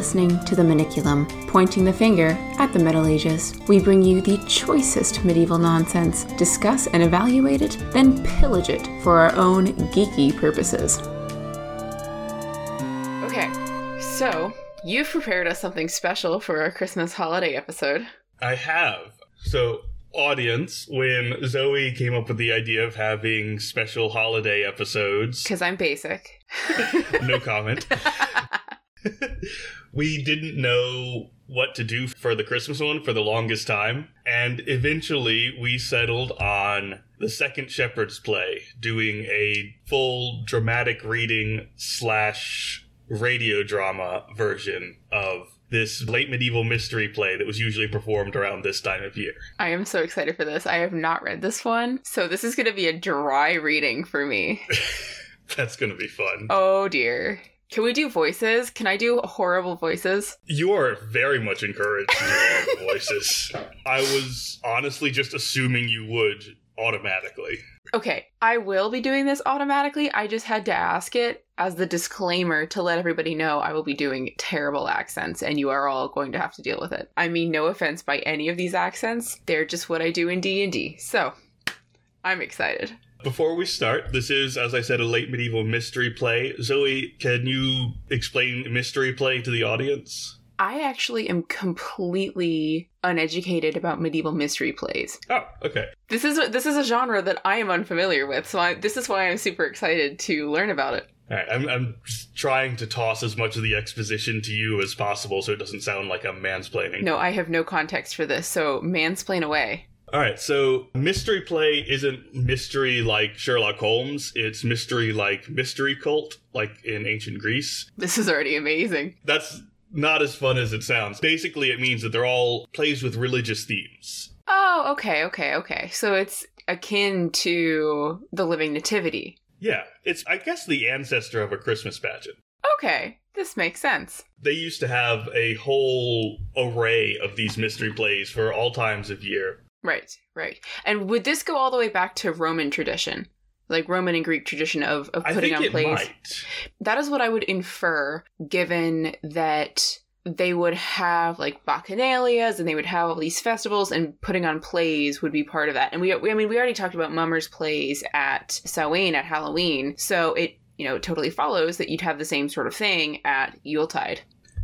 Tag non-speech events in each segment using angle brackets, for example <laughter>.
You're listening to the Maniculum, pointing the finger at the Middle Ages. We bring you the choicest medieval nonsense, discuss and evaluate it, then pillage it for our own geeky purposes. Okay, so you've prepared us something special for our Christmas holiday episode. I have. So, audience, when Zoe came up with the idea of having special holiday episodes, Because I'm basic. <laughs> no comment. <laughs> we didn't know what to do for the Christmas one for the longest time, and eventually we settled on the second Shepherd's play, doing a full dramatic reading slash radio drama version of this late medieval mystery play that was usually performed around this time of year. I am so excited for this. I have not read this one, so this is going to be a dry reading for me. <laughs> That's going to be fun. Oh dear. Can we do voices? Can I do horrible voices? You are very much encouraged to do <laughs> voices. I was honestly just assuming you would automatically. Okay, I will be doing this automatically. I just had to ask it as the disclaimer to let everybody know I will be doing terrible accents and you are all going to have to deal with it. I mean no offense by any of these accents. They're just what I do in D&D. So, I'm excited. Before we start, this is, as I said, a late medieval mystery play. Zoe, can you explain mystery play to the audience? I actually am completely uneducated about medieval mystery plays. Oh, okay. This is this is a genre that I am unfamiliar with, so I, this is why I'm super excited to learn about it. All right, I'm, I'm trying to toss as much of the exposition to you as possible so it doesn't sound like I'm mansplaining. No, I have no context for this, so mansplain away. All right, so mystery play isn't mystery like Sherlock Holmes. It's mystery like mystery cult, like in ancient Greece. This is already amazing. That's not as fun as it sounds. Basically, it means that they're all plays with religious themes. Oh, okay, okay, okay. So it's akin to the Living Nativity. Yeah, it's, I guess, the ancestor of a Christmas pageant. Okay, this makes sense. They used to have a whole array of these mystery plays for all times of year. Right, right. And would this go all the way back to Roman tradition? Like Roman and Greek tradition of, of I putting think on it plays? might. That is what I would infer, given that they would have like bacchanalias and they would have all these festivals and putting on plays would be part of that. And we, we I mean, we already talked about Mummers plays at Samhain at Halloween, so it you know totally follows that you'd have the same sort of thing at Yuletide.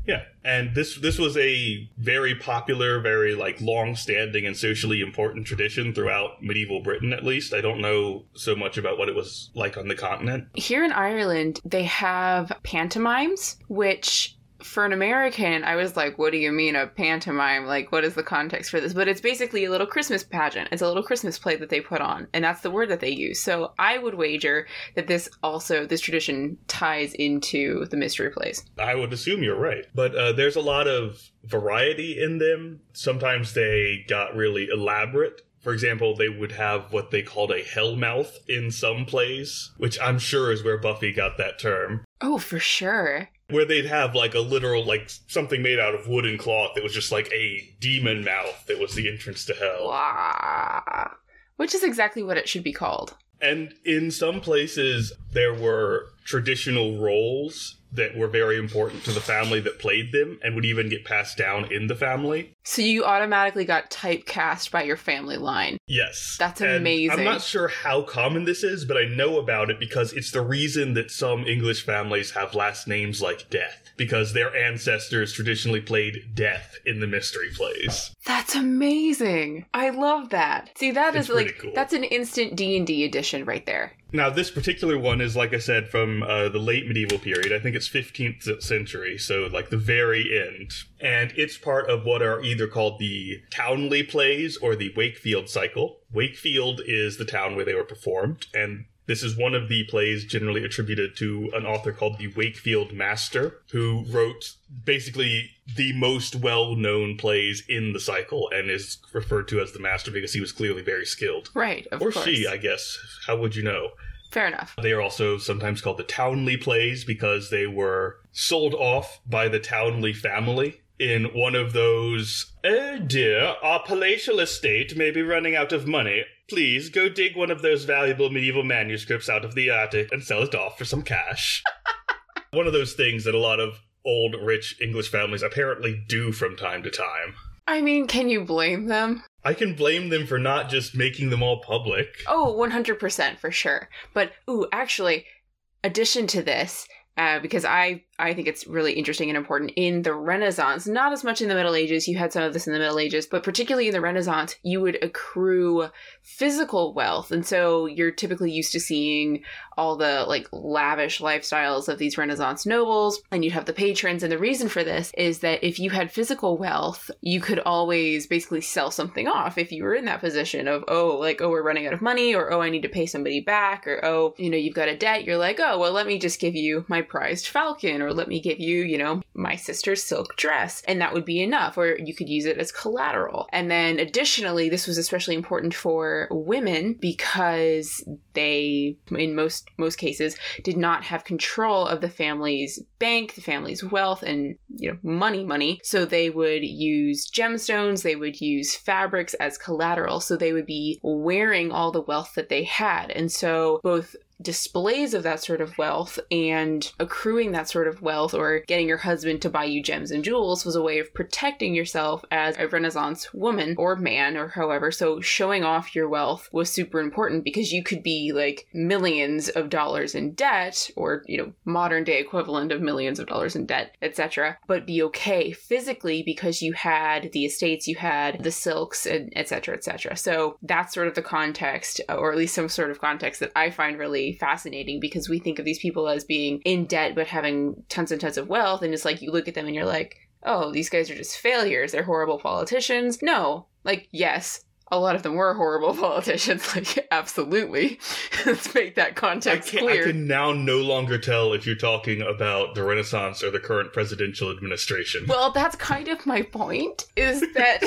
Yeah, and this this was a very popular, very like long-standing and socially important tradition throughout medieval Britain. At least I don't know so much about what it was like on the continent. Here in Ireland, they have pantomimes, which for an American, I was like, what do you mean a pantomime? Like, what is the context for this? But it's basically a little Christmas pageant. It's a little Christmas play that they put on, and that's the word that they use. So I would wager that this also, this tradition ties into the mystery plays. I would assume you're right, but uh, there's a lot of variety in them. Sometimes they got really elaborate. For example, they would have what they called a hellmouth in some plays, which I'm sure is where Buffy got that term. Oh, for sure. Where they'd have like a literal like something made out of wood and cloth that was just like a demon mouth that was the entrance to hell. Wah. Which is exactly what it should be called. And in some places there were traditional roles that were very important to the family that played them and would even get passed down in the family. So you automatically got typecast by your family line. Yes. That's And amazing. I'm not sure how common this is, but I know about it because it's the reason that some English families have last names like Death. Because their ancestors traditionally played Death in the mystery plays. That's amazing. I love that. See, that It's is like cool. that's an instant D&D edition right there. Now, this particular one is, like I said, from uh, the late medieval period. I think it's 15th century, so like the very end. And it's part of what are either called the Towneley plays or the Wakefield cycle. Wakefield is the town where they were performed, and this is one of the plays generally attributed to an author called the Wakefield Master, who wrote basically the most well known plays in the cycle and is referred to as the master because he was clearly very skilled. Right, of Or course. she, I guess. How would you know? Fair enough. They are also sometimes called the Towneley plays because they were sold off by the Towneley family in one of those, oh dear, our palatial estate may be running out of money. Please go dig one of those valuable medieval manuscripts out of the attic and sell it off for some cash. <laughs> one of those things that a lot of old rich English families apparently do from time to time. I mean, can you blame them? I can blame them for not just making them all public. Oh, 100% for sure. But, ooh, actually, addition to this, uh, because I I think it's really interesting and important in the Renaissance. Not as much in the Middle Ages. You had some of this in the Middle Ages, but particularly in the Renaissance, you would accrue physical wealth, and so you're typically used to seeing all the like lavish lifestyles of these Renaissance nobles, and you'd have the patrons. And the reason for this is that if you had physical wealth, you could always basically sell something off if you were in that position of oh like oh we're running out of money or oh I need to pay somebody back or oh you know you've got a debt. You're like oh well let me just give you my prized falcon or let me give you, you know, my sister's silk dress. And that would be enough. Or you could use it as collateral. And then additionally, this was especially important for women because they, in most, most cases, did not have control of the family's bank, the family's wealth and, you know, money, money. So they would use gemstones, they would use fabrics as collateral. So they would be wearing all the wealth that they had. And so both displays of that sort of wealth and accruing that sort of wealth or getting your husband to buy you gems and jewels was a way of protecting yourself as a Renaissance woman or man or however. So showing off your wealth was super important because you could be like millions of dollars in debt or, you know, modern day equivalent of millions of dollars in debt, etc., but be okay physically because you had the estates, you had the silks, and etc., etc. So that's sort of the context, or at least some sort of context that I find really fascinating because we think of these people as being in debt but having tons and tons of wealth. And it's like you look at them and you're like, oh, these guys are just failures. They're horrible politicians. No, like, yes, a lot of them were horrible <laughs> politicians. <laughs> Like, absolutely. <laughs> Let's make that context I clear. I can now no longer tell if you're talking about the Renaissance or the current presidential administration. Well, that's kind of my point, is that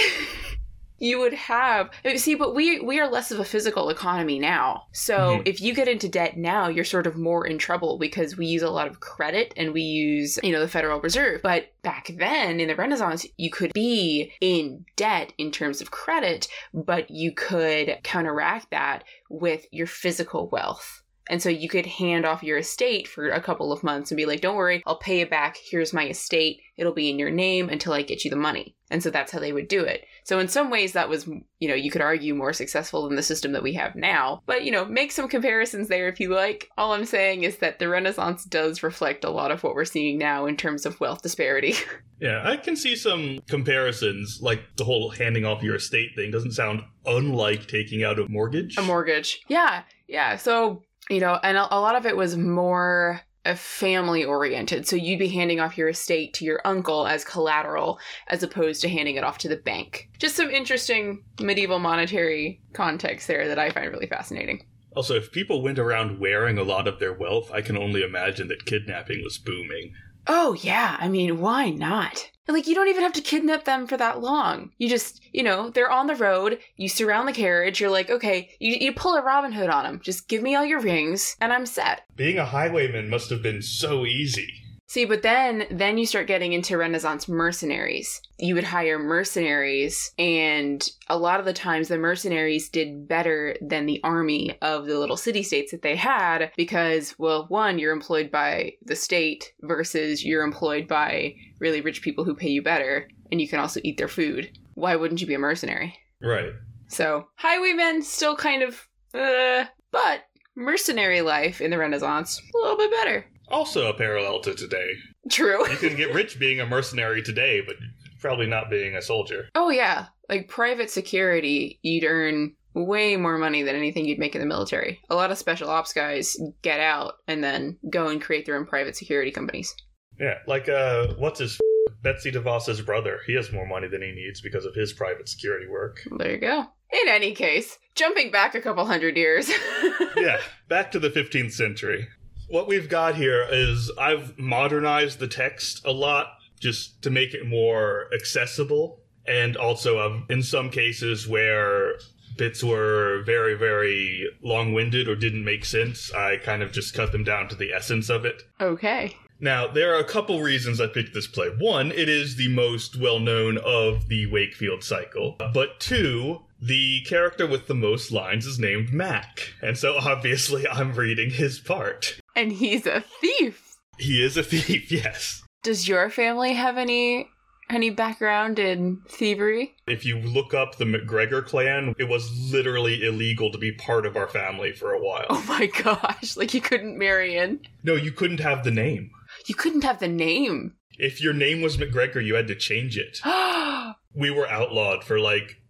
you would have see but we we are less of a physical economy now. So mm-hmm. if you get into debt now you're sort of more in trouble because we use a lot of credit and we use you know the federal reserve. But back then in the renaissance you could be in debt in terms of credit but you could counteract that with your physical wealth and so you could hand off your estate for a couple of months and be like, don't worry, I'll pay it back. Here's my estate. It'll be in your name until I get you the money. And so that's how they would do it. So in some ways, that was, you know, you could argue more successful than the system that we have now. But, you know, make some comparisons there if you like. All I'm saying is that the Renaissance does reflect a lot of what we're seeing now in terms of wealth disparity. <laughs> Yeah, I can see some comparisons, like the whole handing off your estate thing doesn't sound unlike taking out a mortgage. A mortgage. Yeah. Yeah. So you know, and a, a lot of it was more uh, family oriented. So you'd be handing off your estate to your uncle as collateral as opposed to handing it off to the bank. Just some interesting medieval monetary context there that I find really fascinating. Also, if people went around wearing a lot of their wealth, I can only imagine that kidnapping was booming. Oh, yeah. I mean, why not? Like, you don't even have to kidnap them for that long. You just, you know, they're on the road, you surround the carriage, you're like, okay, you, you pull a Robin Hood on them. Just give me all your rings, and I'm set. Being a highwayman must have been so easy. See, but then then you start getting into Renaissance mercenaries. You would hire mercenaries and a lot of the times the mercenaries did better than the army of the little city states that they had because well, one, you're employed by the state versus you're employed by really rich people who pay you better and you can also eat their food. Why wouldn't you be a mercenary? Right. So, highwaymen still kind of uh but mercenary life in the Renaissance a little bit better also a parallel to today. True. you can get rich being a mercenary today, but probably not being a soldier. Oh yeah, like private security, you'd earn way more money than anything you'd make in the military. A lot of special ops guys get out and then go and create their own private security companies. Yeah, like uh what's his <laughs> Betsy DeVos's brother. He has more money than he needs because of his private security work. There you go. In any case, jumping back a couple hundred years. <laughs> yeah, back to the 15th century what we've got here is I've modernized the text a lot just to make it more accessible. And also, um, in some cases where bits were very, very long winded or didn't make sense, I kind of just cut them down to the essence of it. Okay. Now, there are a couple reasons I picked this play. One, it is the most well known of the Wakefield cycle. But two, the character with the most lines is named Mac. And so obviously I'm reading his part. And he's a thief. He is a <laughs> thief, yes. Does your family have any any background in thievery? If you look up the McGregor clan, it was literally illegal to be part of our family for a while. Oh my <laughs> gosh, like you couldn't marry in. No, you couldn't have the name. You couldn't have the name. If your name was McGregor, you had to change it. <gasps> <gasps> We were outlawed for like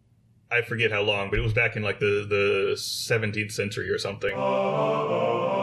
I forget how long, but it was back in like the the 17th century or something. <laughs>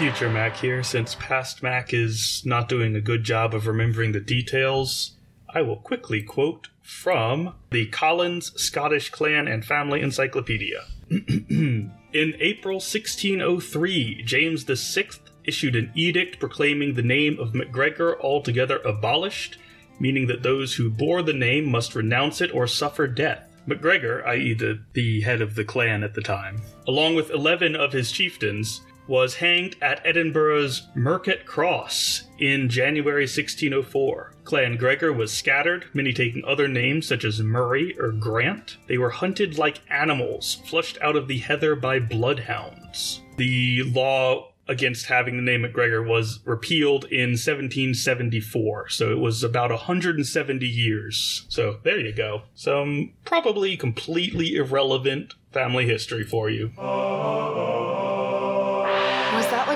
Future Mac here. Since past Mac is not doing a good job of remembering the details, I will quickly quote from the Collins Scottish Clan and Family Encyclopedia. <clears throat> In April 1603, James VI issued an edict proclaiming the name of MacGregor altogether abolished, meaning that those who bore the name must renounce it or suffer death. MacGregor, i.e., the, the head of the clan at the time, along with 11 of his chieftains, was hanged at Edinburgh's Mercat Cross in January 1604. Clan Gregor was scattered, many taking other names such as Murray or Grant. They were hunted like animals, flushed out of the heather by bloodhounds. The law against having the name McGregor was repealed in 1774, so it was about 170 years. So there you go. Some probably completely irrelevant family history for you.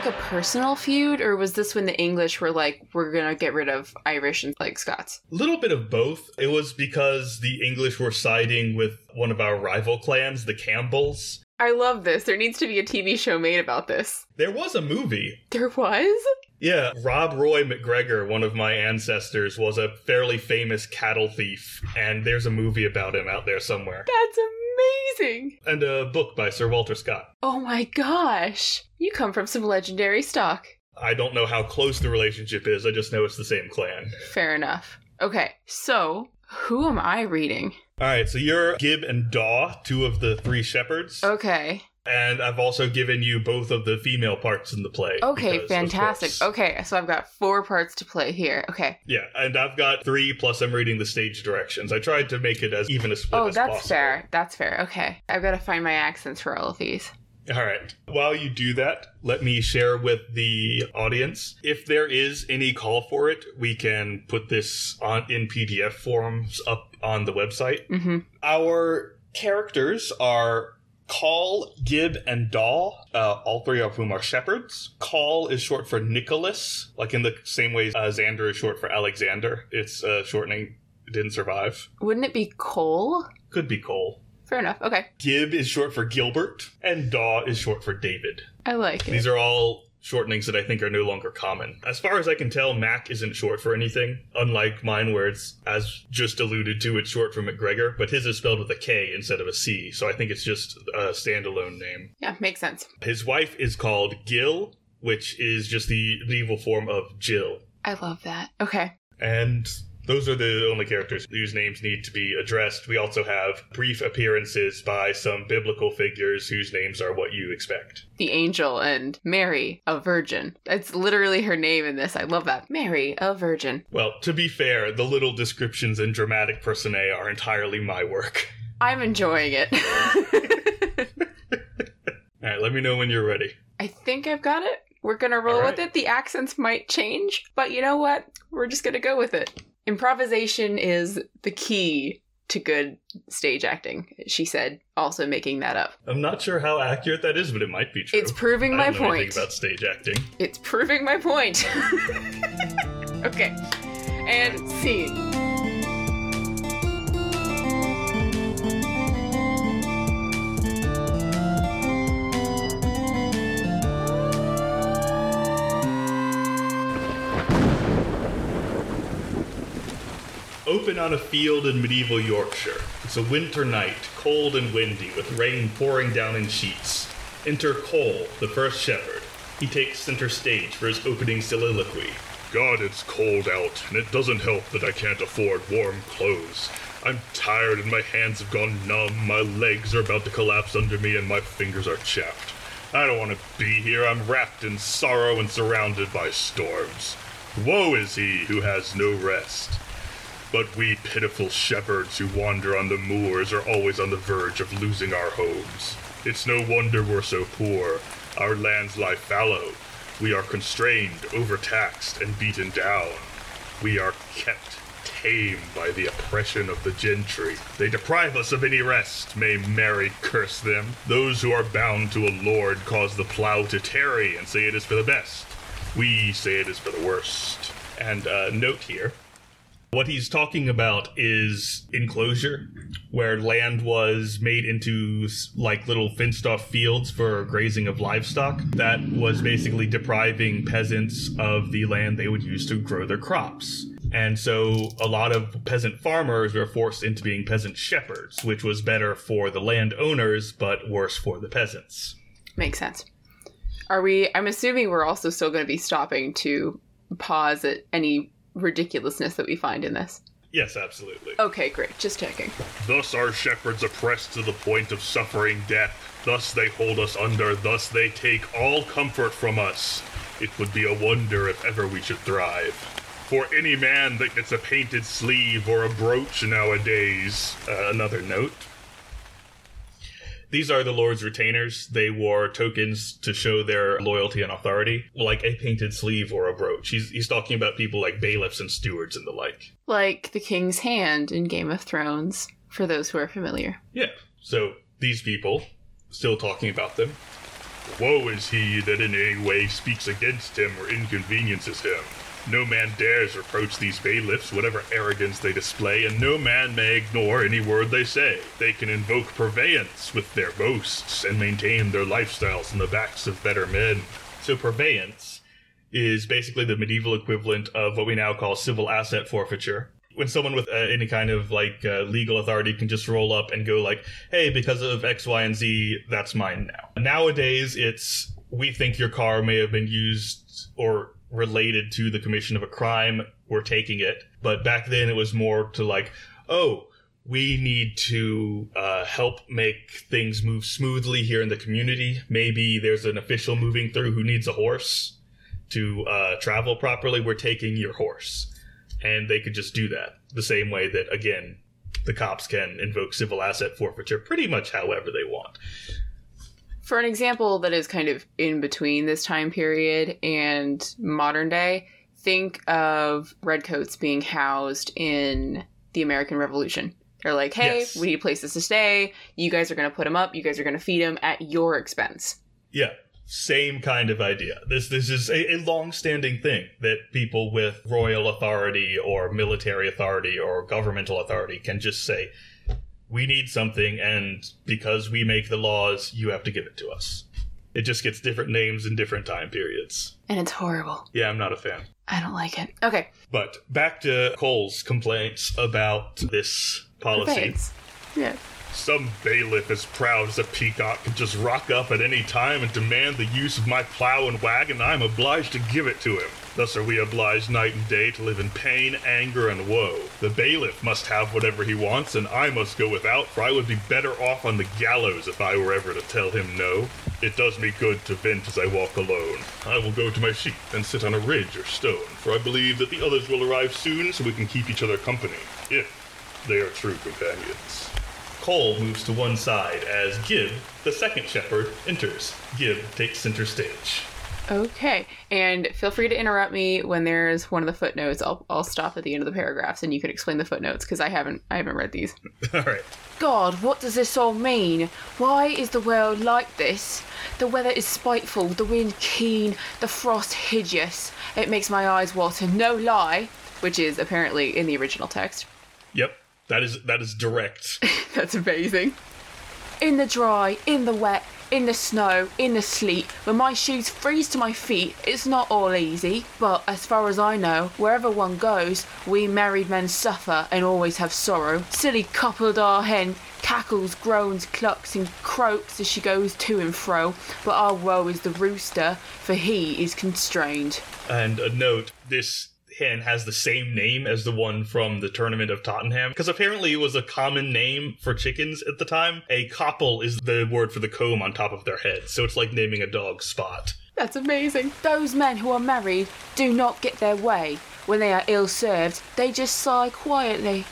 Like a personal feud, or was this when the English were like, we're gonna get rid of Irish and like Scots? A little bit of both. It was because the English were siding with one of our rival clans, the Campbells. I love this. There needs to be a TV show made about this. There was a movie. There was? Yeah, Rob Roy McGregor, one of my ancestors, was a fairly famous cattle thief, and there's a movie about him out there somewhere. That's amazing. And a book by Sir Walter Scott. Oh my gosh. You come from some legendary stock. I don't know how close the relationship is, I just know it's the same clan. Fair enough. Okay, so who am I reading? Alright, so you're Gib and Daw, two of the three shepherds. Okay. And I've also given you both of the female parts in the play. Okay, fantastic. Okay, so I've got four parts to play here. Okay. Yeah, and I've got three plus I'm reading the stage directions. I tried to make it as even a split Oh, as that's possible. fair. That's fair. Okay. I've got to find my accents for all of these. All right. While you do that, let me share with the audience. If there is any call for it, we can put this on in PDF forms up on the website. Mm-hmm. Our characters are Call, Gib, and Daw, uh, all three of whom are shepherds. Call is short for Nicholas, like in the same way uh, Xander is short for Alexander. It's uh, shortening. It didn't survive. Wouldn't it be Cole? Could be Cole. Fair enough. Okay. Gib is short for Gilbert, and Daw is short for David. I like it. These are all shortenings that I think are no longer common. As far as I can tell, Mac isn't short for anything, unlike mine, where it's, as just alluded to, it's short for McGregor, but his is spelled with a K instead of a C, so I think it's just a standalone name. yeah, makes sense. His wife is called Gil, which is just the medieval form of Jill. I love that. Okay. And those are the only characters whose names need to be addressed. We also have brief appearances by some biblical figures whose names are what you expect. The angel and Mary, a virgin. That's literally her name in this. I love that. Mary, a virgin. Well, to be fair, the little descriptions and dramatic personae are entirely my work. <laughs> I'm enjoying it. <laughs> All right, let me know when you're ready. I think I've got it. We're gonna roll All with it. The accents might change, but you know what? We're just gonna go with it. Improvisation is the key to good stage acting, she said, also making that up. I'm not sure how accurate that is, but it might be true. It's proving my point. about stage acting. It's proving my point. <laughs> okay. And scene. Open on a field in medieval Yorkshire. It's a winter night, cold and windy, with rain pouring down in sheets. Enter Cole, the first shepherd. He takes center stage for his opening soliloquy. God, it's cold out, and it doesn't help that I can't afford warm clothes. I'm tired and my hands have gone numb, my legs are about to collapse under me, and my fingers are chapped. I don't want to be here. I'm wrapped in sorrow and surrounded by storms. Woe is he who has no rest. But we pitiful shepherds who wander on the moors are always on the verge of losing our homes. It's no wonder we're so poor. Our lands lie fallow. We are constrained, overtaxed, and beaten down. We are kept tame by the oppression of the gentry. They deprive us of any rest. May Mary curse them. Those who are bound to a lord cause the plow to tarry and say it is for the best. We say it is for the worst. And uh, note here what he's talking about is enclosure, where land was made into like little fenced off fields for grazing of livestock. That was basically depriving peasants of the land they would use to grow their crops. And so a lot of peasant farmers were forced into being peasant shepherds, which was better for the landowners, but worse for the peasants. Makes sense. Are we? I'm assuming we're also still going to be stopping to pause at any ridiculousness that we find in this. Yes, absolutely. Okay, great. Just checking. Thus are shepherds oppressed to the point of suffering death. Thus they hold us under. Thus they take all comfort from us. It would be a wonder if ever we should thrive. For any man that gets a painted sleeve or a brooch nowadays. Uh, another note. These are the Lord's retainers. They wore tokens to show their loyalty and authority, like a painted sleeve or a brooch. He's, he's talking about people like bailiffs and stewards and the like. Like the King's Hand in Game of Thrones, for those who are familiar. Yeah. So these people, still talking about them. Woe is he that in any way speaks against him or inconveniences him. No man dares approach these bailiffs, whatever arrogance they display, and no man may ignore any word they say. They can invoke purveyance with their boasts and maintain their lifestyles on the backs of better men. So, purveyance is basically the medieval equivalent of what we now call civil asset forfeiture. When someone with uh, any kind of like uh, legal authority can just roll up and go like, "Hey, because of X, Y, and Z, that's mine now." Nowadays, it's we think your car may have been used or related to the commission of a crime, we're taking it. But back then it was more to like, oh, we need to uh, help make things move smoothly here in the community. Maybe there's an official moving through who needs a horse to uh, travel properly. We're taking your horse. And they could just do that the same way that, again, the cops can invoke civil asset forfeiture pretty much however they want. For an example that is kind of in between this time period and modern day, think of redcoats being housed in the American Revolution. They're like, hey, Yes. we need places to stay. You guys are going to put them up. You guys are going to feed them at your expense. Yeah, same kind of idea. This this is a, a long-standing thing that people with royal authority or military authority or governmental authority can just say, "We need something, and because we make the laws, you have to give it to us." It just gets different names in different time periods. And it's horrible. Yeah, I'm not a fan. I don't like it. Okay. But back to Cole's complaints about this policy. Thanks. Yeah. Some bailiff as proud as a peacock can just rock up at any time and demand the use of my plow and wagon, I'm obliged to give it to him. Thus are we obliged night and day to live in pain, anger, and woe. The bailiff must have whatever he wants, and I must go without, for I would be better off on the gallows if I were ever to tell him no. It does me good to vent as I walk alone. I will go to my sheep and sit on a ridge or stone, for I believe that the others will arrive soon so we can keep each other company, if they are true companions. Cole moves to one side as Gib, the second shepherd, enters. Gib takes center stage. Okay. And feel free to interrupt me when there's one of the footnotes. I'll, I'll stop at the end of the paragraphs and you can explain the footnotes because I haven't I haven't read these. <laughs> All right. God, what does this all mean? Why is the world like this? The weather is spiteful, the wind keen, the frost hideous. It makes my eyes water, no lie, which is apparently in the original text. Yep. That is that is direct. <laughs> That's amazing. In the dry, in the wet, in the snow, in the sleet, when my shoes freeze to my feet, it's not all easy. But as far as I know, wherever one goes, we married men suffer and always have sorrow. Silly Copple our hen cackles, groans, clucks, and croaks as she goes to and fro. But our woe is the rooster, for he is constrained. and a note: this hen has the same name as the one from the tournament of Tottenham, because apparently it was a common name for chickens at the time. A koppel is the word for the comb on top of their head, so it's like naming a dog Spot. That's amazing. Those men who are married do not get their way. When they are ill served, they just sigh quietly.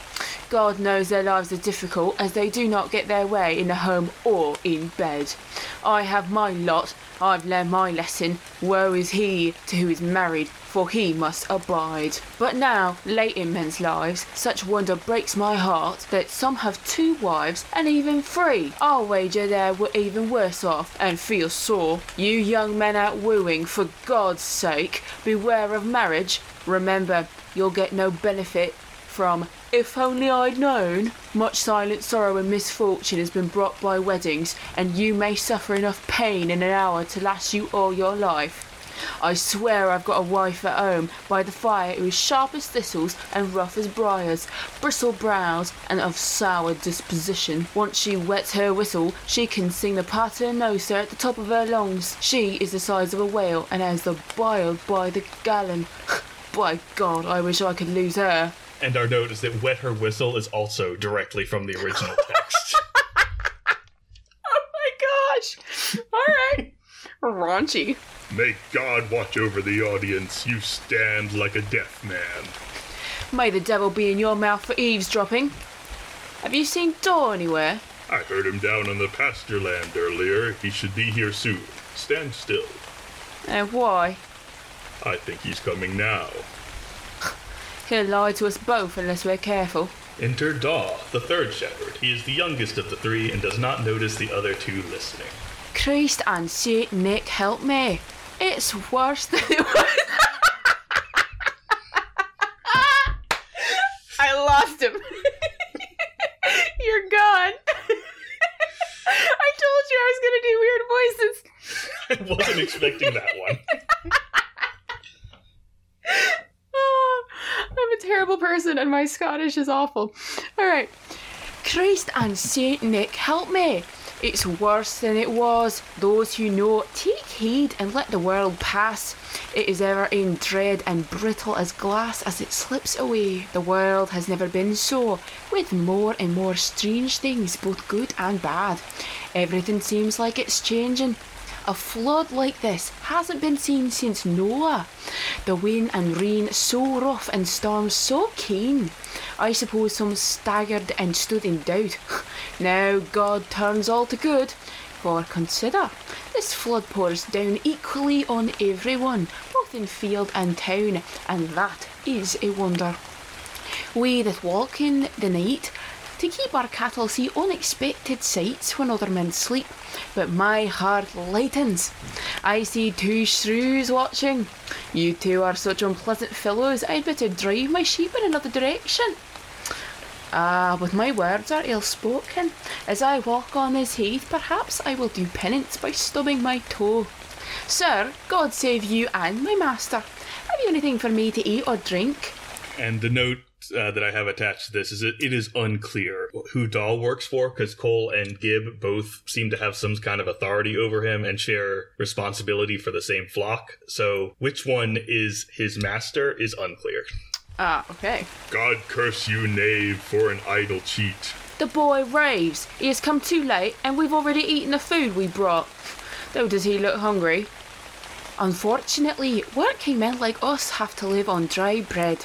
God knows their lives are difficult as they do not get their way in the home or in bed. I have my lot, I've learned my lesson. Woe is he to who is married, for he must abide. But now, late in men's lives, such wonder breaks my heart that some have two wives and even three. I'll wager they were even worse off and feel sore. You young men out wooing, for God's sake, beware of marriage. Remember, you'll get no benefit from If Only I'd Known. Much silent sorrow and misfortune has been brought by weddings, and you may suffer enough pain in an hour to last you all your life. I swear I've got a wife at home by the fire who is sharp as thistles and rough as briars, bristle brows and of sour disposition. Once she wets her whistle, she can sing the paternoster at the top of her lungs. She is the size of a whale and has the bile by the gallon. <laughs> by God, I wish I could lose her. And our note is that wet her whistle is also directly from the original <laughs> text. oh my gosh! Alright. <laughs> Raunchy. May God watch over the audience. You stand like a deaf man. May the devil be in your mouth for eavesdropping. Have you seen Daw anywhere? I heard him down on the pasture land earlier. He should be here soon. Stand still. And why? I think he's coming now. <laughs> He'll lie to us both unless we're careful. Enter Daw, the third shepherd. He is the youngest of the three and does not notice the other two listening. Christ and Saint Nick, help me. It's worse than <laughs> it was. I lost him. <laughs> You're gone. <laughs> I told you I was going to do weird voices. I wasn't expecting that one. oh, I'm a terrible person and my Scottish is awful. All right. Christ and Saint Nick, help me. It's worse than it was. Those who know, take heed and let the world pass. It is ever in dread and brittle as glass as it slips away. The world has never been so, with more and more strange things, both good and bad. Everything seems like it's changing. A flood like this hasn't been seen since Noah. The wind and rain so rough and storms so keen. I suppose some staggered and stood in doubt. now God turns all to good. For consider, this flood pours down equally on everyone, both in field and town, and that is a wonder. We that walk in the night to keep our cattle see unexpected sights when other men sleep, but my heart lightens. I see two shrews watching. You two are such unpleasant fellows, I'd better drive my sheep in another direction. Ah, but my words are ill spoken. As I walk on this heath, perhaps I will do penance by stubbing my toe. Sir, God save you and my master. Have you anything for me to eat or drink? And the note uh, that I have attached to this is it, it is unclear who Daw works for because Cole and Gib both seem to have some kind of authority over him and share responsibility for the same flock. So which one is his master is unclear. Ah, okay. God curse you, knave, for an idle cheat. The boy raves. He has come too late, and we've already eaten the food we brought. Though does he look hungry? Unfortunately, working men like us have to live on dry bread.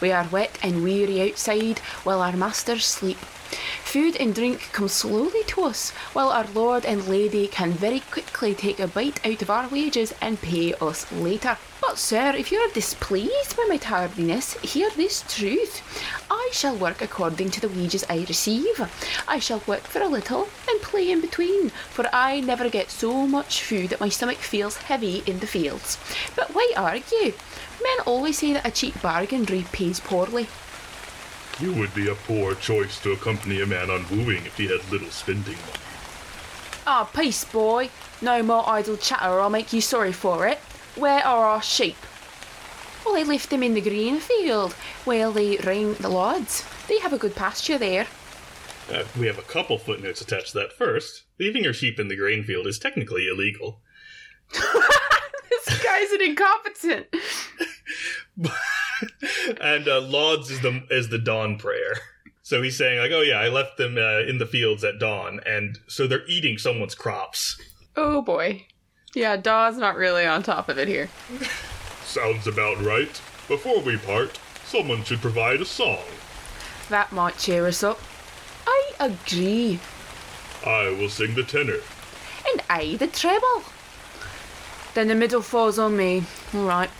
We are wet and weary outside while our masters sleep. Food and drink come slowly to us, while our lord and lady can very quickly take a bite out of our wages and pay us later. But, sir, if you are displeased by my tardiness, hear this truth. I shall work according to the wages I receive. I shall work for a little and play in between, for I never get so much food that my stomach feels heavy in the fields. But why argue? Men always say that a cheap bargain repays poorly. You would be a poor choice to accompany a man on wooing if he had little spending money. Ah, oh, peace, boy. No more idle chatter, or I'll make you sorry for it. Where are our sheep? Well, I left them in the green field while they ring the lauds. They have a good pasture there. Uh, we have a couple footnotes attached to that. First, leaving your sheep in the grain field is technically illegal. <laughs> this guy's an incompetent. <laughs> and uh, lauds is the is the dawn prayer. So he's saying like, oh yeah, I left them uh, in the fields at dawn, and so they're eating someone's crops. Oh boy, yeah, Daw's not really on top of it here. <laughs> Sounds about right. Before we part, someone should provide a song. that might cheer us up. I agree. I will sing the tenor. And I the treble. Then the middle falls on me. All right.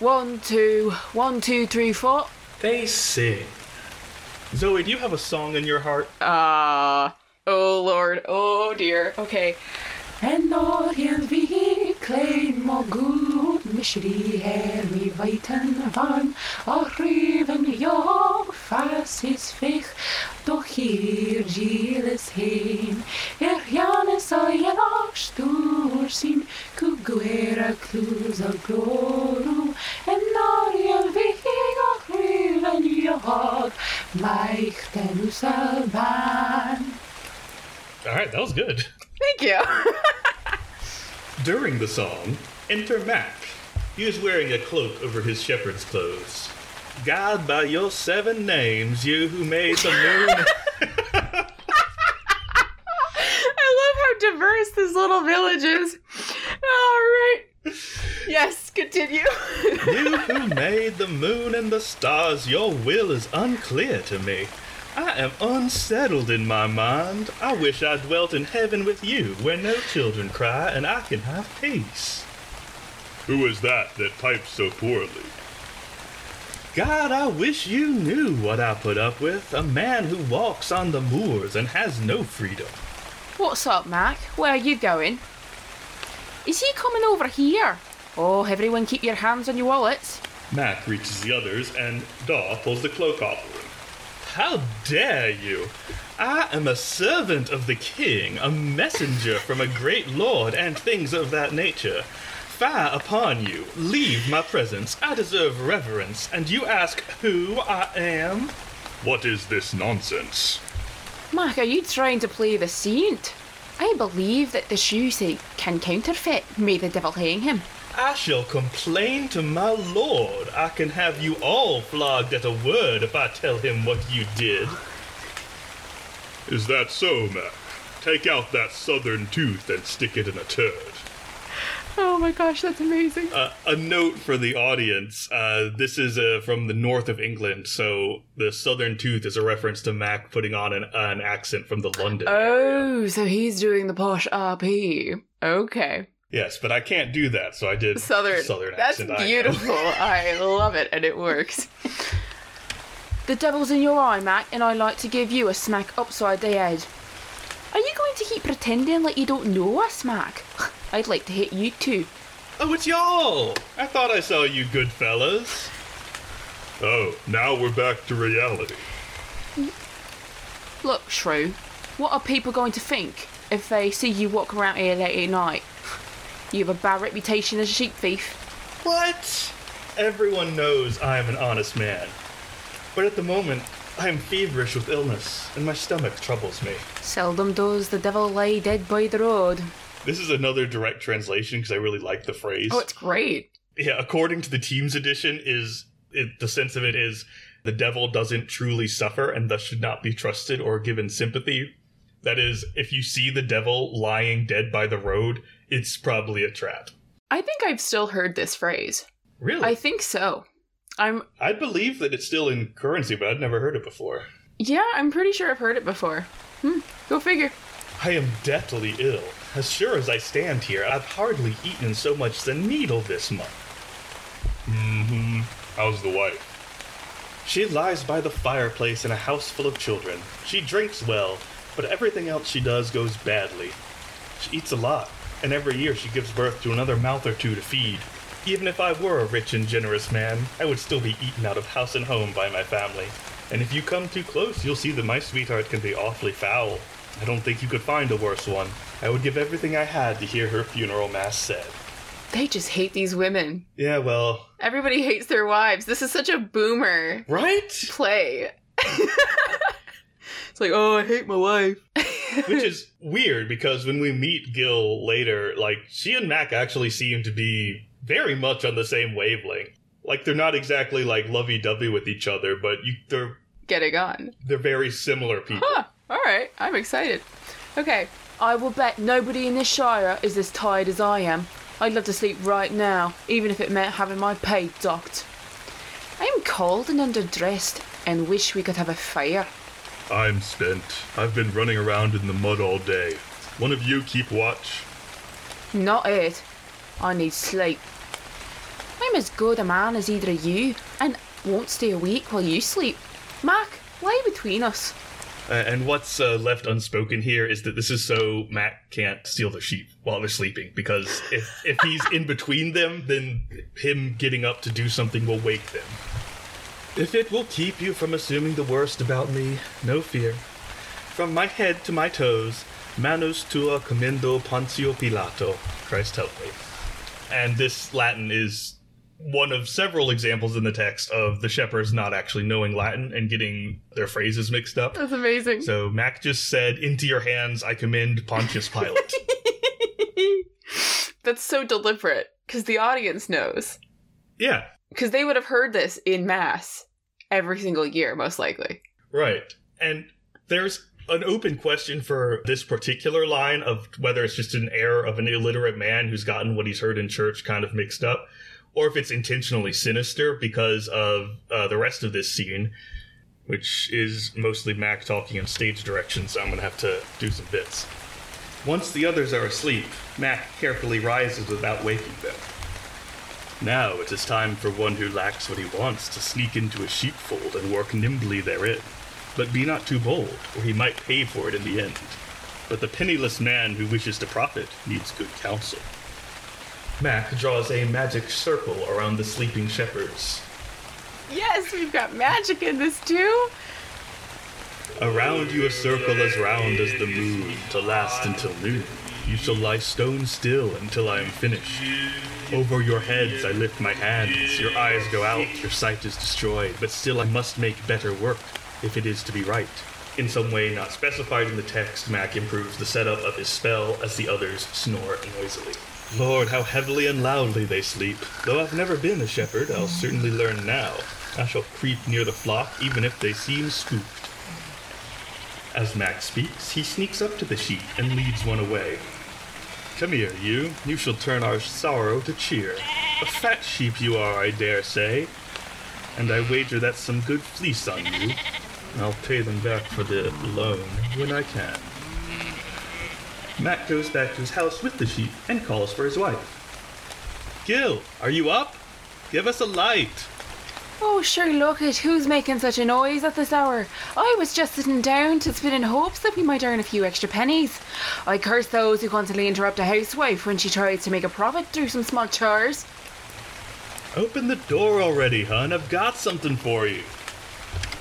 One, two, one, two, three, four. They sing. Zoe, do you have a song in your heart? Ah. oh Lord. Oh dear. Okay. En jeg vil klein må god misri her vi weiten van. Og riven jag fasis fich doch hier giles heen. Er janes a jenog stur sin kuguera kluz a gloru. En jeg vil och riven jag meichten us a ban All right, that was good. Thank you. <laughs> During the song, enter Mac. He is wearing a cloak over his shepherd's clothes. God, by your seven names, you who made the moon. <laughs> I love how diverse this little village is. All right. Yes, continue. you who <laughs> made the moon and the stars, your will is unclear to me. I am unsettled in my mind. I wish I dwelt in heaven with you, where no children cry and I can have peace. Who is that that pipes so poorly? God, I wish you knew what I put up with. A man who walks on the moors and has no freedom. What's up, Mac? Where are you going? Is he coming over here? Oh, everyone keep your hands on your wallets. Mac reaches the others, and Daw pulls the cloak off of him. How dare you! I am a servant of the king, a messenger from a great lord, and things of that nature. Fire upon you, leave my presence. I deserve reverence, and you ask who I am? What is this nonsense? Mac, are you trying to play the saint? I believe that the shoe say can counterfeit. May the devil hang him. I shall complain to my lord. I can have you all flogged at a word if I tell him what you did. Is that so, Mac? Take out that southern tooth and stick it in a turd. Oh my gosh, that's amazing. Uh, a note for the audience uh, this is uh, from the north of England, so the southern tooth is a reference to Mac putting on an, an accent from the London. area. Oh, so he's doing the posh RP. Okay. Yes, but I can't do that, so I did Southern. southern That's accent. I know. beautiful. <laughs> I love it, and it works. The devil's in your eye, Mac, and I'd like to give you a smack upside the head. Are you going to keep pretending like you don't know us, Mac? <laughs> I'd like to hit you too. Oh, it's y'all! I thought I saw you good fellas. Oh, now we're back to reality. Look, Shrew, what are people going to think if they see you walk around here late at night? You have a bad reputation as a sheep thief. What? Everyone knows I am an honest man. But at the moment, I am feverish with illness, and my stomach troubles me. Seldom does the devil lay dead by the road. This is another direct translation because I really like the phrase. Oh, it's great. yeah, according to the TEAMS edition, is it, the sense of it is the devil doesn't truly suffer and thus should not be trusted or given sympathy. That is, if you see the devil lying dead by the road, it's probably a trap. I think I've still heard this phrase. Really? I think so. I'm I believe that it's still in currency, but I'd never heard it before. yeah, I'm pretty sure I've heard it before. Hmm, go figure. I am deathly ill. As sure as I stand here, I've hardly eaten so much as a needle this month. Mm-hmm. How's the wife? She lies by the fireplace in a house full of children. She drinks well, but everything else she does goes badly. She eats a lot, and every year she gives birth to another mouth or two to feed. Even if I were a rich and generous man, I would still be eaten out of house and home by my family. And if you come too close, you'll see that my sweetheart can be awfully foul. I don't think you could find a worse one. I would give everything I had to hear her funeral mass said. They just hate these women. Yeah, well, Everybody hates their wives. This is such a boomer right? play. <laughs> it's like, oh, I hate my wife. <laughs> Which is weird because when we meet Gil later, like, she and Mac actually seem to be very much on the same wavelength. Like, they're not exactly like lovey dovey with each other, but you, they're getting on. they're very similar people. Huh. All right. I'm excited. Okay. I will bet nobody in this Shire is as tired as I am. I'd love to sleep right now, even if it meant having my pay docked. I am cold and underdressed. and wish we could have a fire. I'm spent. I've been running around in the mud all day. One of you keep watch. Not it. I need sleep. I'm as good a man as either of you, and won't stay awake while you sleep. Mac, lie between us. Uh, and what's uh, left unspoken here is that this is so Mac can't steal the sheep while they're sleeping because if if he's in between them, then him getting up to do something will wake them. If it will keep you from assuming the worst about me, no fear. From my head to my toes, manus tua commendo Poncio Pilato. Christ help me. And this Latin is one of several examples in the text of the shepherds not actually knowing Latin and getting their phrases mixed up. That's amazing. So Mac just said, Into your hands I commend Pontius Pilate. <laughs> That's so deliberate because the audience knows. yeah, Because they would have heard this in mass every single year, most likely. right. And there's an open question for this particular line of whether it's just an error of an illiterate man who's gotten what he's heard in church kind of mixed up, or if it's intentionally sinister because of uh, the rest of this scene, which is mostly Mac talking in stage direction, so I'm going to have to do some bits. Once the others are asleep, Mac carefully rises without waking them. Now it is time for one who lacks what he wants to sneak into a sheepfold and work nimbly therein. But be not too bold, or he might pay for it in the end. But the penniless man who wishes to profit needs good counsel. Mac draws a magic circle around the sleeping shepherds. Yes, we've got magic in this too. Around you a circle as round as the moon, to last until noon. You shall lie stone still until I am finished. Over your heads I lift my hands, your eyes go out, your sight is destroyed, but still I must make better work, if it is to be right. In some way not specified in the text, Mac improves the setup of his spell as the others snore noisily. Lord, how heavily and loudly they sleep. Though I've never been a shepherd, I'll certainly learn now. I shall creep near the flock, even if they seem spooked. As Mac speaks, he sneaks up to the sheep and leads one away. Come here, you. You shall turn our sorrow to cheer. A fat sheep you are, I dare say. And I wager that's some good fleece on you. I'll pay them back for the loan when I can. Mac goes back to his house with the sheep and calls for his wife. Gil, are you up? Give us a light. Oh, sure, look at who's making such a noise at this hour. I was just sitting down to spin in hopes that we might earn a few extra pennies. I curse those who constantly interrupt a housewife when she tries to make a profit through some small chores. Open the door already, hun. I've got something for you.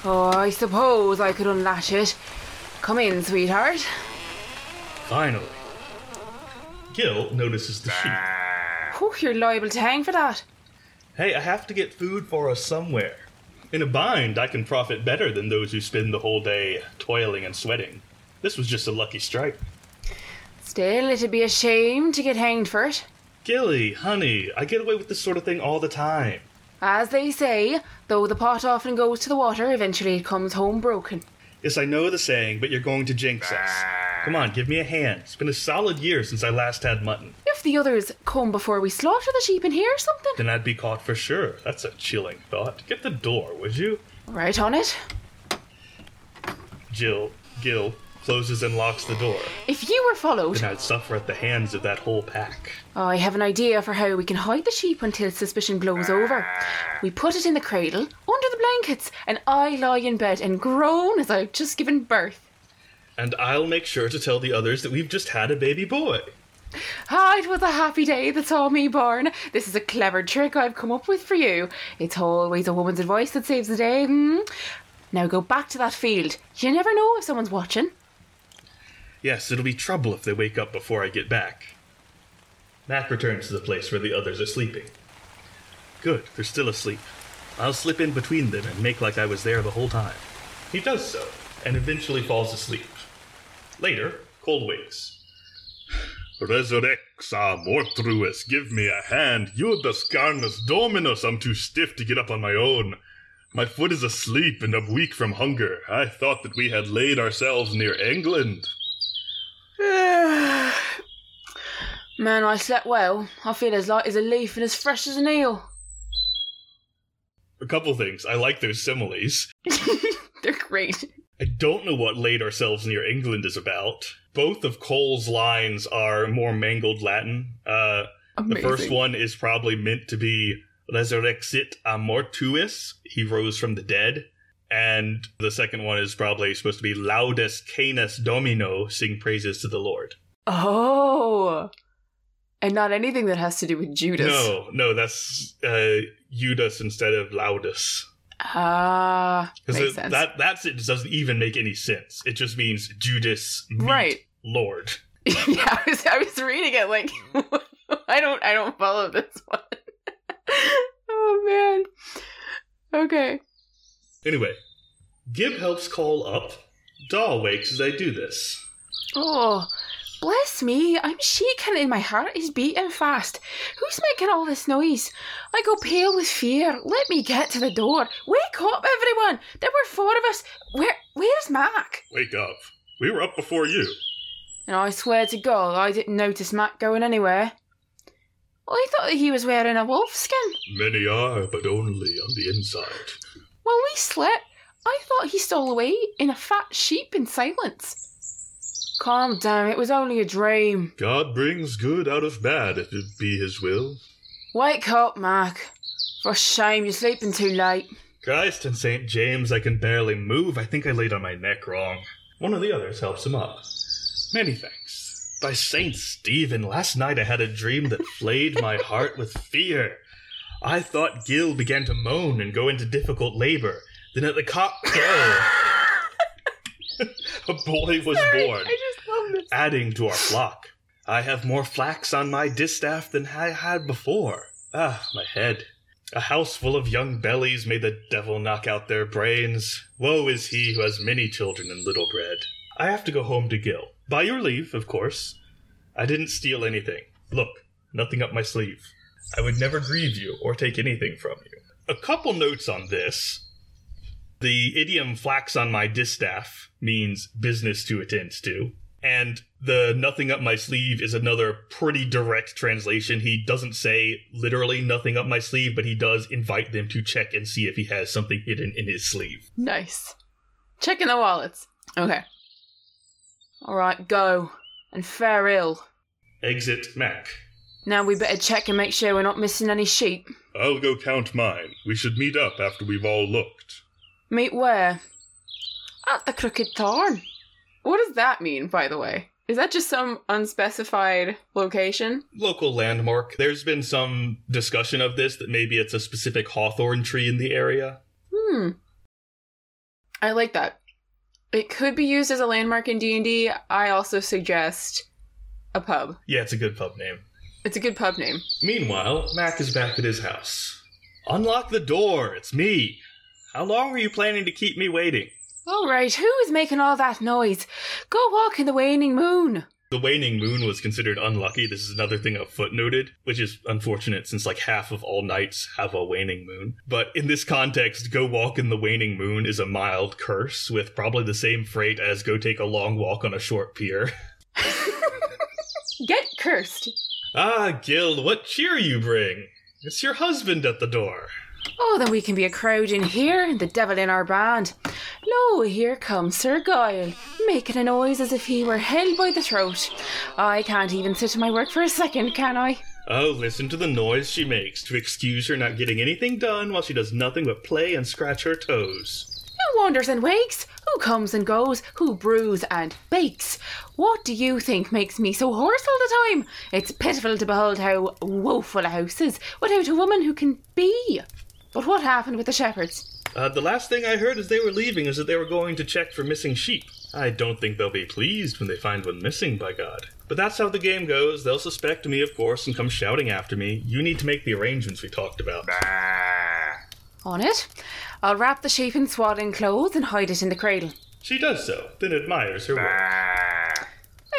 Oh, I suppose I could unlatch it. Come in, sweetheart. Finally. Gil notices the sheep. Whew, you're liable to hang for that. Hey, I have to get food for us somewhere. In a bind, I can profit better than those who spend the whole day toiling and sweating. This was just a lucky strike. Still, it'd be a shame to get hanged for it. Gilly, honey, I get away with this sort of thing all the time. As they say, though the pot often goes to the water, eventually it comes home broken. Yes, I know the saying, but you're going to jinx us. Come on, give me a hand. It's been a solid year since I last had mutton. If the others come before we slaughter the sheep and hear something, Then I'd be caught for sure. That's a chilling thought. Get the door, would you? right on it. Jill, Gil, closes and locks the door. If you were followed, Then I'd suffer at the hands of that whole pack. I have an idea for how we can hide the sheep until suspicion blows over. We put it in the cradle, under the blankets, and I lie in bed and groan as I've just given birth. And I'll make sure to tell the others that we've just had a baby boy. Ah, it was a happy day that saw me born. This is a clever trick I've come up with for you. It's always a woman's advice that saves the day. Hmm? Now go back to that field. You never know if someone's watching. Yes, it'll be trouble if they wake up before I get back. Mac returns to the place where the others are sleeping. Good, they're still asleep. I'll slip in between them and make like I was there the whole time. He does so, and eventually falls asleep. Later, Cole wakes. Resurrexa mortruus, give me a hand. Iudus carnus dominus, I'm too stiff to get up on my own. My foot is asleep and I'm weak from hunger. I thought that we had laid ourselves near England. <sighs> Man, I slept well. I feel as light as a leaf and as fresh as an eel. A couple things. I like those similes. <laughs> They're great. I don't know what laid ourselves near England is about. Both of Cole's lines are more mangled Latin. Uh, the first one is probably meant to be resurrexit a mortuis. He rose from the dead. And the second one is probably supposed to be laudes canis domino, sing praises to the Lord. Oh. And not anything that has to do with Judas. No, no, that's uh, Judas instead of laudus. Ah, Because makes sense. that that's it doesn't even make any sense. It just means Judas meet Right. Lord. <laughs> yeah, I was, I was reading it like <laughs> I don't I don't follow this one. <laughs> oh man. Okay. Anyway, Gib helps Cole up. Daw wakes as I do this. Oh, bless me, I'm shaking and my heart is beating fast. Who's making all this noise? I go pale with fear. Let me get to the door. Wake up, everyone! There were four of us. Where where's Mac? Wake up. We were up before you. And I swear to God, I didn't notice Mac going anywhere. I thought that he was wearing a wolf skin. Many are, but only on the inside. When we slept, I thought he stole away in a fat sheep in silence. Calm down, it was only a dream. God brings good out of bad if it be his will. Wake up, Mac. For shame, you're sleeping too late. Christ and St. James, I can barely move. I think I laid on my neck wrong. One of the others helps him up. Many thanks. By St. Stephen, last night I had a dream that flayed my <laughs> heart with fear. I thought Gil began to moan and go into difficult labor. Then at the cock crow, <coughs> <laughs> a boy was born, I just love this. adding to our flock. I have more flax on my distaff than I had before. Ah, my head. A house full of young bellies may the devil knock out their brains. Woe is he who has many children and little bread. I have to go home to Gil. By your leave, of course. I didn't steal anything. Look, nothing up my sleeve. I would never grieve you or take anything from you. A couple notes on this. The idiom flax on my distaff means business to attend to. And the nothing up my sleeve is another pretty direct translation. He doesn't say literally nothing up my sleeve, but he does invite them to check and see if he has something hidden in his sleeve. Nice. Checking the wallets. Okay. Alright, go. And fare ill. Exit Mac. Now we better check and make sure we're not missing any sheep. I'll go count mine. We should meet up after we've all looked. Meet where? At the Crooked Thorn. What does that mean, by the way? Is that just some unspecified location? Local landmark. There's been some discussion of this that maybe it's a specific hawthorn tree in the area. Hmm. I like that. It could be used as a landmark in D&D. I also suggest a pub. Yeah, it's a good pub name. It's a good pub name. Meanwhile, Mac is back at his house. Unlock the door, it's me. How long are you planning to keep me waiting? All right, who is making all that noise? Go walk in the waning moon. The waning moon was considered unlucky. This is another thing I've footnoted, which is unfortunate since like half of all nights have a waning moon. But in this context, go walk in the waning moon is a mild curse with probably the same freight as go take a long walk on a short pier. <laughs> Get cursed. ah, Gil, what cheer you bring? It's your husband at the door. Oh, then we can be a crowd in here, and the devil in our band. Lo, here comes Sir Guile, making a noise as if he were held by the throat. I can't even sit to my work for a second, can I? Oh, listen to the noise she makes to excuse her not getting anything done while she does nothing but play and scratch her toes. Who wanders and wakes? Who comes and goes? Who brews and bakes? What do you think makes me so hoarse all the time? It's pitiful to behold how woeful a house is without a woman who can be. But what happened with the shepherds? Uh, the last thing I heard as they were leaving is that they were going to check for missing sheep. I don't think they'll be pleased when they find one missing, by God. But that's how the game goes. They'll suspect me, of course, and come shouting after me. You need to make the arrangements we talked about. On it, I'll wrap the sheep in swaddling clothes and hide it in the cradle. She does so, then admires her work.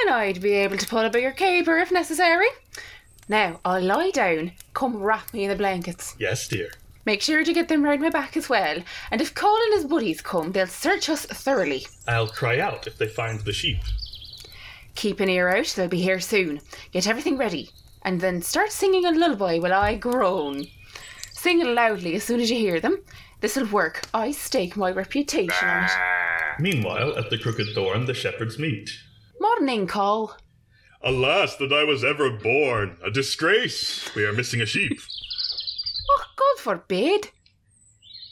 And I'd be able to pull a bigger caper if necessary. Now, I'll lie down. Come wrap me in the blankets. Yes, dear. Make sure to get them round my back as well. And if Cole and his buddies come, they'll search us thoroughly. I'll cry out if they find the sheep. Keep an ear out, they'll be here soon. Get everything ready. And then start singing a lullaby while I groan. Sing it loudly as soon as you hear them. This'll work. I stake my reputation on it. Meanwhile, at the Crooked Thorn, the shepherds meet. Morning, Cole. Alas, that I was ever born! A disgrace! We are missing a sheep. Oh, God forbid.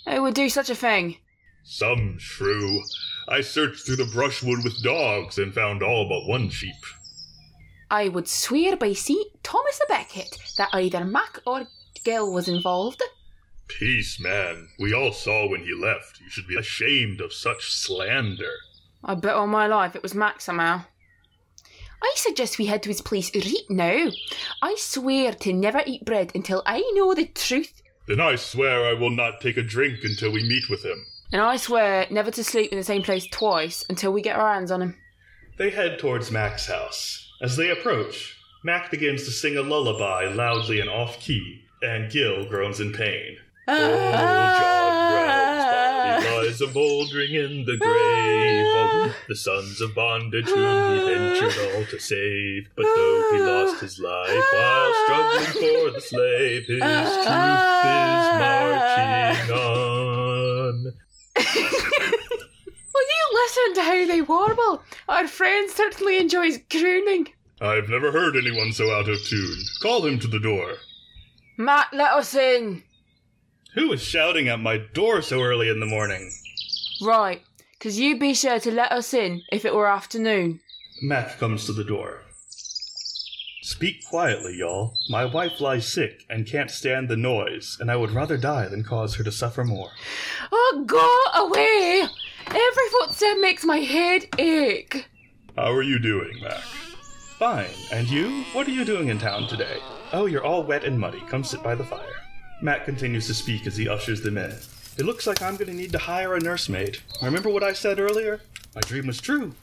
Who would do such a thing? Some shrew. I searched through the brushwood with dogs and found all but one sheep. I would swear by St. Thomas a Becket that either Mac or Gil was involved. Peace, man. We all saw when he left. You should be ashamed of such slander. I bet on my life it was Mac somehow. I suggest we head to his place right now. I swear to never eat bread until I know the truth. Then I swear I will not take a drink until we meet with him. And I swear never to sleep in the same place twice until we get our hands on him. They head towards Mac's house. As they approach, Mac begins to sing a lullaby loudly and off key, and Gil groans in pain. Ah. Oh, John Brown's body lies a mouldering in the grave. Oh, the sons of bondage whom he ah. ventured all to save. But though he ah. lost his life while struggling for the slave, his truth is marching on. <laughs> Will you listen to how they warble? Our friend certainly enjoys crooning. I've never heard anyone so out of tune. Call him to the door. Mac, let us in. Who is shouting at my door so early in the morning? Right, 'cause you'd be sure to let us in if it were afternoon. Mac comes to the door. Speak quietly, y'all. My wife lies sick and can't stand the noise, and I would rather die than cause her to suffer more. Oh, go away! Every footstep makes my head ache. How are you doing, Mac? Fine. And you? What are you doing in town today? Oh, you're all wet and muddy. Come sit by the fire. Mac continues to speak as he ushers them in. It looks like I'm going to need to hire a nursemaid. Remember what I said earlier? My dream was true.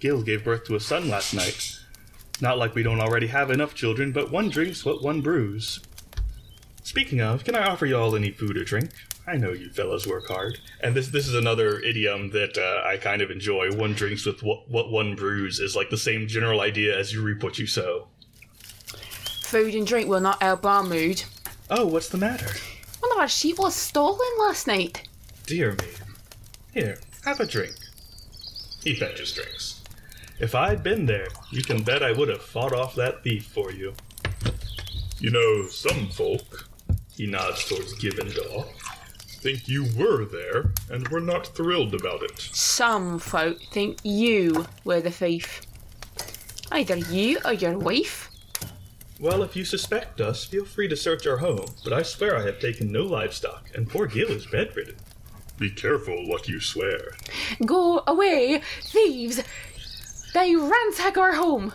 Gil gave birth to a son last night. Not like we don't already have enough children, but one drinks what one brews. Speaking of, can I offer y'all any food or drink? I know you fellas work hard. And this this is another idiom that uh, I kind of enjoy. One drinks with what, what one brews is like the same general idea as you reap what you sow. Food and drink will not help our mood. Oh, what's the matter? Oh One of our sheep was stolen last night. Dear me. Here, have a drink. He fetches drinks. If I'd been there, you can bet I would have fought off that thief for you. You know, some folk, he nods towards Gib and Daw, think you were there and were not thrilled about it. Some folk think you were the thief. Either you or your wife. Well, if you suspect us, feel free to search our home, but I swear I have taken no livestock, and poor Gil is bedridden. Be careful what you swear. Go away, thieves! They ransack our home.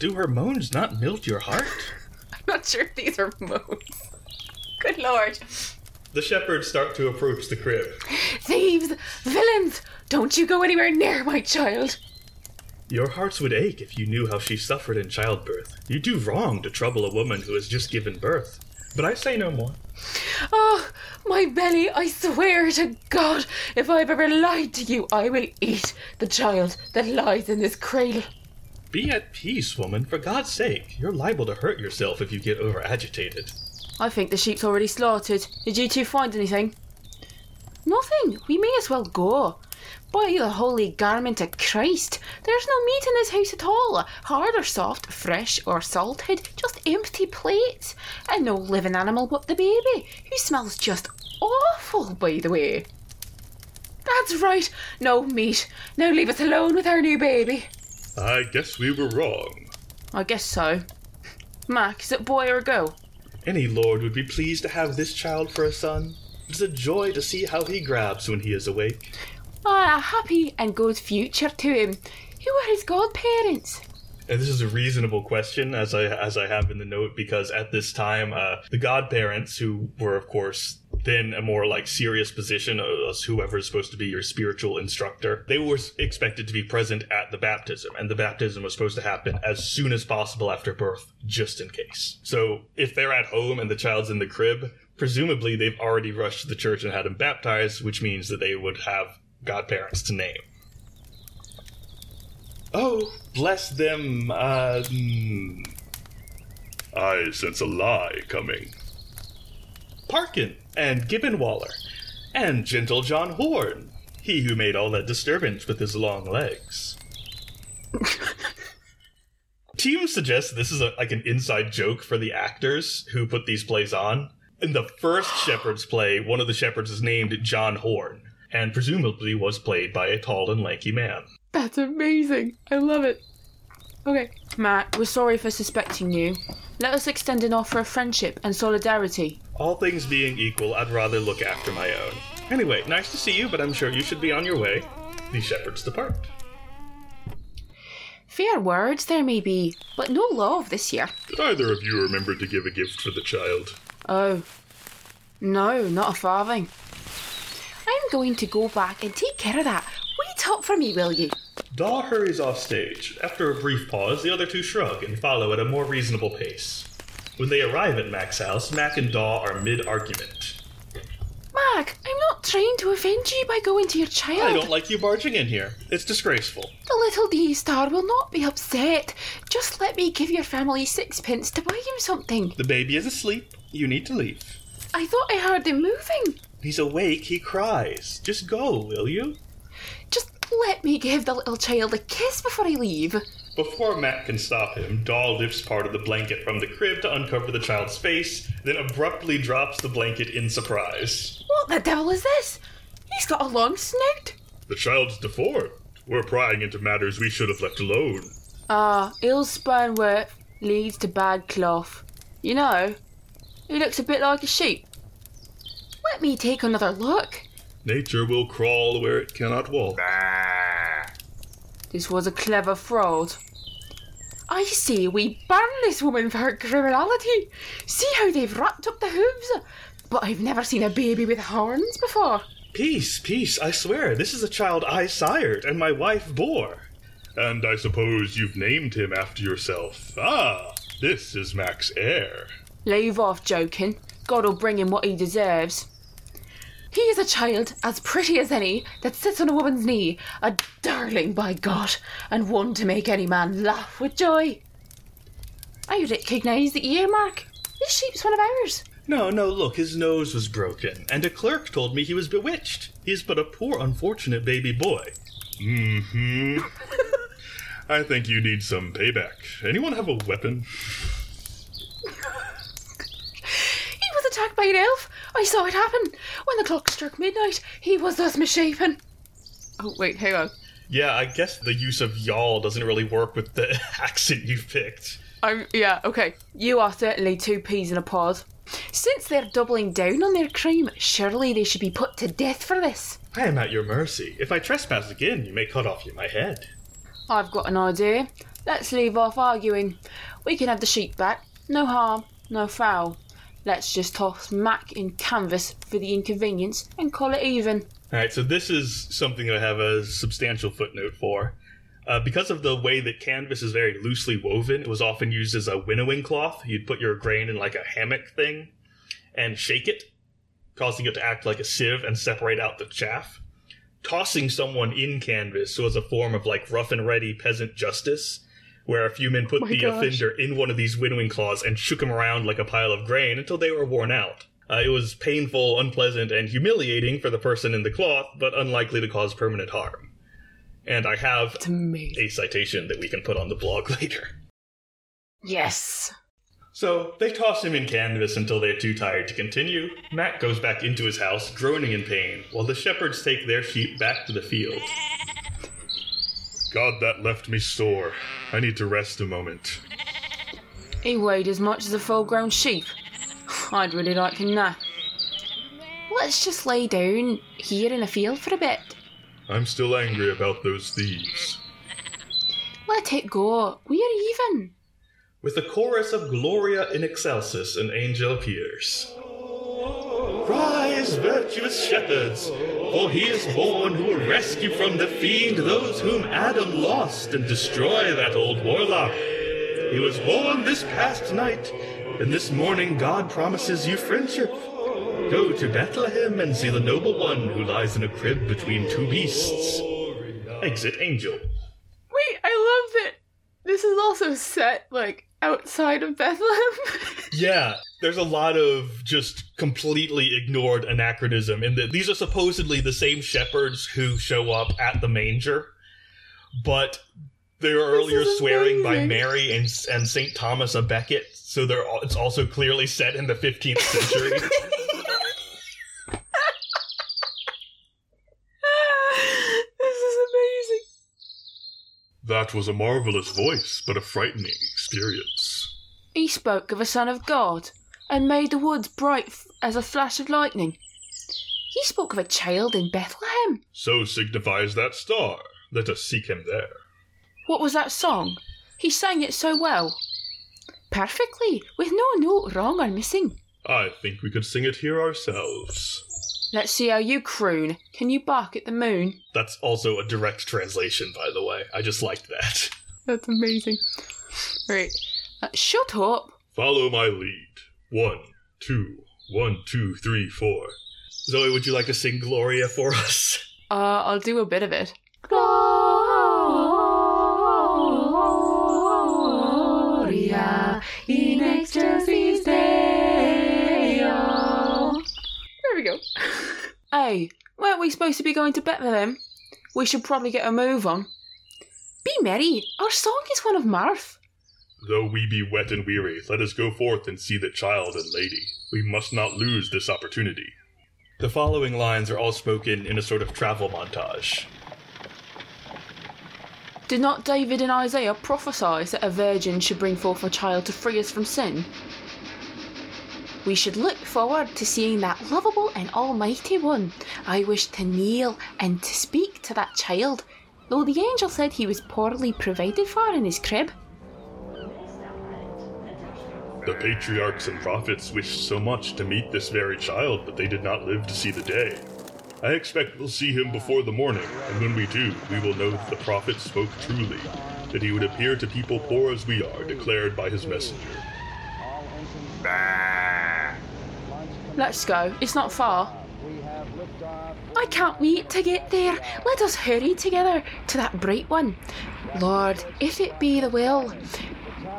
Do her moans not melt your heart? I'm not sure if these are moans. Good lord. The shepherds start to approach the crib. Thieves! Villains! Don't you go anywhere near my child! Your hearts would ache if you knew how she suffered in childbirth. You do wrong to trouble a woman who has just given birth. But I say no more. Oh, my belly, I swear to God, if I've ever lied to you, I will eat the child that lies in this cradle. Be at peace, woman, for God's sake. You're liable to hurt yourself if you get over agitated. I think the sheep's already slaughtered. Did you two find anything? Nothing. We may as well go. By the holy garment of Christ, there's no meat in this house at all. Hard or soft, fresh or salted, just empty plates. And no living animal but the baby, who smells just awful, by the way. That's right, no meat. Now leave us alone with our new baby. I guess we were wrong. I guess so. Mac, is it boy or girl? Any lord would be pleased to have this child for a son. It's a joy to see how he grabs when he is awake. A happy and good future to him. Who are his godparents? And this is a reasonable question, as I as I have in the note, because at this time, uh, the godparents, who were of course then a more like serious position as whoever is supposed to be your spiritual instructor, they were expected to be present at the baptism, and the baptism was supposed to happen as soon as possible after birth, just in case. So if they're at home and the child's in the crib, presumably they've already rushed to the church and had him baptized, which means that they would have godparents to name. Oh, bless them. Uh, mm. I sense a lie coming. Parkin, and Gibbon Waller, and gentle John Horn, he who made all that disturbance with his long legs. <laughs> TEAMS suggests this is a, like an inside joke for the actors who put these plays on. In the first <gasps> Shepherd's play, one of the shepherds is named John Horn, and presumably was played by a tall and lanky man. That's amazing. I love it. Okay. Mac, we're sorry for suspecting you. Let us extend an offer of friendship and solidarity. All things being equal, I'd rather look after my own. Anyway, nice to see you, but I'm sure you should be on your way. The shepherds depart. Fair words there may be, but no love this year. Did either of you remember to give a gift for the child? Oh. No, not a farthing. I'm going to go back and take care of that. Wait up for me, will you? Daw hurries off stage. After a brief pause, the other two shrug and follow at a more reasonable pace. When they arrive at Mac's house, Mac and Daw are mid argument. Mac, I'm not trying to offend you by going to your child. I don't like you barging in here. It's disgraceful. The little Daystar will not be upset. Just let me give your family sixpence to buy him something. The baby is asleep. You need to leave. I thought I heard him moving. He's awake, he cries. Just go, will you? Just let me give the little child a kiss before I leave. Before Mac can stop him, Daw lifts part of the blanket from the crib to uncover the child's face, then abruptly drops the blanket in surprise. What the devil is this? He's got a long snout. The child's deformed. We're prying into matters we should have left alone. Ah, ill spun work leads to bad cloth. You know, he looks a bit like a sheep. Let me take another look. Nature will crawl where it cannot walk. This was a clever fraud. I say we burn this woman for her criminality. See how they've wrapped up the hooves. But I've never seen a baby with horns before. Peace, peace, I swear, this is a child I sired and my wife bore. And I suppose you've named him after yourself. Ah, this is Mac's heir. Leave off joking. God'll bring him what he deserves. He is a child as pretty as any that sits on a woman's knee, a darling by God, and one to make any man laugh with joy. I recognise the earmark. This sheep's one of ours. No, no, look, his nose was broken, and a clerk told me he was bewitched. He is but a poor, unfortunate baby boy. Mm hmm. <laughs> I think you need some payback. Anyone have a weapon? He was attacked by an elf. I saw it happen. When the clock struck midnight, he was thus misshapen. Oh, wait, hang on. Yeah, I guess the use of y'all doesn't really work with the <laughs> accent you've picked. I'm, yeah, okay. You are certainly two peas in a pod. Since they're doubling down on their crime, surely they should be put to death for this. I am at your mercy. If I trespass again, you may cut off my head. I've got an idea. Let's leave off arguing. We can have the sheep back. No harm, no foul. Let's just toss Mac in canvas for the inconvenience and call it even. Alright, so this is something I have a substantial footnote for. Uh, because of the way that canvas is very loosely woven, it was often used as a winnowing cloth. You'd put your grain in like a hammock thing and shake it, causing it to act like a sieve and separate out the chaff. Tossing someone in canvas was a form of like rough and ready peasant justice, where a few men put My the gosh. offender in one of these winnowing claws and shook him around like a pile of grain until they were worn out. Uh, it was painful, unpleasant, and humiliating for the person in the cloth, but unlikely to cause permanent harm. And I have a citation that we can put on the blog <laughs> later. Yes. So they toss him in canvas until they're too tired to continue. Mac goes back into his house, groaning in pain, while the shepherds take their sheep back to the field. <laughs> God, that left me sore. I need to rest a moment. He weighed as much as a full grown sheep. I'd really like him now. Let's just lay down here in the field for a bit. I'm still angry about those thieves. Let it go. We're even. With a chorus of Gloria in Excelsis, an angel appears. Rise, virtuous shepherds, for he is born who will rescue from the fiend those whom Adam lost and destroy that old warlock. He was born this past night, and this morning God promises you friendship. Go to Bethlehem and see the noble one who lies in a crib between two beasts. Exit angel. Wait, I love that this is also set, like, outside of Bethlehem. <laughs> Yeah, there's a lot of just completely ignored anachronism in that these are supposedly the same shepherds who show up at the manger, but they were earlier swearing by. Mary and and Saint Thomas a Becket, so they're al- it's also clearly set in the 15th century. <laughs> this is amazing. that was a marvelous voice, but a frightening experience. He spoke of a son of God and made the woods bright f- as a flash of lightning. He spoke of a child in Bethlehem. So signifies that star. Let us seek him there. What was that song? He sang it so well. Perfectly, with no note wrong or missing. I think we could sing it here ourselves. Let's see how you croon. Can you bark at the moon? That's also a direct translation, by the way. I just liked that. That's amazing. Right. Uh, shut up. Follow my lead. One, two, one, two, three, four. Zoe, would you like to sing Gloria for us? Uh, I'll do a bit of it. Gloria in excelsis Deo. There we go. hey, weren't we supposed to be going to Bethlehem? We should probably get a move on. Be merry. Our song is one of mirth. Though we be wet and weary, let us go forth and see the child and lady. We must not lose this opportunity. The following lines are all spoken in a sort of travel montage. Did not David and Isaiah prophesy that a virgin should bring forth a child to free us from sin? We should look forward to seeing that lovable and almighty one. I wish to kneel and to speak to that child, though the angel said he was poorly provided for in his crib. The patriarchs and prophets wished so much to meet this very child, but they did not live to see the day. I expect we'll see him before the morning, and when we do, we will know that the prophet spoke truly, that he would appear to people poor as we are, declared by his messenger. Let's go, it's not far. I can't wait to get there. Let us hurry together to that bright one. Lord, if it be the will,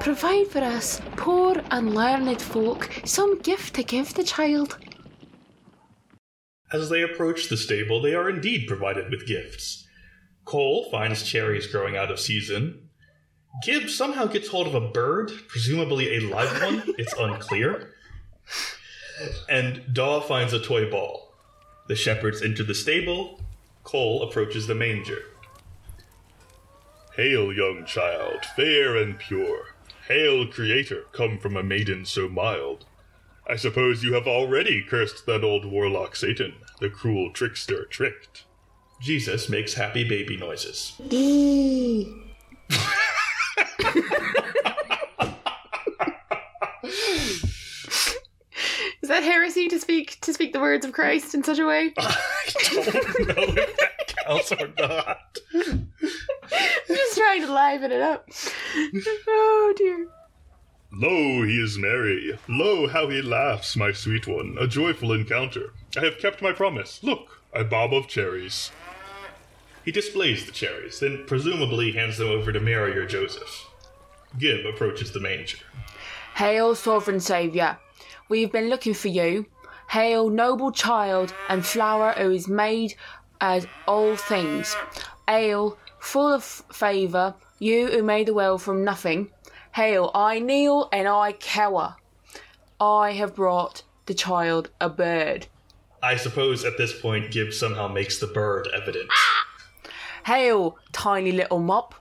provide for us, poor unlearned folk, some gift to give the child. As they approach the stable, they are indeed provided with gifts. Cole finds cherries growing out of season. Gib somehow gets hold of a bird, presumably a live one, <laughs> it's unclear. And Daw finds a toy ball. The shepherds enter the stable. Cole approaches the manger. Hail, young child, fair and pure. Hail, Creator, come from a maiden so mild. I suppose you have already cursed that old warlock Satan, the cruel trickster tricked. Jesus makes happy baby noises. <laughs> Is that heresy to speak to speak the words of Christ in such a way? <laughs> I don't know if that counts or not. I'm just trying to liven it up. Oh dear. Lo, he is merry. Lo, how he laughs, my sweet one. A joyful encounter. I have kept my promise. Look, a bob of cherries. He displays the cherries, then presumably hands them over to Mary or Joseph. Gib approaches the manger. Hail, sovereign saviour. We've been looking for you. Hail, noble child and flower who is made as all things. Hail, full of favour, you who made the world from nothing. Hail, I kneel and I cower. I have brought the child a bird. I suppose at this point Gibbs somehow makes the bird evident. Hail, tiny little mop.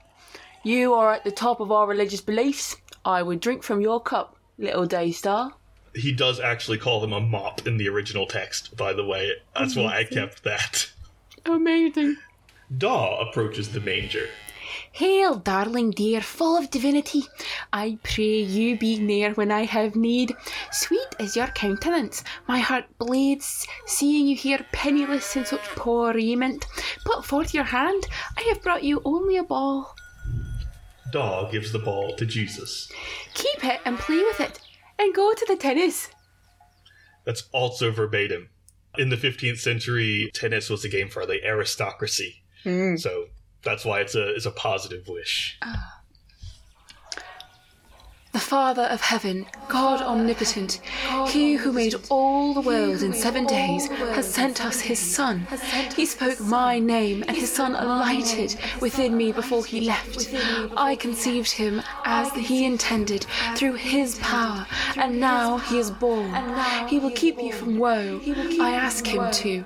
You are at the top of our religious beliefs. I would drink from your cup, little Daystar. He does actually call him a mop in the original text, by the way. That's why I kept that. Amazing. Daw approaches the manger. Hail, darling dear, full of divinity. I pray you be near when I have need. Sweet is your countenance. My heart bleeds, seeing you here penniless in such poor raiment. Put forth your hand. I have brought you only a ball. Daw gives the ball to Jesus. Keep it and play with it, and go to the tennis. That's also verbatim. In the 15th century, tennis was a game for the aristocracy. Hmm. So that's why it's a it's a positive wish. Ah. The Father of heaven, God omnipotent, he who made all the world in seven days, has sent us his Son. He spoke my name, and his Son alighted within me before he left. I conceived him as he intended through his power, and now he is born. He will keep you from woe. I ask him to.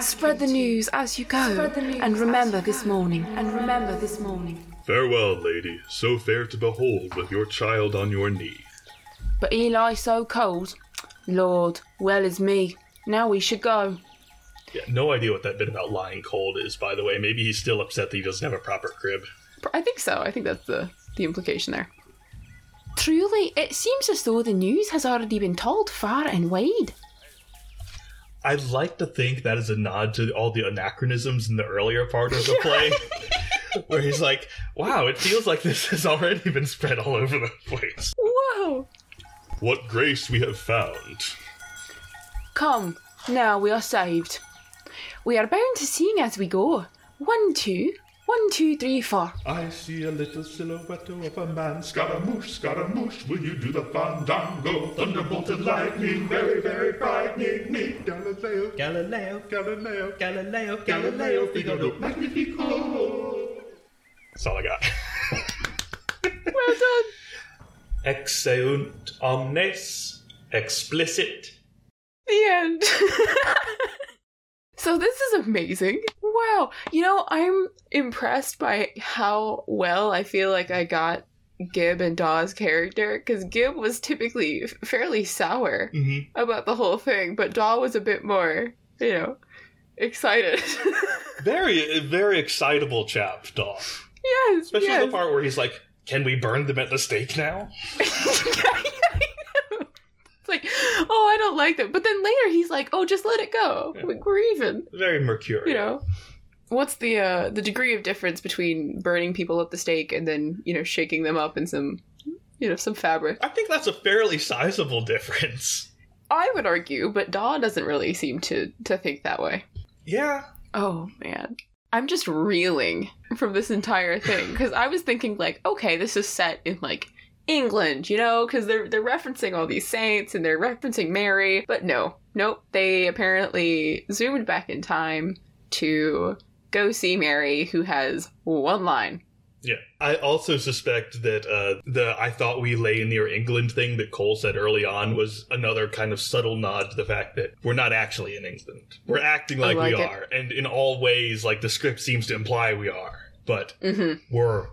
Spread the news as you go, and remember this morning. And remember this morning. Farewell, lady, so fair to behold with your child on your knee. But he lies so cold. Lord, well is me. Now we should go. Yeah, no idea what that bit about lying cold is, by the way. Maybe he's still upset that he doesn't have a proper crib. I think so. I think that's the the implication there. Truly, it seems as though the news has already been told far and wide. I'd like to think that is a nod to all the anachronisms in the earlier part of the <laughs> play. where he's like, wow, it feels like this has already been spread all over the place. Whoa! What grace we have found. Come, now we are saved. We are bound to sing as we go. One, two, one, two, three, four. I see a little silhouette of a man. Scaramouche, Scaramouche, will you do the fandango? Thunderbolt and lightning, very, very frightening me. Galileo, Galileo, Galileo, Galileo, Galileo, Figaro, Magnifico. That's all I got. <laughs> Well done. Exeunt omnes explicit. The end. <laughs> so this is amazing. Wow. You know, I'm impressed by how well I feel like I got Gib and Daw's character because Gib was typically fairly sour Mm-hmm. about the whole thing, but Daw was a bit more, you know, excited. <laughs> Very, very excitable chap, Daw. yes, Especially yes. the part where he's like, "Can we burn them at the stake now?" it's <laughs> <laughs> like, oh, I don't like them. But then later he's like, oh, just let it go. Yeah. Like, we're even. Very mercurial. You know, what's the uh, the degree of difference between burning people at the stake and then you know shaking them up in some you know some fabric? I think that's a fairly sizable difference. I would argue, but Daw doesn't really seem to to think that way. Yeah. Oh man. I'm just reeling from this entire thing because I was thinking like, okay, this is set in like England, you know, because they're they're referencing all these saints and they're referencing Mary, but no, nope. They apparently zoomed back in time to go see Mary, who has one line. Yeah. I also suspect that uh, the I thought we lay near England thing that Cole said early on was another kind of subtle nod to the fact that we're not actually in England. We're acting like, like we it. are, and in all ways, like the script seems to imply we are, but we're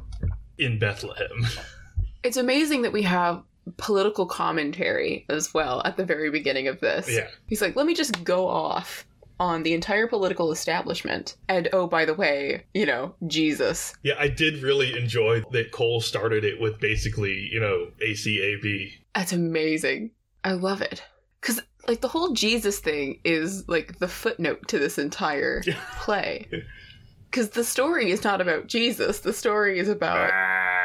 in Bethlehem. <laughs> It's amazing that we have political commentary as well at the very beginning of this. Yeah. He's like, let me just go off on the entire political establishment. And oh, by the way, you know, Jesus. yeah, I did really enjoy that Cole started it with basically, you know, ACAB. That's amazing. I love it. Because, like, the whole Jesus thing is, like, the footnote to this entire play. Because the story is not about Jesus, the story is about ah.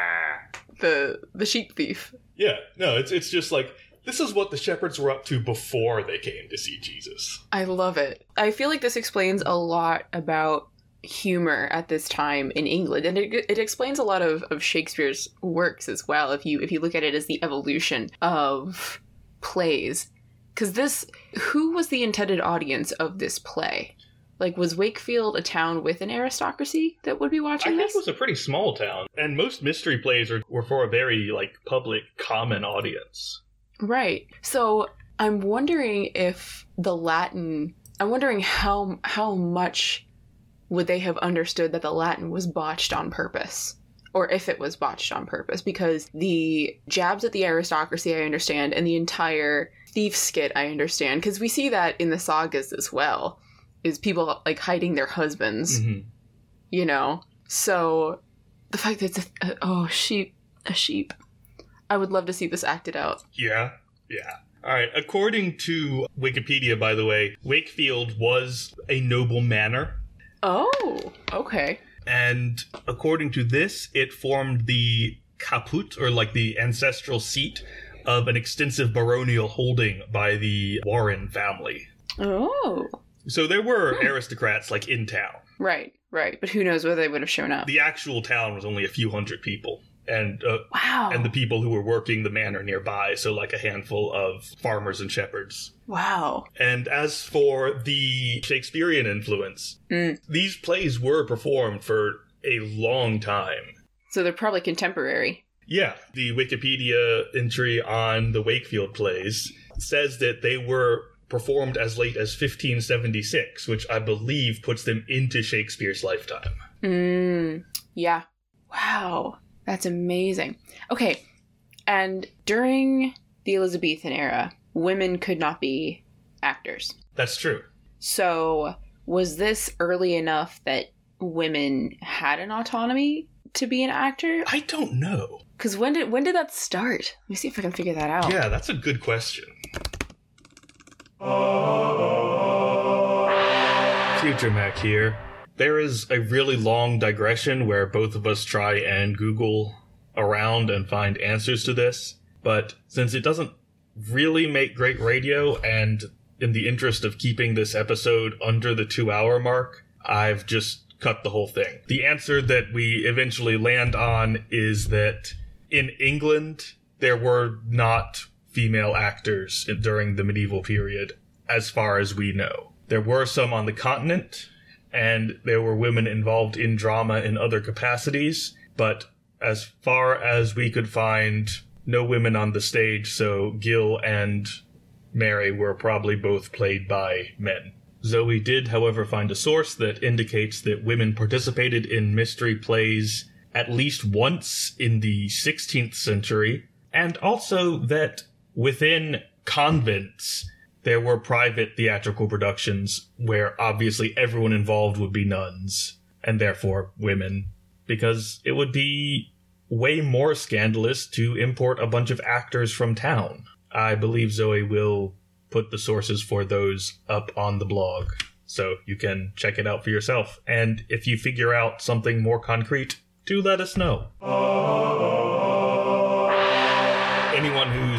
The the sheep thief. Yeah, no, it's it's just like this is what the shepherds were up to before they came to see Jesus. I love it. I feel like this explains a lot about humor at this time in England, and it, it explains a lot of, of Shakespeare's works as well. If you if you look at it as the evolution of plays, because this who was the intended audience of this play? Like, was Wakefield a town with an aristocracy that would be I watching think this? it was a pretty small town, and most mystery plays are, were for a very like public, common audience. Right. So I'm wondering if the Latin. I'm wondering how how much would they have understood that the Latin was botched on purpose, or if it was botched on purpose, because the jabs at the aristocracy I understand, and the entire thief skit I understand, because we see that in the sagas as well, is people like hiding their husbands Mm-hmm. you know so the fact that it's a, oh sheep a sheep i would love to see this acted out Yeah, yeah. All right. According to Wikipedia, by the way, Wakefield was a noble manor, oh okay and according to this, it formed the caput, or like the ancestral seat of an extensive baronial holding by the Warenne family. oh So there were aristocrats like in town. right right but who knows whether they would have shown up The actual town was only a few hundred people. and uh, Wow. and the people who were working the manor nearby, so like a handful of farmers and shepherds. wow. And as for the Shakespearean influence, Mm. these plays were performed for a long time. So they're probably contemporary. Yeah, the Wikipedia entry on the Wakefield plays says that they were performed as late as 1576, which I believe puts them into Shakespeare's lifetime. Mm, yeah. Wow. That's amazing. Okay. And during the Elizabethan era, women could not be actors. That's true. So, was this early enough that women had an autonomy to be an actor? I don't know. Because when did when did that start? Let me see if I can figure that out. Yeah, that's a good question. Future Mac here. There is a really long digression where both of us try and Google around and find answers to this, but since it doesn't really make great radio, and in the interest of keeping this episode under the two hour mark, I've just cut the whole thing. The answer that we eventually land on is that in England, there were not female actors during the medieval period, as far as we know. There were some on the continent, and there were women involved in drama in other capacities, but as far as we could find, no women on the stage, so Gil and Mary were probably both played by men. Zoe did, however, find a source that indicates that women participated in mystery plays at least once in the 16th century, and also that within convents there were private theatrical productions where obviously everyone involved would be nuns, and therefore women, because it would be way more scandalous to import a bunch of actors from town. I believe Zoe will put the sources for those up on the blog. So you can check it out for yourself. And if you figure out something more concrete, do let us know.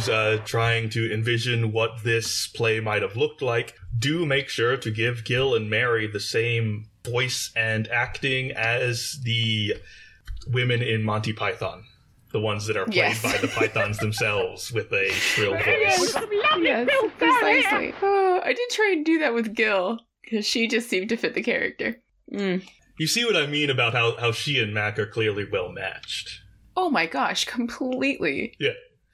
Anyone who's uh, trying to envision what this play might have looked like, do make sure to give Gil and Mary the same voice and acting as the women in Monty Python. The ones that are played Yes. by the pythons themselves with a shrill voice. Yes, yes precisely. Oh, I did try and do that with Gil because she just seemed to fit the character. Mm. You see what I mean about how, how she and Mac are clearly well matched. Oh my gosh, completely. Yeah.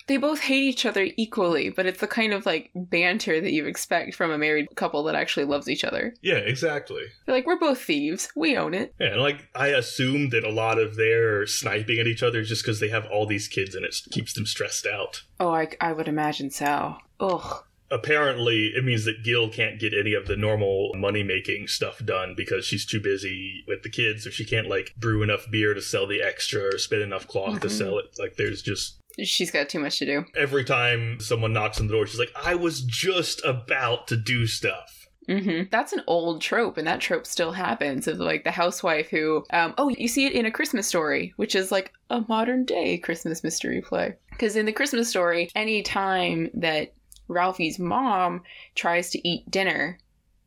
They both hate each other equally, but it's the kind of like banter that you expect from a married couple that actually loves each other. Yeah, exactly. They're like, we're both thieves. We own it. Yeah, and like I assume that a lot of their sniping at each other is just because they have all these kids and it keeps them stressed out. Oh, I, I would imagine so. Ugh. Apparently, it means that Gil can't get any of the normal money making stuff done because she's too busy with the kids, or she can't like brew enough beer to sell the extra or spin enough cloth to Mhm. sell it. Like, there's just She's got too much to do. every time someone knocks on the door, she's like, I was just about to do stuff. hmm That's an old trope, and that trope still happens of like the housewife who, um, oh, you see it in A Christmas Story, which is like a modern day Christmas mystery play. Because in The Christmas Story, any time that Ralphie's mom tries to eat dinner,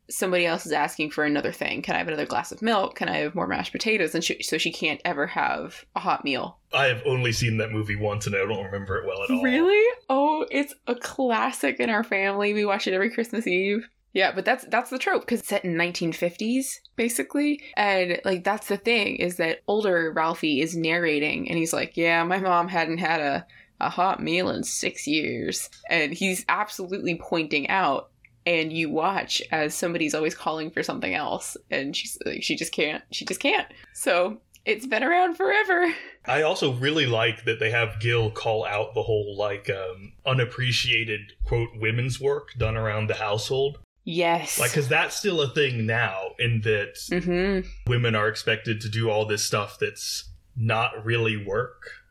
somebody else is asking for another thing. Can I have another glass of milk? Can I have more mashed potatoes? And she, so she can't ever have a hot meal. I have only seen that movie once and I don't remember it well at all. Really? Oh, it's a classic in our family. We watch it every Christmas Eve. Yeah, but that's that's the trope because it's set in 1950s basically, and like that's the thing is that older Ralphie is narrating, and he's like, "Yeah, my mom hadn't had a a hot meal in six years," and he's absolutely pointing out. And you watch as somebody's always calling for something else, and she's like, she just can't, she just can't. So it's been around forever. I also really like that they have Gil call out the whole like um, unappreciated quote women's work done around the household. Yes. Like, because that's still a thing now, in that mm-hmm. women are expected to do all this stuff that's not really work.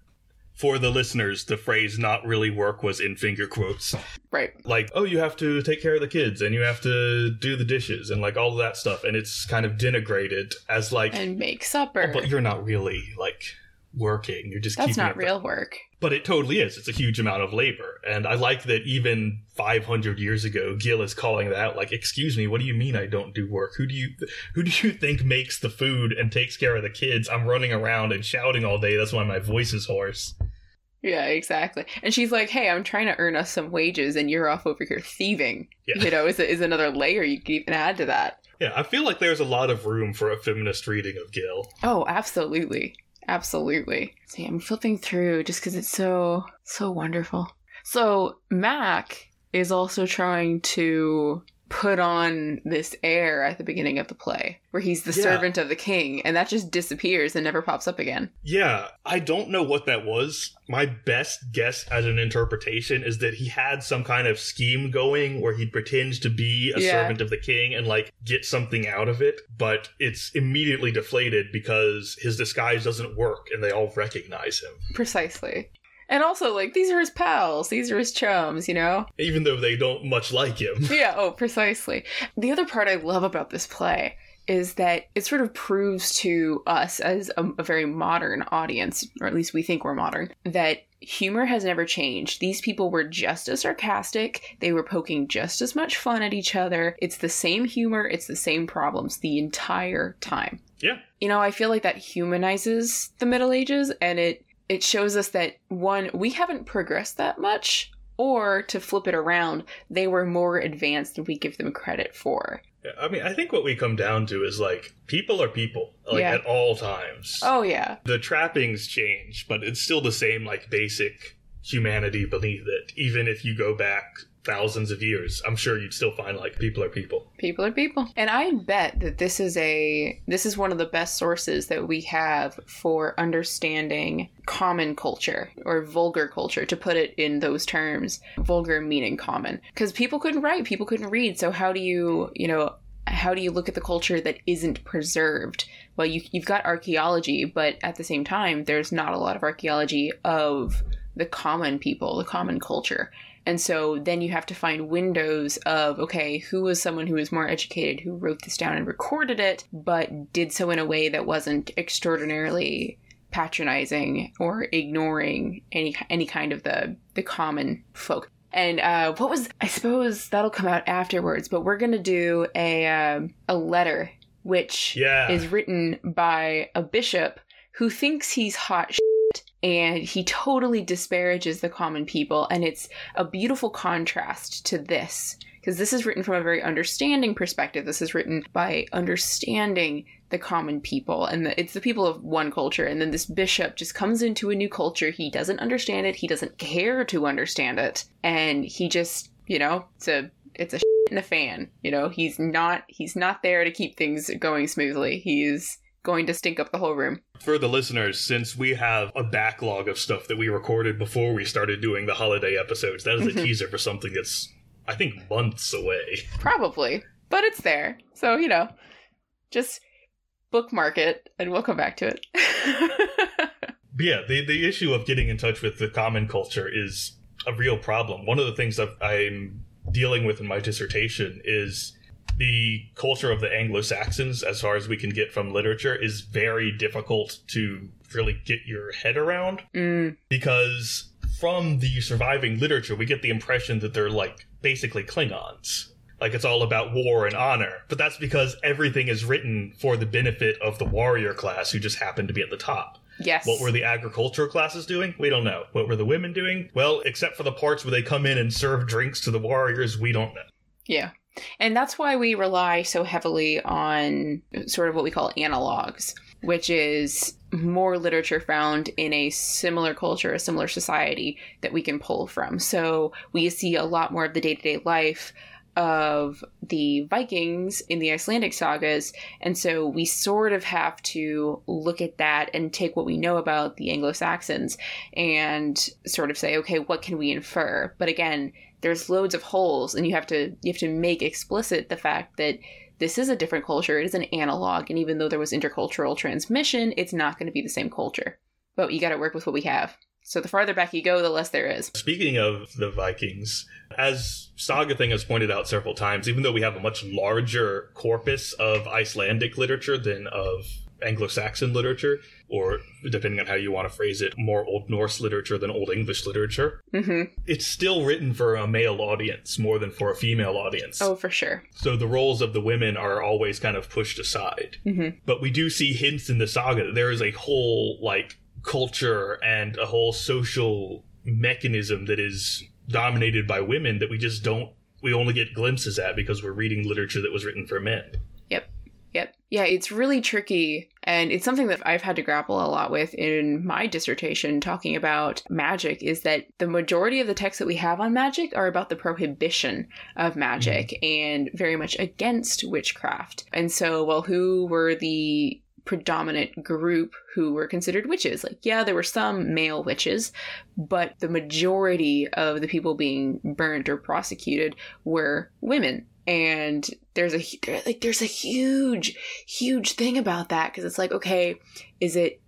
For the listeners, the phrase not really work was in finger quotes. Right. Like, oh, you have to take care of the kids and you have to do the dishes and like all of that stuff. And it's kind of denigrated as like, and make supper. "Oh, but you're not really like working. You're just That's keeping not up the- real work. But it totally is. It's a huge amount of labor. And I like that even 500 years ago, Gil is calling that out like, excuse me, what do you mean I don't do work? Who do you, who do you think makes the food and takes care of the kids? I'm running around and shouting all day. That's why my voice is hoarse. Yeah, exactly. And she's like, "Hey, I'm trying to earn us some wages, and you're off over here thieving." Yeah. You know, is is another layer you can even add to that. Yeah, I feel like there's a lot of room for a feminist reading of Gil. Oh, absolutely, absolutely. See, I'm flipping through just because it's so so wonderful. So Mac is also trying to put on this air at the beginning of the play, where he's the Yeah. servant of the king, and that just disappears and never pops up again. Yeah, I don't know what that was. My best guess as an interpretation is that he had some kind of scheme going where he pretends to be a Yeah. servant of the king and like get something out of it, but it's immediately deflated because his disguise doesn't work and they all recognize him. Precisely. And also, like, these are his pals, these are his chums, you know? Even though they don't much like him. <laughs> yeah, oh, precisely. The other part I love about this play is that it sort of proves to us as a, a very modern audience, or at least we think we're modern, that humor has never changed. These people were just as sarcastic, they were poking just as much fun at each other. It's the same humor, it's the same problems the entire time. Yeah. You know, I feel like that humanizes the Middle Ages and it it shows us that one, we haven't progressed that much, or to flip it around, they were more advanced than we give them credit for. Yeah, I mean, I think what we come down to is like people are people, like Yeah. at all times. Oh yeah. The trappings change, but it's still the same like basic humanity beneath it. Even if you go back thousands of years, I'm sure you'd still find like people are people. People are people. And I bet that this is a this is one of the best sources that we have for understanding common culture or vulgar culture to put it in those terms. Vulgar meaning common. Cuz people couldn't write, people couldn't read. So how do you, you know, how do you look at the culture that isn't preserved? Well, you, you've got archaeology, but at the same time, there's not a lot of archaeology of the common people, the common culture. And so then you have to find windows of, okay, who was someone who was more educated, who wrote this down and recorded it, but did so in a way that wasn't extraordinarily patronizing or ignoring any any kind of the the common folk. And uh, what was I suppose that'll come out afterwards, but we're gonna do a um a letter which Yeah. is written by a bishop who thinks he's hot and he totally disparages the common people. And it's a beautiful contrast to this because this is written from a very understanding perspective. This is written by understanding the common people and the, it's the people of one culture. And then this bishop just comes into a new culture. He doesn't understand it. He doesn't care to understand it. And he just you know it's a it's a <laughs> in a fan you know? He's not he's not there to keep things going smoothly. He's going to stink up the whole room For the listeners, since we have a backlog of stuff that we recorded before we started doing the holiday episodes, that is a Mhm. teaser for something that's, I think, months away. Probably, but it's there. So, you know, just bookmark it and we'll come back to it. <laughs> Yeah, the, the issue of getting in touch with the common culture is a real problem. One of the things that I'm dealing with in my dissertation is the culture of the Anglo Saxons, as far as we can get from literature, is very difficult to really get your head around mm, because from the surviving literature, we get the impression that they're like basically Klingons. Like it's all about war and honor. But that's because everything is written for the benefit of the warrior class who just happen to be at the top. yes. What were the agricultural classes doing? We don't know. What were the women doing? Well, except for the parts where they come in and serve drinks to the warriors, we don't know. Yeah. And that's why we rely so heavily on sort of what we call analogs, which is more literature found in a similar culture, a similar society that we can pull from. So we see a lot more of the day to day life of the Vikings in the Icelandic sagas. And so we sort of have to look at that and take what we know about the Anglo Saxons and sort of say, okay, what can we infer? But again, there's loads of holes and you have to you have to make explicit the fact that this is a different culture it is an analog and even though there was intercultural transmission it's not going to be the same culture but you got to work with what we have so the farther back you go the less there is Speaking of the Vikings, as Saga Thing has pointed out several times, even though we have a much larger corpus of Icelandic literature than of Anglo-Saxon literature, or depending on how you want to phrase it, more Old Norse literature than Old English literature. hmm It's still written for a male audience more than for a female audience. Oh, for sure. So the roles of the women are always kind of pushed aside. Mhm. But we do see hints in the saga that there is a whole like culture and a whole social mechanism that is dominated by women that we just don't we only get glimpses at because we're reading literature that was written for men. Yep. Yep. Yeah, it's really tricky. And it's something that I've had to grapple a lot with in my dissertation talking about magic is that the majority of the texts that we have on magic are about the prohibition of magic mm-hmm. and very much against witchcraft. And so, well, who were the predominant group who were considered witches? Like, yeah, there were some male witches, but the majority of the people being burnt or prosecuted were women. And there's a like there's a huge huge thing about that because it's like okay is it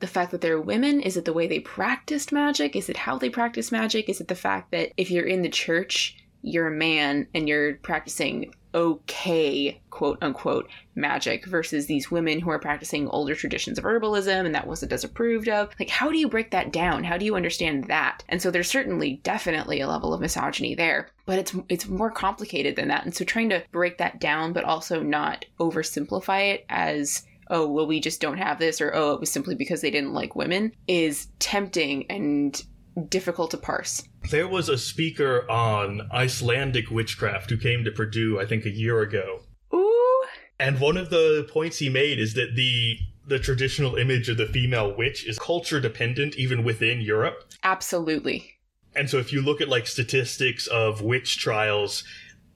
the fact that they're women? Is it the way they practiced magic? Is it how they practice magic? Is it the fact that if you're in the church you're a man and you're practicing okay quote unquote magic versus these women who are practicing older traditions of herbalism and that wasn't as approved of. Like how do you break that down? How do you understand that? And so there's certainly definitely a level of misogyny there but it's it's more complicated than that. And so trying to break that down but also not oversimplify it as oh well we just don't have this or oh it was simply because they didn't like women is tempting and difficult to parse There was a speaker on Icelandic witchcraft who came to Purdue I think a year ago ooh And one of the points he made is that the the traditional image of the female witch is culture dependent even within Europe. absolutely And so if you look at like statistics of witch trials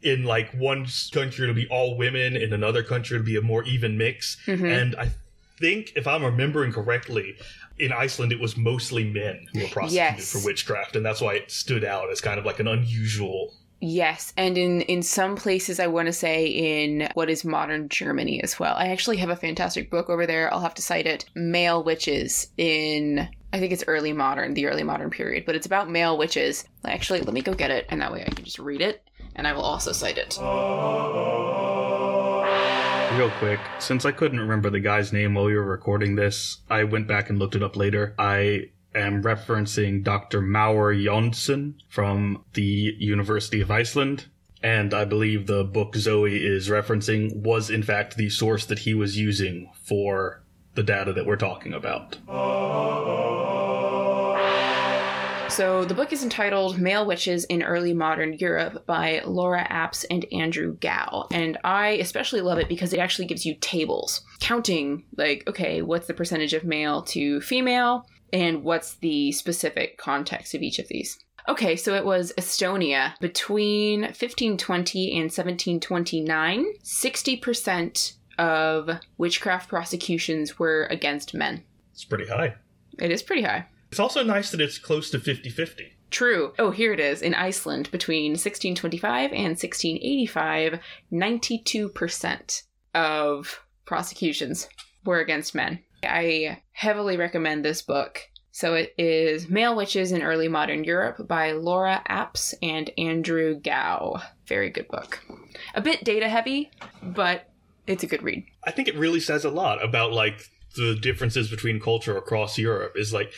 in like one country it'll be all women, in another country it'll be a more even mix. Mhm. And I think if I'm remembering correctly, in Iceland it was mostly men who were prosecuted Yes. for witchcraft, and that's why it stood out as kind of like an unusual Yes, and in in some places I want to say in what is modern Germany as well. I actually have a fantastic book over there. I'll have to cite it. Male witches in I think it's early modern, the early modern period, but it's about male witches. Actually, let me go get it and that way I can just read it and I will also cite it. Uh-huh. Real quick, since I couldn't remember the guy's name while we were recording this, I went back and looked it up later. I am referencing Dr. Már Jónsson from the University of Iceland. And I believe the book Zoe is referencing was in fact the source that he was using for the data that we're talking about. So the book is entitled Male Witches in Early Modern Europe by Lara Apps and Andrew Gow. And I especially love it because it actually gives you tables counting, like, okay, what's the percentage of male to female, and what's the specific context of each of these. Okay, so it was Estonia between 1520 and 1729. 60% of witchcraft prosecutions were against men. It's pretty high. It is pretty high. It's also nice that it's close to 50 50. True. Oh, here it is. In Iceland, between 1625 and 1685, 92% of prosecutions were against men. I heavily recommend this book. So it is Male Witches in Early Modern Europe by Lara Apps and Andrew Gow. Very good book. A bit data heavy, but it's a good read. I think it really says a lot about like the differences between culture across Europe. Is like,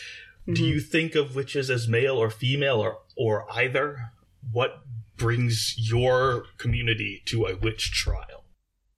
do you mm-hmm. think of witches as male or female or or either? What brings your community to a witch trial?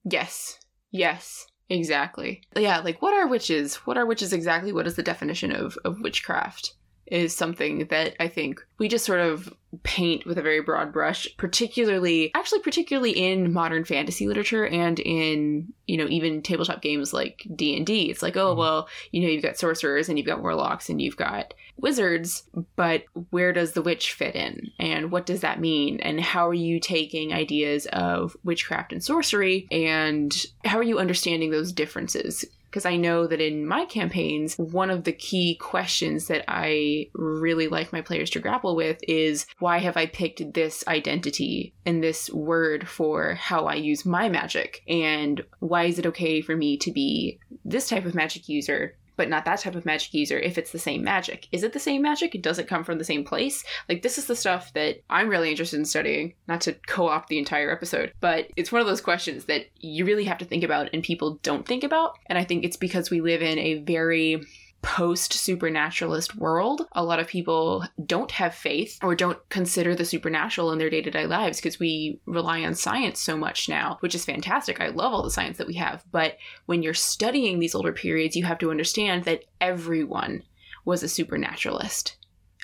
Yes. Yes. Exactly. Yeah, like what are witches? What are witches exactly? What is the definition of, of witchcraft? Is something that I think we just sort of paint with a very broad brush, particularly, actually, particularly in modern fantasy literature and in, you know, even tabletop games like D and D. It's like, oh, mm-hmm. well, you know, you've got sorcerers and you've got warlocks and you've got wizards, but where does the witch fit in? And what does that mean? And how are you taking ideas of witchcraft and sorcery and how are you understanding those differences? Because I know that in my campaigns, one of the key questions that I really like my players to grapple with is why have I picked this identity and this word for how I use my magic? And why is it okay for me to be this type of magic user but not that type of magic user if it's the same magic. Is it the same magic? Does it come from the same place? Like, this is the stuff that I'm really interested in studying, not to co opt the entire episode, but it's one of those questions that you really have to think about and people don't think about. And I think it's because we live in a very post supernaturalist world, a lot of people don't have faith or don't consider the supernatural in their day to day lives because we rely on science so much now, which is fantastic. I love all the science that we have. But when you're studying these older periods, you have to understand that everyone was a supernaturalist.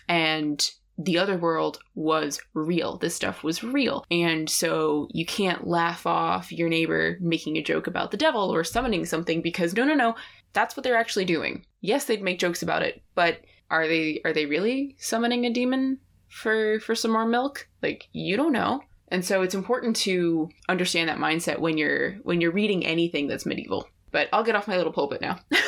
And the other world was real. This stuff was real. And so you can't laugh off your neighbor making a joke about the devil or summoning something because no, no, no, that's what they're actually doing. Yes, they'd make jokes about it, but are they are they really summoning a demon for for some more milk? Like you don't know. And so it's important to understand that mindset when you're when you're reading anything that's medieval. But I'll get off my little pulpit now. <laughs>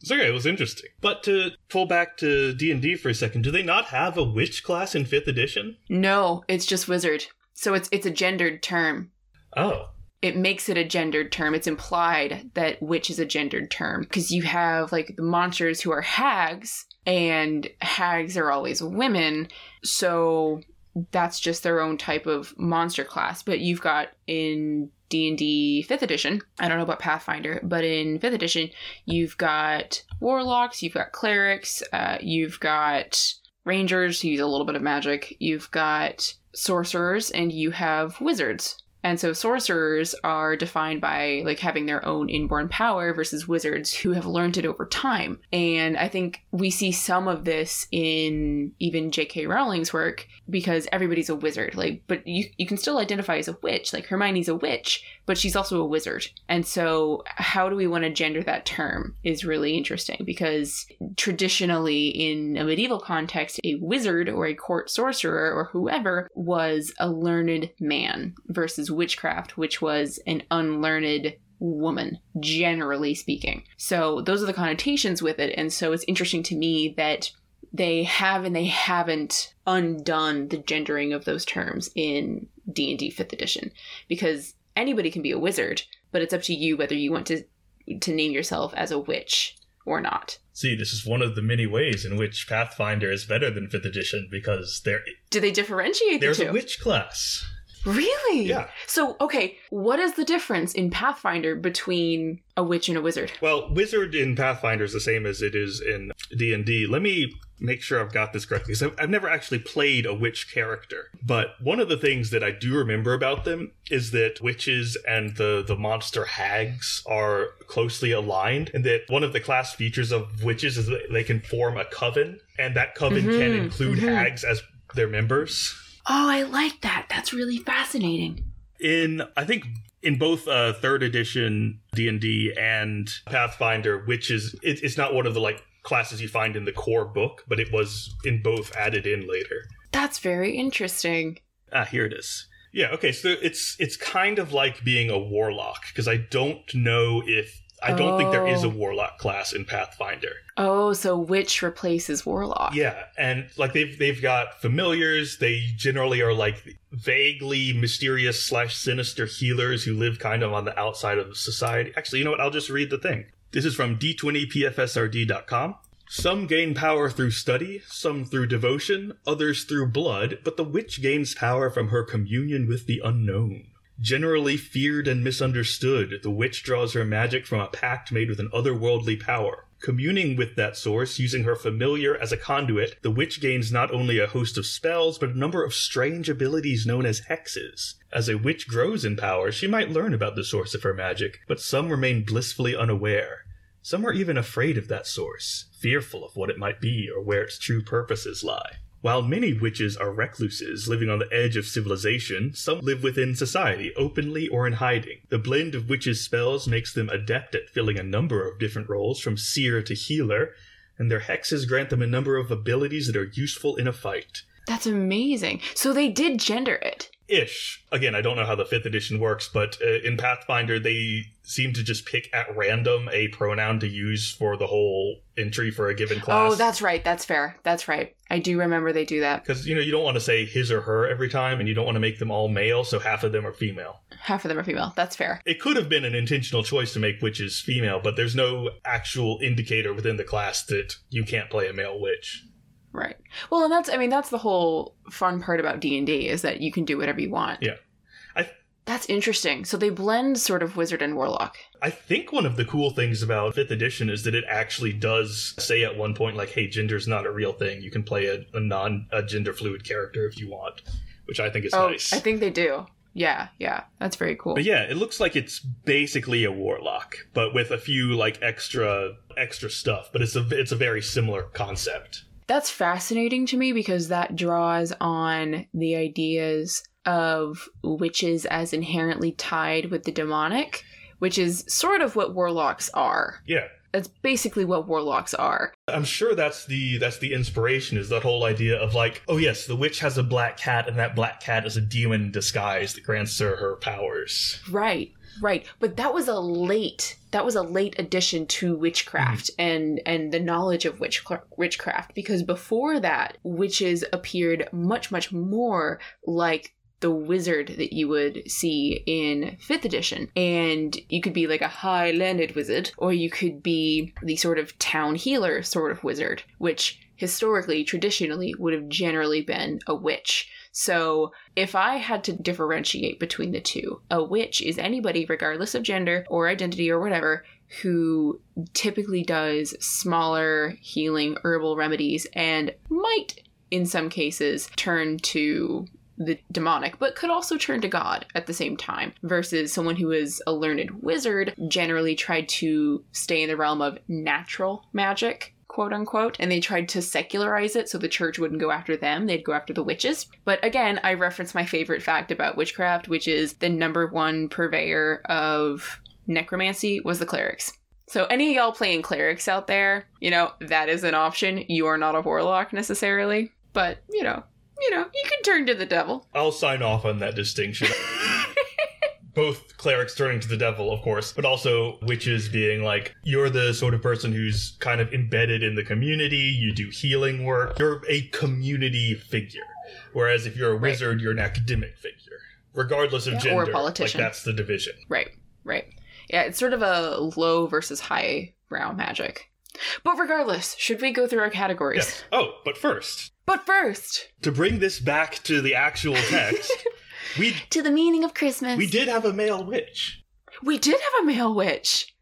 It's okay. It was interesting. But to pull back to D and D for a second, do they not have a witch class in fifth edition? no, it's just wizard. So it's it's a gendered term. Oh, it makes it a gendered term. It's implied that witch is a gendered term because you have like the monsters who are hags, and hags are always women. So that's just their own type of monster class. But you've got in D and D fifth edition. I don't know about Pathfinder, but in fifth edition, you've got warlocks, you've got clerics, uh, you've got rangers who use a little bit of magic, you've got sorcerers, and you have wizards. And so sorcerers are defined by like having their own inborn power versus wizards who have learned it over time. And I think we see some of this in even J.K. Rowling's work because everybody's a wizard. Like, but you you can still identify as a witch. Like Hermione's a witch, but she's also a wizard. And so how do we want to gender that term is really interesting because traditionally in a medieval context, a wizard or a court sorcerer or whoever was a learned man versus witchcraft, which was an unlearned woman, generally speaking. So those are the connotations with it. And so it's interesting to me that they have and they haven't undone the gendering of those terms in D&D 5th edition because anybody can be a wizard, but it's up to you whether you want to to name yourself as a witch or not. see, this is one of the many ways in which Pathfinder is better than fifth edition because there Do they differentiate the there's a witch class. Really? Yeah. So, okay, what is the difference in Pathfinder between a witch and a wizard? Well, wizard in Pathfinder is the same as it is in D and D. Let me make sure I've got this correctly because I've, never actually played a witch character. But one of the things that I do remember about them is that witches and the the monster hags are closely aligned, and that one of the class features of witches is that they can form a coven, and that coven can Mhm, include mhm. hags as their members. Oh, I like that. That's really fascinating. in I think in both uh, third edition D and D and Pathfinder, which is it, it's not one of the like classes you find in the core book, but it was in both added in later. That's very interesting. Ah, here it is. Yeah, okay, so it's it's kind of like being a warlock because I don't know if I don't think there is a Oh. warlock class in Pathfinder. Oh, so witch replaces warlock. Yeah, and like they've they've got familiars. They generally are like vaguely mysterious slash sinister healers who live kind of on the outside of society. Actually, you know what? I'll just read the thing. This is from d20pfsrd.com. Some gain power through study, some through devotion, others through blood, but the witch gains power from her communion with the unknown. Generally feared and misunderstood, the witch draws her magic from a pact made with an otherworldly power. Communing with that source, using her familiar as a conduit, the witch gains not only a host of spells, but a number of strange abilities known as hexes. As a witch grows in power, she might learn about the source of her magic, but some remain blissfully unaware. Some are even afraid of that source, fearful of what it might be or where its true purposes lie. While many witches are recluses living on the edge of civilization, some live within society, openly or in hiding. The blend of witches' spells makes them adept at filling a number of different roles, from seer to healer, and their hexes grant them a number of abilities that are useful in a fight. That's amazing. So they did gender it. ish. Again, I don't know how the fifth edition works, but uh, in Pathfinder, they seem to just pick at random a pronoun to use for the whole entry for a given class. Oh, that's right. That's fair. That's right. I do remember they do that. because you know you don't want to say his or her every time, and you don't want to make them all male, so half of them are female. Half of them are female. That's fair. It could have been an intentional choice to make witches female, but there's no actual indicator within the class that you can't play a male witch. Right. Well, and that's I mean that's the whole fun part about D&D is that you can do whatever you want. Yeah. That's interesting. So they blend sort of wizard and warlock. I think one of the cool things about 5th edition is that it actually does say at one point, like, hey, gender's not a real thing. You can play a, a non a gender fluid character if you want, which I think is oh, nice. I think they do. Yeah, yeah. That's very cool. But yeah, it looks like it's basically a warlock, but with a few like extra extra stuff. But it's a it's a very similar concept. That's fascinating to me because that draws on the ideas of witches as inherently tied with the demonic, which is sort of what warlocks are. Yeah, That's basically what warlocks are. I'm sure that's the that's the inspiration is that whole idea of like, oh yes, the witch has a black cat, and that black cat is a demon disguise that grants her her powers. Right, right. But that was a late that was a late addition to witchcraft mm-hmm. and and the knowledge of witch witchcraft because before that witches appeared much much more like the wizard that you would see in 5th edition. And you could be like a high landed wizard, or you could be the sort of town healer sort of wizard, which historically, traditionally, would have generally been a witch. So, if I had to differentiate between the two, a witch is anybody, regardless of gender or identity or whatever, who typically does smaller healing herbal remedies and might, in some cases, turn to the demonic, but could also turn to God at the same time, versus someone who is a learned wizard generally tried to stay in the realm of natural magic quote unquote, and they tried to secularize it so the church wouldn't go after them, they'd go after the witches. But again, I reference my favorite fact about witchcraft, which is the number one purveyor of necromancy was the clerics. So any of y'all playing clerics out there, you know, that is an option. You are not a warlock necessarily, but you know, you know, you can turn to the devil. I'll sign off on that distinction. <laughs> Both clerics turning to the devil, of course, but also witches being like, you're the sort of person who's kind of embedded in the community, you do healing work, you're a community figure. Whereas if you're a Right. wizard, you're an academic figure. Regardless of Yeah, or a gender. Like politician. that's the division. Right, right. Yeah, it's sort of a low versus high brow magic. But regardless, should we go through our categories? Yes. Oh, but first, But first, to bring this back to the actual text, <laughs> we to the meaning of Christmas. we did have a male witch. We did have a male witch.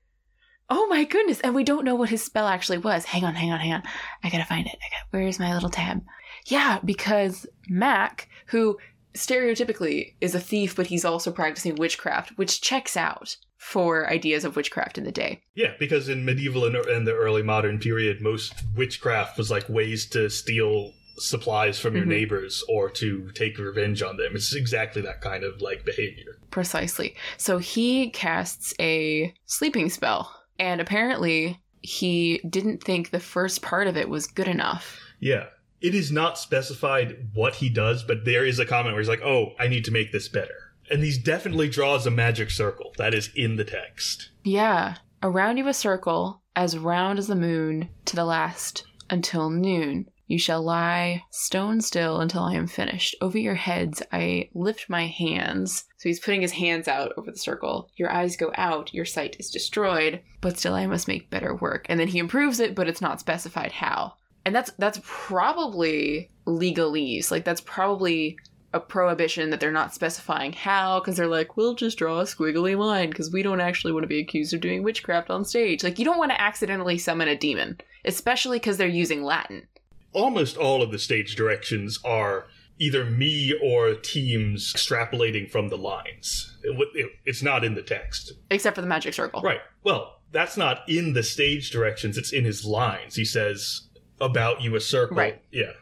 Oh my goodness, and we don't know what his spell actually was. Hang on, hang on, hang on. I gotta find it. I got where's my little tab? Yeah, because Mac, who stereotypically is a thief, but he's also practicing witchcraft, which checks out for ideas of witchcraft in the day. Yeah, because in medieval and, and the early modern period, most witchcraft was like ways to steal supplies from your Mhm. neighbors or to take revenge on them. It's exactly that kind of like behavior. Precisely. So he casts a sleeping spell, and apparently he didn't think the first part of it was good enough. Yeah. It is not specified what he does, but there is a comment where he's like, oh, I need to make this better. And he definitely draws a magic circle. That is in the text. Yeah. Around you a circle, as round as the moon, to the last, until noon. You shall lie stone still until I am finished. Over your heads I lift my hands. So he's putting his hands out over the circle. Your eyes go out, your sight is destroyed, but still I must make better work. And then he improves it, but it's not specified how. And that's that's probably legalese. Like that's probably a prohibition that they're not specifying how because they're like we'll just draw a squiggly line because we don't actually want to be accused of doing witchcraft on stage like you don't want to accidentally summon a demon especially because they're using latin Almost all of the stage directions are either me or TEAMS extrapolating from the lines. It, it- it's not in the text. except for the magic circle Right. Well, that's not in the stage directions. It's in his lines. He says about you a circle. Right. Yeah.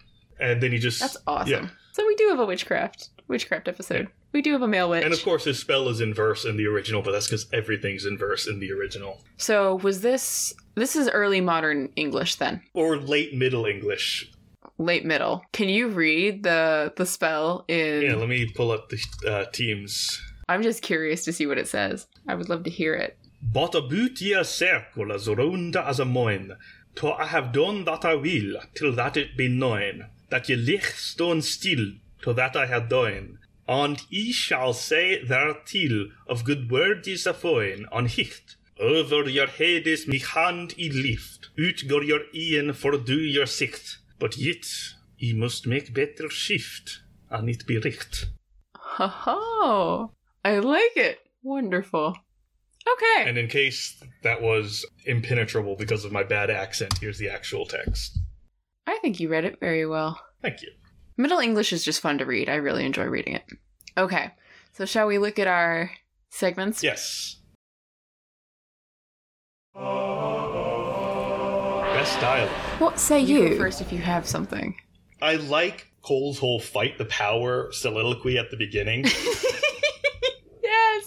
And then he just that's awesome Yeah. so we do have a witchcraft witchcraft episode we do have a male witch And of course his spell is in verse in the original, but that's because everything's in verse in the original. so was this this is early modern english then Or late Middle English. late middle. Can you read the the spell in? Yeah, let me pull up the uh, TEAMS. I'm just curious to see what it says. I would love to hear it. Bata butia circula zorunda as a moin. To I have done that I will, till that it be known, that ye lich stone still, to that I have done. And ye shall say theretil of good word is a foin, on hicht. Over your head is me hand i lift, ut går your ian for do your sicht. But yet, ye must make better shift, and it be richt. Ho ho! I like it. Wonderful. Okay. And in case that was impenetrable because of my bad accent, here's the actual text. I think you read it very well. Thank you. Middle English is just fun to read. I really enjoy reading it. Okay. So shall we look at our segments? Yes. Best dialogue. What say You you? first if you have something. I like Cole's whole fight the power soliloquy at the beginning, <laughs> Yes!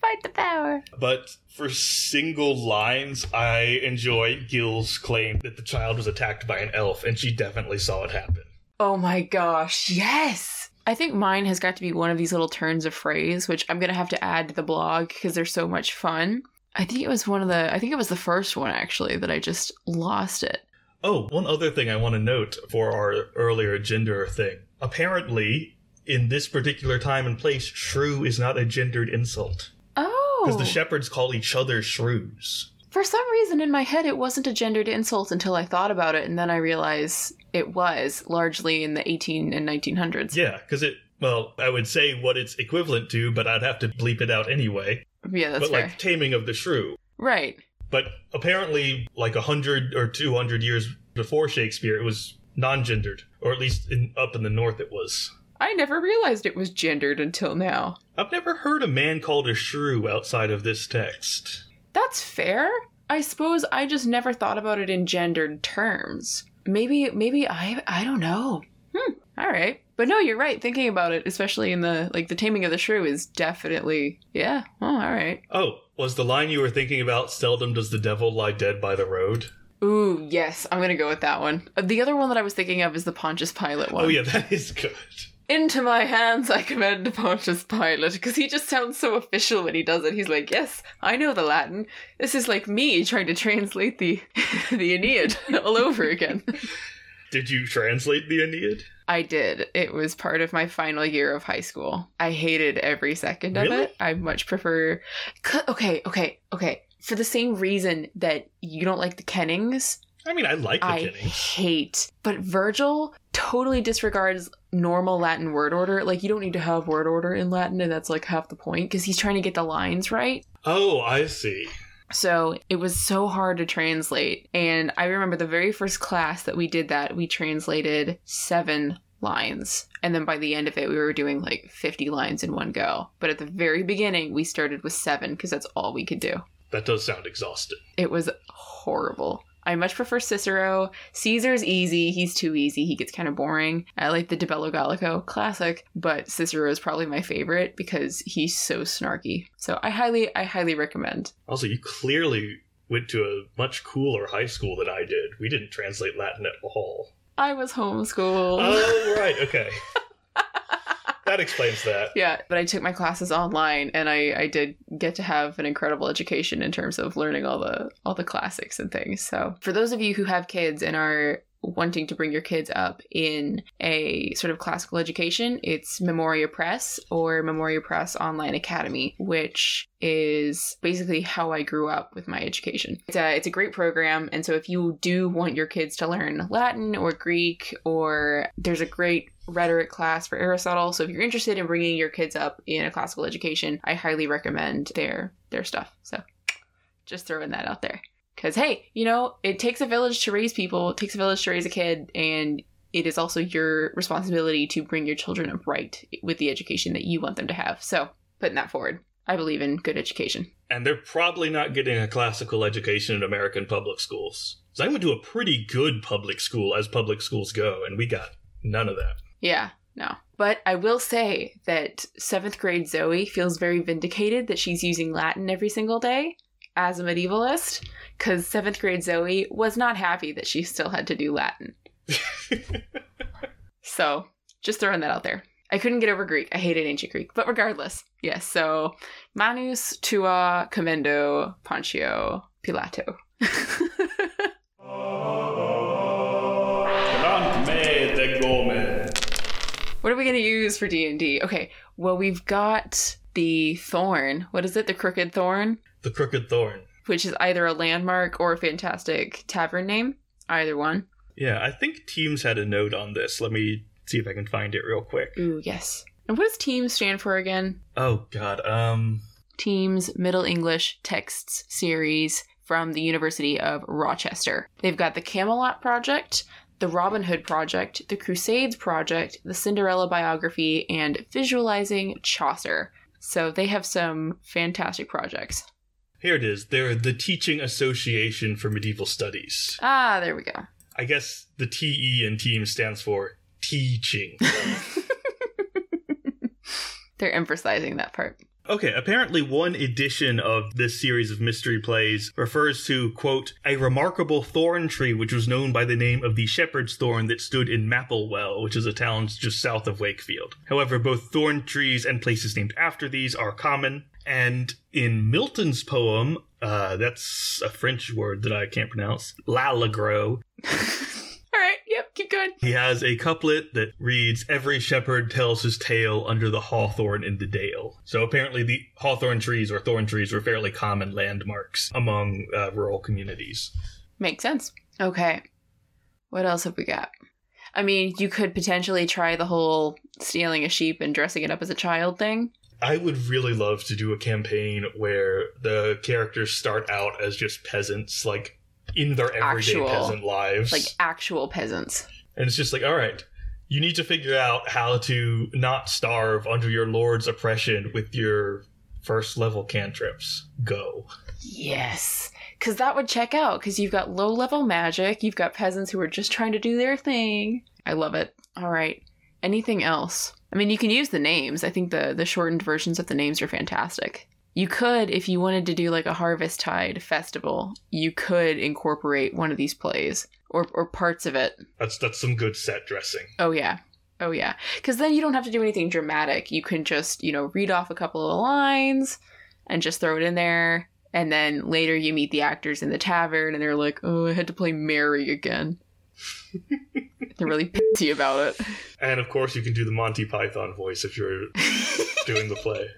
Fight the power. but for single lines, I enjoy Gil's claim that the child was attacked by an elf, and she definitely saw it happen. Oh my gosh, yes! I think mine has got to be one of these little turns of phrase, which I'm gonna have to add to the blog because they're so much fun. I think it was one of the, I think it was the first one actually that I just lost it. Oh, one other thing I want to note for our earlier gender thing. Apparently, in this particular time and place, shrew is not a gendered insult. Oh! Because the shepherds call each other shrews. For some reason in my head, it wasn't a gendered insult until I thought about it, and then I realized it was largely in the 18 and 1900s. Yeah, because it, well, I would say what it's equivalent to, but I'd have to bleep it out anyway. Yeah, that's but fair. like Taming of the Shrew. right. But apparently, like hundred or two hundred years before Shakespeare, it was non-gendered, or at least in, up in the north, it was. I never realized it was gendered until now. I've never heard a man called a shrew outside of this text. That's fair. I suppose I just never thought about it in gendered terms. Maybe, maybe I, I don't know. Hmm. All right. But no, you're right. Thinking about it, especially in the like the taming of the shrew, is definitely yeah. Oh, all right. Oh, was the line you were thinking about "Seldom does the devil lie dead by the road"? Ooh, yes, I'm gonna go with that one. Uh, The other one that I was thinking of is the Pontius Pilate one. Oh yeah, <laughs> that is good. Into my hands I commend Pontius Pilate, because he just sounds so official when he does it. He's like, yes, I know the Latin. This is like me trying to translate the <laughs> the Aeneid <laughs> all over again. <laughs> Did you translate the Aeneid? I did. It was part of my final year of high school. I hated every second of it. I much prefer. Okay, okay, okay. For the same reason that you don't like the Kennings, I mean, I like the I Kennings. hate. But Virgil totally disregards normal Latin word order. Like, you don't need to have word order in Latin, and that's like half the point because he's trying to get the lines right. Oh, I see. So it was so hard to translate. And I remember the very first class that we did that, we translated seven lines. And then by the end of it, we were doing like 50 lines in one go. But at the very beginning, we started with seven because that's all we could do. That does sound exhausting. It was horrible. I much prefer Cicero. Caesar's easy. He's too easy. He gets kind of boring. I like the De Bello Gallico classic, but Cicero is probably my favorite because he's so snarky. So I highly, I highly recommend. Also, you clearly went to a much cooler high school than I did. We didn't translate Latin at all. I was homeschooled. Oh, right, okay. <laughs> that explains that. <laughs> Yeah, but I took my classes online, and I, I did get to have an incredible education in terms of learning all the all the classics and things. So for those of you who have kids and are wanting to bring your kids up in a sort of classical education, it's Memoria Press or Memoria Press Online Academy, which is basically how I grew up with my education. It's a, it's a great program, and so if you do want your kids to learn Latin or Greek, or there's a great rhetoric class for Aristotle, so if you're interested in bringing your kids up in a classical education, I highly recommend their their stuff. So just throwing that out there. Because, hey, you know, it takes a village to raise people, it takes a village to raise a kid, and it is also your responsibility to bring your children up right with the education that you want them to have. So, putting that forward. I believe in good education. And they're probably not getting a classical education in American public schools. 'Cause I went to a pretty good public school as public schools go, and we got none of that. Yeah, no. But I will say that seventh grade Zoe feels very vindicated that she's using Latin every single day as a medievalist, because seventh grade Zoe was not happy that she still had to do Latin. <laughs> So, just throwing that out there. I couldn't get over Greek. I hated ancient Greek. But regardless, yes. So, Manus, Tua, Commendo, Pontio, Pilato. <laughs> Grant me the Gomez. What are we going to use for D&D? Okay, well, we've got the thorn. What is it? The crooked thorn? The Crooked Thorn. Which is either a landmark or a fantastic tavern name. Either one. Yeah, I think TEAMS had a note on this. Let me see if I can find it real quick. Ooh, yes. And what does TEAMS stand for again? Oh god, um TEAMS Middle English Texts series from the University of Rochester. They've got the Camelot Project, the Robin Hood Project, the Crusades Project, the Cinderella Bibliography, and Visualizing Chaucer. So they have some fantastic projects. here it is. They're the Teaching Association for Medieval Studies. Ah, there we go. I guess the TE in team stands for teaching. <laughs> They're emphasizing that part. Okay, apparently one edition of this series of mystery plays refers to, quote, a remarkable thorn tree which was known by the name of the shepherd's thorn that stood in Mapplewell, which is a town just south of Wakefield. However, both thorn trees and places named after these are common, and in Milton's poem, uh, that's a French word that I can't pronounce, L'Allegro, All <laughs> right, yep, keep going. he has a couplet that reads, Every shepherd tells his tale under the hawthorn in the dale. So apparently the hawthorn trees or thorn trees were fairly common landmarks among uh, rural communities. Makes sense. Okay. What else have we got? I mean, you could potentially try the whole stealing a sheep and dressing it up as a child thing. I would really love to do a campaign where the characters start out as just peasants, like in their everyday Actual, peasant lives. Like actual peasants. and it's just like, all right, you need to figure out how to not starve under your lord's oppression with your first level cantrips. Go. Yes. Because that would check out, because you've got low level magic, you've got peasants who are just trying to do their thing. I love it. All right. Anything else? I mean, you can use the names. I think the, the shortened versions of the names are fantastic. You could, if you wanted to do like a Harvest Tide festival, you could incorporate one of these plays or, or parts of it. That's that's some good set dressing. Oh, yeah. Oh, yeah. Because then you don't have to do anything dramatic. You can just, you know, read off a couple of lines and just throw it in there. And then later you meet the actors in the tavern and they're like, oh, I had to play Mary again. <laughs> they're really pissy about it. And of course, you can do the Monty Python voice if you're doing the play. <laughs>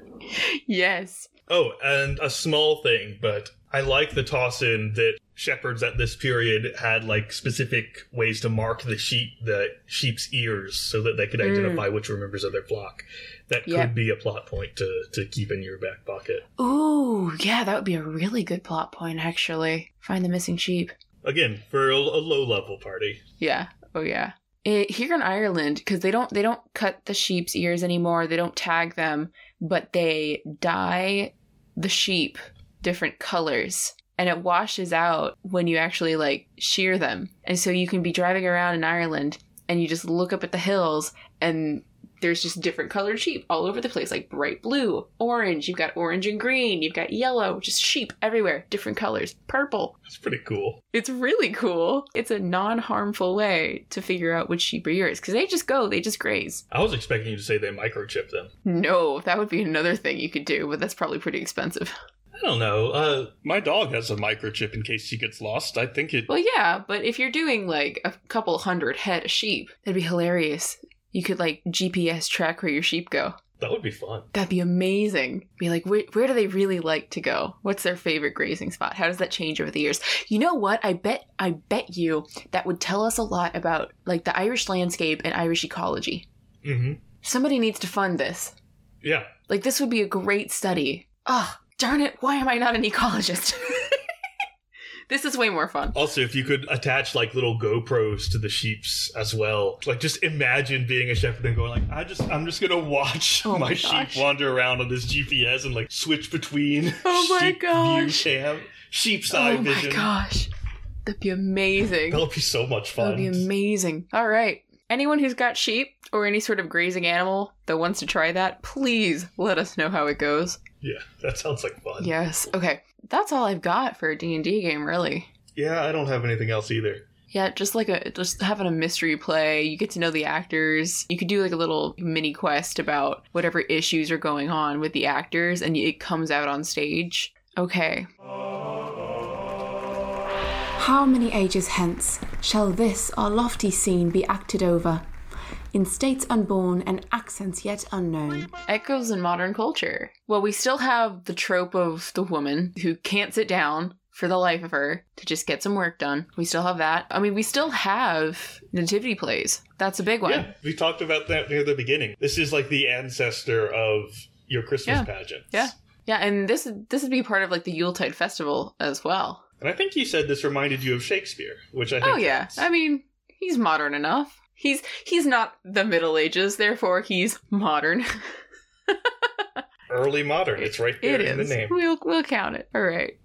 Yes. Oh, and a small thing, but I like the toss in that shepherds at this period had like specific ways to mark the sheep, the sheep's ears, so that they could mm. identify which were members of their flock. That could Yeah. be a plot point to to keep in your back pocket. Ooh, yeah, that would be a really good plot point, actually. Find the missing sheep. Again, for a, a low level party. Yeah. Oh yeah. It, here in Ireland, because they don't they don't cut the sheep's ears anymore. They don't tag them, but they dye the sheep different colors, and it washes out when you actually like shear them. And so you can be driving around in Ireland, and you just look up at the hills, and there's just different colored sheep all over the place, like bright blue, orange. You've got orange and green. You've got yellow. Just sheep everywhere, different colors, purple. That's pretty cool. It's really cool. It's a non harmful way to figure out which sheep are yours because they just go, they just graze. I was expecting you to say they microchip them. No, that would be another thing you could do, but that's probably pretty expensive. <laughs> I don't know. Uh, My dog has a microchip in case she gets lost. I think it. Well, yeah, but if you're doing like a couple hundred head of sheep, that'd be hilarious. You could like GPS track where your sheep go. that would be fun. That'd be amazing. Be like, where, where do they really like to go? What's their favorite grazing spot? How does that change over the years? You know what? I bet, I bet you that would tell us a lot about like the Irish landscape and Irish ecology. hmm Somebody needs to fund this. Yeah. Like, this would be a great study. Oh, darn it. Why am I not an ecologist? <laughs> this is way more fun. Also, if you could attach like little GoPros to the sheeps as well, like just imagine being a shepherd and going like, I just, I'm just gonna watch <laughs> Oh my, my sheep wander around on this GPS and like switch between <laughs> Oh my sheep gosh. view cam, sheep's oh eye vision. Oh my gosh. That'd be amazing. That would be so much fun. That'd be amazing. All right. Anyone who's got sheep or any sort of grazing animal that wants to try that, please let us know how it goes. yeah, that sounds like fun. Yes. Okay. That's all I've got for a D&D game, really. Yeah, I don't have anything else either. Yeah, just like a just having a mystery play. You get to know the actors. You could do like a little mini quest about whatever issues are going on with the actors, and it comes out on stage. Okay, How many ages hence shall this our lofty scene be acted over, in states unborn and accents yet unknown? echoes in modern culture. Well, we still have the trope of the woman who can't sit down for the life of her to just get some work done. We still have that. I mean, we still have nativity plays. That's a big one. Yeah, we talked about that near the beginning. This is like the ancestor of your Christmas Yeah. pageant. Yeah. Yeah, and this this would be part of like the Yuletide festival as well. And I think you said this reminded you of Shakespeare, which I think Oh yeah. counts. I mean, he's modern enough. He's he's not the Middle Ages, therefore he's modern. early modern. It's right there it in is. the name. We'll we'll count it. All right.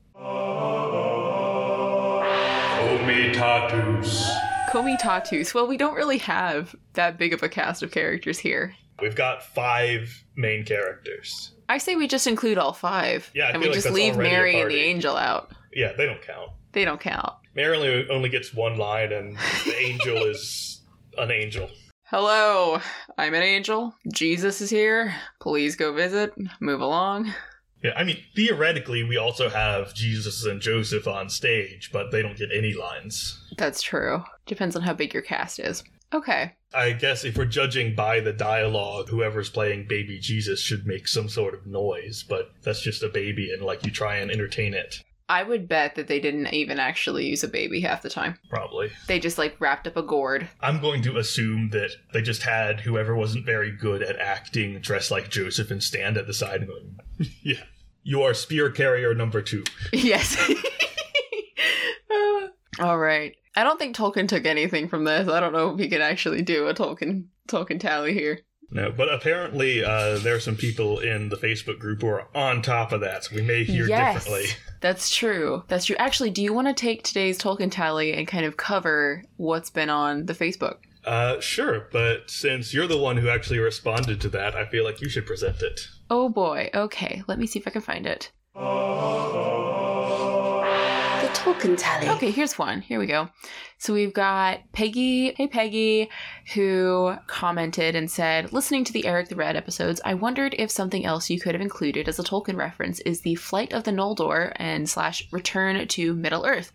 Comitatus. Comitatus. Well, we don't really have that big of a cast of characters here. We've got five main characters. I say we just include all five. Yeah, I and feel we like just that's leave Mary and the angel out. Yeah, they don't count. They don't count. Mary only, only gets one line, and the angel <laughs> is an angel. Hello, I'm an angel. Jesus is here. Please go visit. Move along. Yeah, I mean, theoretically, we also have Jesus and Joseph on stage, but they don't get any lines. That's true. Depends on how big your cast is. Okay. I guess if we're judging by the dialogue, whoever's playing baby Jesus should make some sort of noise, but that's just a baby, and like you try and entertain it. I would bet that they didn't even actually use a baby half the time. Probably. They just like wrapped up a gourd. I'm going to assume that they just had whoever wasn't very good at acting dress like Joseph and stand at the side and go, <laughs> Yeah, you are spear carrier number two. <laughs> Yes. <laughs> All right. I don't think Tolkien took anything from this. I don't know if he can actually do a Tolkien Tolkien tally here. No, but apparently uh, there are some people in the Facebook group who are on top of that, so we may hear Yes. differently. That's true. That's true. Actually, do you want to take today's Tolkien tally and kind of cover what's been on the Facebook? Uh, sure, but since you're the one who actually responded to that, I feel like you should present it. Oh boy. Okay, let me see if I can find it. <laughs> Okay, here's one. Here we go. So we've got Peggy, hey Peggy, who commented and said, listening to the Eric the Red episodes, I wondered if something else you could have included as a Tolkien reference is the flight of the Noldor and slash return to Middle Earth.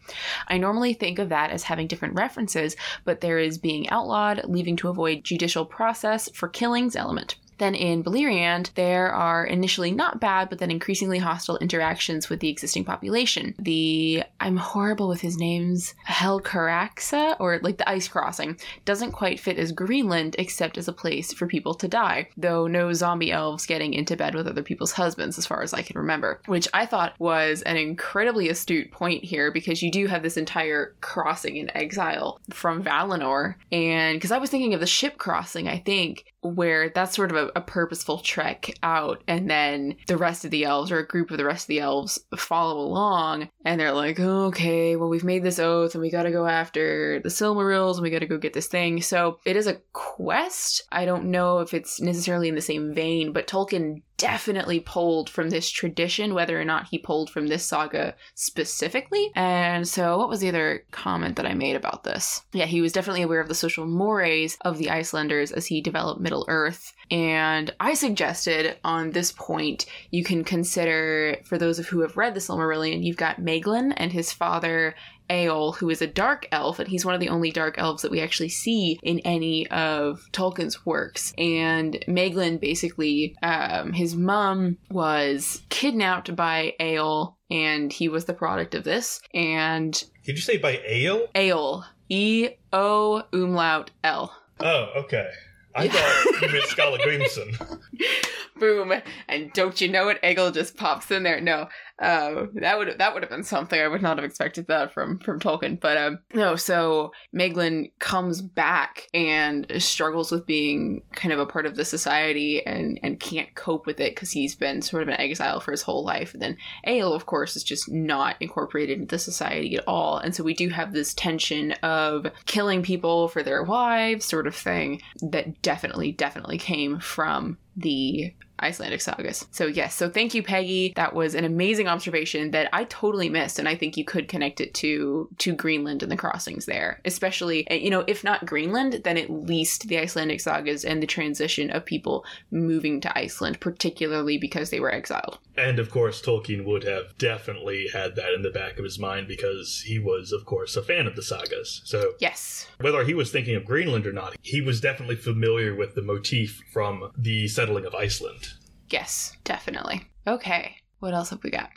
I normally think of that as having different references, but there is being outlawed, leaving to avoid judicial process for killings element. Then in Beleriand, there are initially not bad, but then increasingly hostile interactions with the existing population. The I'm horrible with his names, Helcaraxë, or like the ice crossing, doesn't quite fit as Greenland, except as a place for people to die. Though no zombie elves getting into bed with other people's husbands, as far as I can remember. Which I thought was an incredibly astute point here, because you do have this entire crossing in exile from Valinor, and because I was thinking of the ship crossing, I think where that's sort of a, a purposeful trek out and then the rest of the elves or a group of the rest of the elves follow along and they're like okay well we've made this oath and we gotta go after the silmarils and we gotta go get this thing. So it is a quest. I don't know if it's necessarily in the same vein but tolkien definitely pulled from this tradition whether or not he pulled from this saga specifically. And so what was the other comment that i made about this? Yeah he was definitely aware of the social mores of the icelanders as he developed middle earth. And i suggested on this point you can consider for those of who have read the silmarillion you've got Maeglin and his father Eöl, who is a dark elf, and he's one of the only dark elves that we actually see in any of Tolkien's works. And Maeglin basically, um, his mom was kidnapped by Eöl, and he was the product of this. And Did you say by ale? Eöl, E O umlaut L. Oh, okay. I thought you meant Skallagrímsson. <laughs> Boom! And don't you know it? Egil just pops in there. No, uh, that would that would have been something I would not have expected that from from Tolkien. But um, no, so Maeglin comes back and struggles with being kind of a part of the society and and can't cope with it because he's been sort of an exile for his whole life. And then Eöl, of course, is just not incorporated into the society at all. And so we do have this tension of killing people for their wives, sort of thing, that definitely definitely came from the Icelandic sagas. So yes, so thank you, Peggy. That was an amazing observation that I totally missed, and I think you could connect it to to Greenland and the crossings there, especially eh, you know if not Greenland, then at least the Icelandic sagas and the transition of people moving to Iceland, particularly because they were exiled. And of course, Tolkien would have definitely had that in the back of his mind because he was, of course, a fan of the sagas. So Yes. whether he was thinking of Greenland or not, he was definitely familiar with the motif from the settling of Iceland. Yes, definitely. Okay. What else have we got?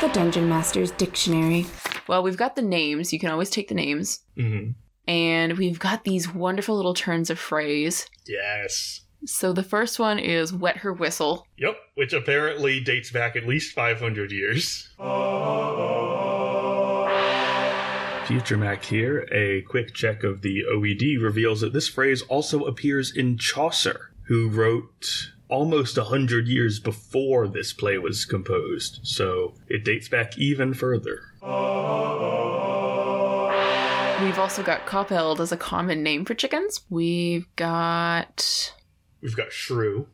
The Dungeon Master's Dictionary. Well, we've got the names. You can always take the names. Mm-hmm. And we've got these wonderful little turns of phrase. Yes. So the first one is wet her whistle. Yep, which apparently dates back at least 500 years. Future Mac here. A quick check of the OED reveals that this phrase also appears in Chaucer, who wrote almost a hundred years before this play was composed, so it dates back even further. We've also got Copple as a common name for chickens. We've got We've got Shrew.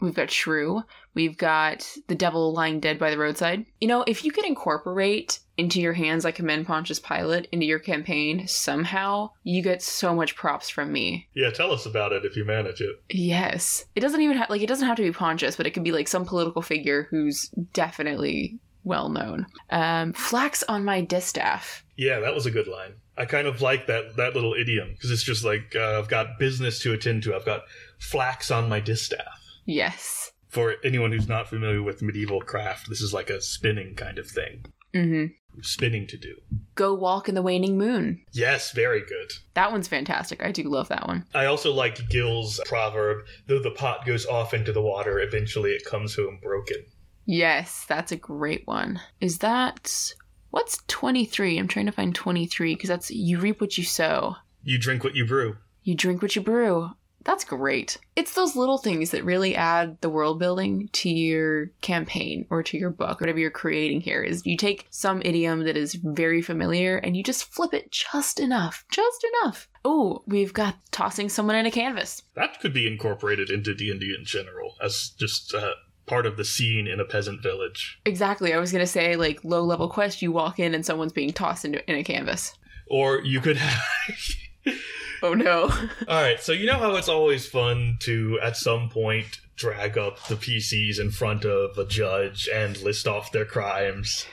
We've got Shrew. We've got the devil lying dead by the roadside. You know, if you could incorporate into your hands like commend Pontius Pilate into your campaign somehow, you get so much props from me. Yeah, tell us about it if you manage it. Yes. It doesn't even have like it doesn't have to be Pontius, but it could be like some political figure who's definitely well known. Um, flax on my distaff. Yeah, that was a good line. I kind of like that that little idiom because it's just like uh, I've got business to attend to. I've got flax on my distaff. Yes. For anyone who's not familiar with medieval craft, this is like a spinning kind of thing. Mm-hmm. Spinning to do. Go walk in the waning moon. Yes, very good. That one's fantastic. I do love that one. I also like Gill's proverb though the pot goes off into the water, eventually it comes home broken. Yes, that's a great one. Is that what's 23? I'm trying to find 23 because that's you reap what you sow. You drink what you brew. You drink what you brew. That's great. It's those little things that really add the world building to your campaign or to your book, whatever you're creating here. Is you take some idiom that is very familiar and you just flip it just enough, just enough. Oh, we've got tossing someone in a canvas. That could be incorporated into D&D in general as just uh, part of the scene in a peasant village. Exactly. I was gonna say like low level quest. You walk in and someone's being tossed into in a canvas. Or you could <laughs> have Oh no. <laughs> All right, so you know how it's always fun to, at some point, drag up the PCs in front of a judge and list off their crimes?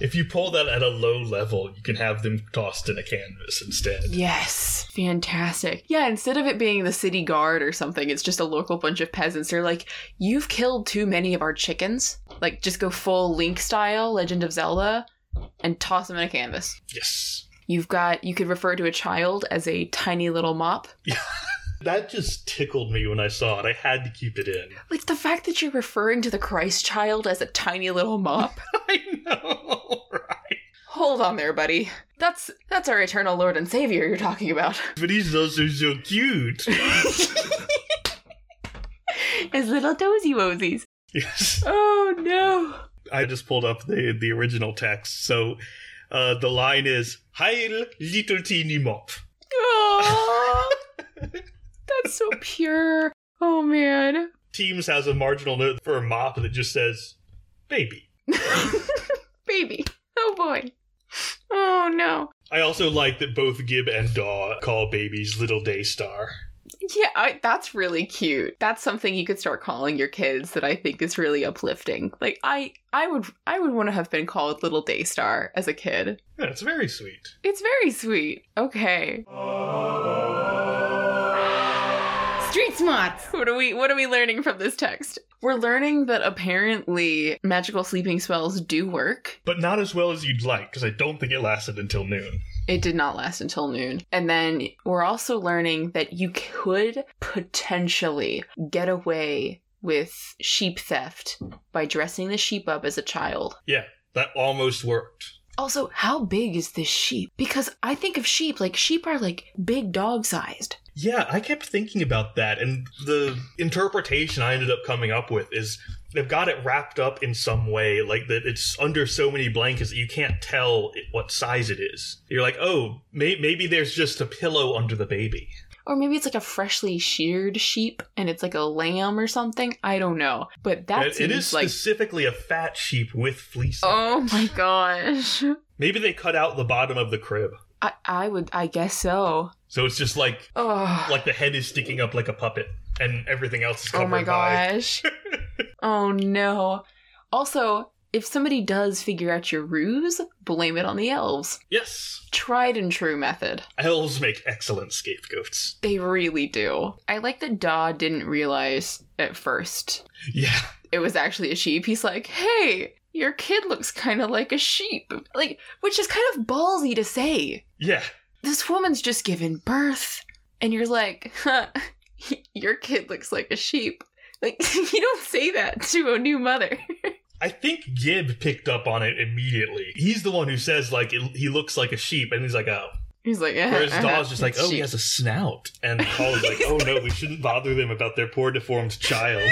If you pull that at a low level, you can have them tossed in a canvas instead. Yes, fantastic. Yeah, instead of it being the city guard or something, it's just a local bunch of peasants. They're like, "You've killed too many of our chickens." Like, just go full Link style, Legend of Zelda, and toss them in a canvas. Yes. You've got. You could refer to a child as a tiny little mop. <laughs> That just tickled me when I saw it. I had to keep it in. Like the fact that you're referring to the Christ child as a tiny little mop. <laughs> I know, <laughs> right? Hold on there, buddy. That's that's our eternal Lord and Savior you're talking about. But he's also so cute. His little dozy wozies. yes. Oh no. I just pulled up the, the original text. So uh, the line is, Heil, little teeny mop. That's so <laughs> pure. Oh man. TEAMS has a marginal note for a mop that just says, baby. <laughs> Baby. Oh boy. Oh no. I also like that both Gib and Daw call babies Little Daystar. Yeah, I, that's really cute. That's something you could start calling your kids that I think is really uplifting. Like I I would I would want to have been called Little Daystar as a kid. Yeah, it's very sweet. It's very sweet. Okay. Street smarts. What are we what are we learning from this text? We're learning that apparently magical sleeping spells do work. But not as well as you'd like, because I don't think it lasted until noon. It did not last until noon. And then we're also learning that you could potentially get away with sheep theft by dressing the sheep up as a child. Yeah, that almost worked. Also, how big is this sheep? Because I think of sheep like sheep are like big dog sized. Yeah, I kept thinking about that, and the interpretation I ended up coming up with is they've got it wrapped up in some way, like that it's under so many blankets that you can't tell it- what size it is. You're like, oh, may- maybe there's just a pillow under the baby. Or maybe it's like a freshly sheared sheep and it's like a lamb or something. I don't know. But that It- it is like specifically a fat sheep with fleece. Oh my gosh. <laughs> Maybe they cut out the bottom of the crib. I, I would I guess so. So it's just like Oh, like the head is sticking up like a puppet and everything else is covered. oh my gosh. <laughs> oh no. Also, if somebody does figure out your ruse, blame it on the elves. Yes. Tried and true method. Elves make excellent scapegoats. They really do. I like that Daw didn't realize at first Yeah. it was actually a sheep. He's like, hey, your kid looks kind of like a sheep. Like, which is kind of ballsy to say. Yeah. This woman's just given birth. And you're like, <laughs> huh, <laughs> your kid looks like a sheep. Like, <laughs> you don't say that to a new mother. <laughs> I think Gib picked up on it immediately. He's the one who says like it, he looks like a sheep, and he's like, "Oh." He's like, Whereas uh-huh. Daw's just like, "Oh, he has a snout," and Paul is like, "Oh no, we shouldn't bother them about their poor deformed child."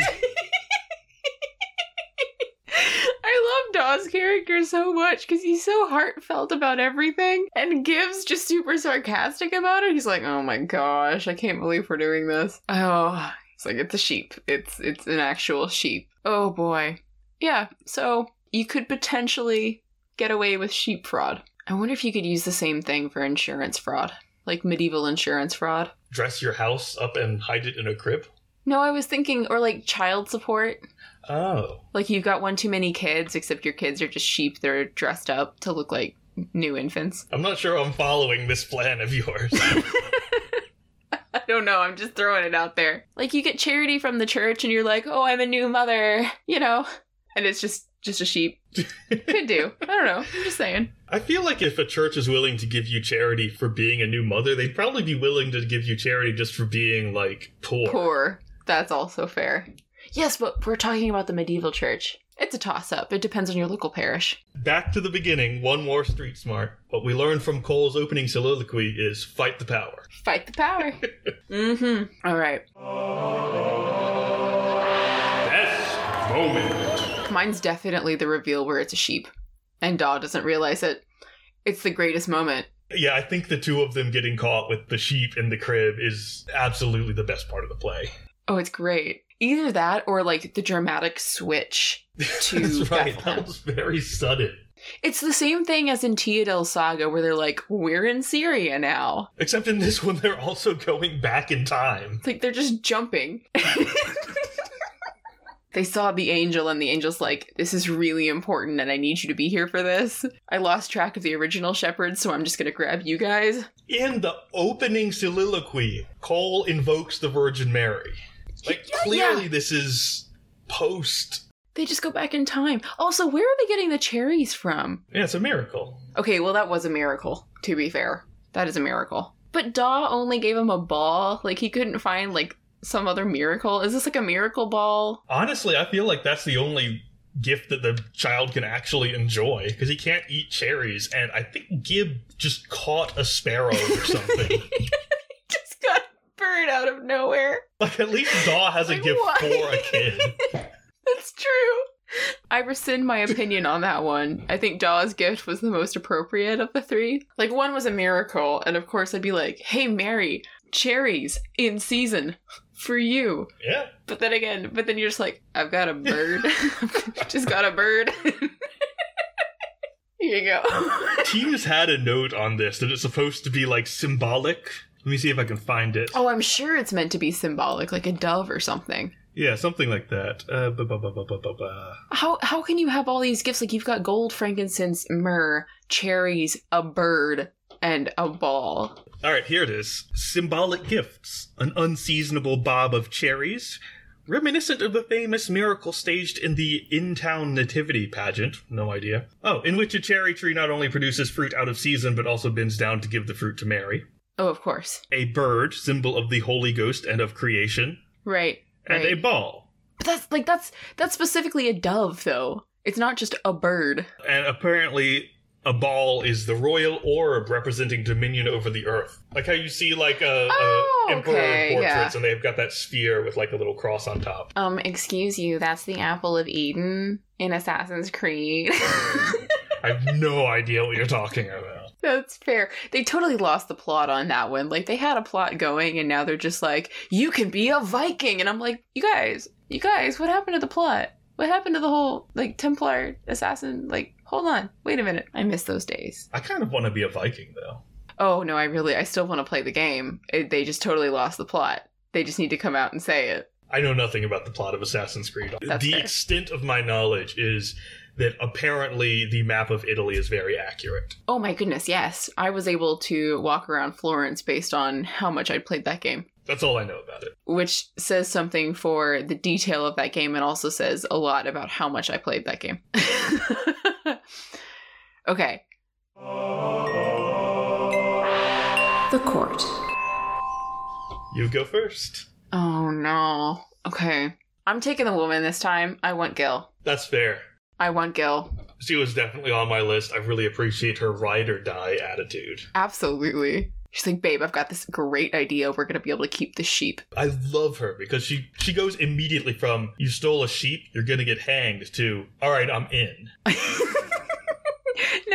Daw's character so much because he's so heartfelt about everything, and Gib's just super sarcastic about it. He's like, "Oh my gosh, I can't believe we're doing this." Oh, it's like it's a sheep. It's it's an actual sheep. Oh boy, yeah. So you could potentially get away with sheep fraud. I wonder if you could use the same thing for insurance fraud, like medieval insurance fraud. Dress your house up and hide it in a crib. No, I was thinking, or like child support. Oh, Like you've got one too many kids, except your kids are just sheep. They're dressed up to look like new infants. I'm not sure I'm following this plan of yours. <laughs> <laughs> I don't know. I'm just throwing it out there. Like you get charity from the church, and you're like, "Oh, I'm a new mother," you know, and it's just just a sheep. Could do. I don't know. I'm just saying. I feel like if a church is willing to give you charity for being a new mother, they'd probably be willing to give you charity just for being like poor. Poor. That's also fair. Yes, but we're talking about the medieval church. It's a toss up. It depends on your local parish. Back to the beginning, one more street smart. What we learned from Cole's opening soliloquy is fight the power. Fight the power. <laughs> mm-hmm. All right. Best moment. Mine's definitely the reveal where it's a sheep, and Daw doesn't realize it. It's the greatest moment. Yeah, I think the two of them getting caught with the sheep in the crib is absolutely the best part of the play. Oh, it's great. Either that or like the dramatic switch <laughs> to That's right. Bethlehem. That was very sudden. It's the same thing as in Teodel's saga where they're like, we're in Syria now. Except in this one, they're also going back in time. It's like they're just jumping. <laughs> they saw the angel, and the angel's like, This is really important, and I need you to be here for this. I lost track of the original shepherds, so I'm just gonna grab you guys. In the opening soliloquy, Cole invokes the Virgin Mary. Like, Yeah, clearly, yeah. this is post. They just go back in time. Also, where are they getting the cherries from? Yeah, it's a miracle. Okay, well, that was a miracle, to be fair. That is a miracle. But Daw only gave him a ball. Like, he couldn't find, like, some other miracle. Is this like a miracle ball? Honestly, I feel like that's the only gift that the child can actually enjoy because he can't eat cherries. And I think Gib just caught a sparrow or <laughs> something. Just got bird out of nowhere. like, at least Daw has a gift why? for a kid. <laughs> That's true. I rescind my opinion on that one. I think Daw's gift was the most appropriate of the three. Like, one was a miracle, and of course, I'd be like, hey, Mary, cherries in season for you. Yeah. But then again, but then you're just like, I've got a bird. <laughs> just got a bird. <laughs> Here you go. TEAMS had a note on this that it's supposed to be like symbolic. Let me see if I can find it. oh, I'm sure it's meant to be symbolic, like a dove or something. Yeah, something like that. Uh, ba- ba- ba- ba- ba- ba- ba. How how can you have all these gifts? Like you've got gold, frankincense, myrrh, cherries, a bird, and a ball. All right, here it is. Symbolic gifts. An unseasonable bob of cherries, reminiscent of the famous miracle staged in the N-Town nativity pageant. No idea. Oh, in which a cherry tree not only produces fruit out of season, but also bends down to give the fruit to Mary. Oh, of course. A bird, symbol of the Holy Ghost and of creation. Right. And right. a ball. But that's like that's that's specifically a dove though. It's not just a bird. And apparently, a ball is the royal orb representing dominion over the earth. Like how you see like a, Oh, a emperor okay, portraits, yeah. and they've got that sphere with like a little cross on top. Um, excuse you, that's the apple of Eden in Assassin's Creed. <laughs> I have no idea what you're talking about. That's fair. They totally lost the plot on that one. Like they had a plot going and now they're just like, you can be a Viking. And I'm like, you guys, you guys, what happened to the plot? What happened to the whole like Templar assassin? Like, hold on, wait a minute. I miss those days. I kind of want to be a Viking though. Oh no, I really, I still want to play the game. It, they just totally lost the plot. They just need to come out and say it. I know nothing about the plot of Assassin's Creed. That's the fair. extent of my knowledge is that apparently the map of Italy is very accurate. Oh my goodness, yes. I was able to walk around Florence based on how much I'd played that game. That's all I know about it. which says something for the detail of that game and also says a lot about how much I played that game. <laughs> okay. The court. You go first. Oh no. Okay. I'm taking the woman this time. I want Gil. That's fair. I want Gil. She was definitely on my list. I really appreciate her ride or die attitude. Absolutely. She's like, babe, I've got this great idea. We're gonna be able to keep the sheep. I love her because she she goes immediately from you stole a sheep, you're gonna get hanged to all right, I'm in. <laughs> no,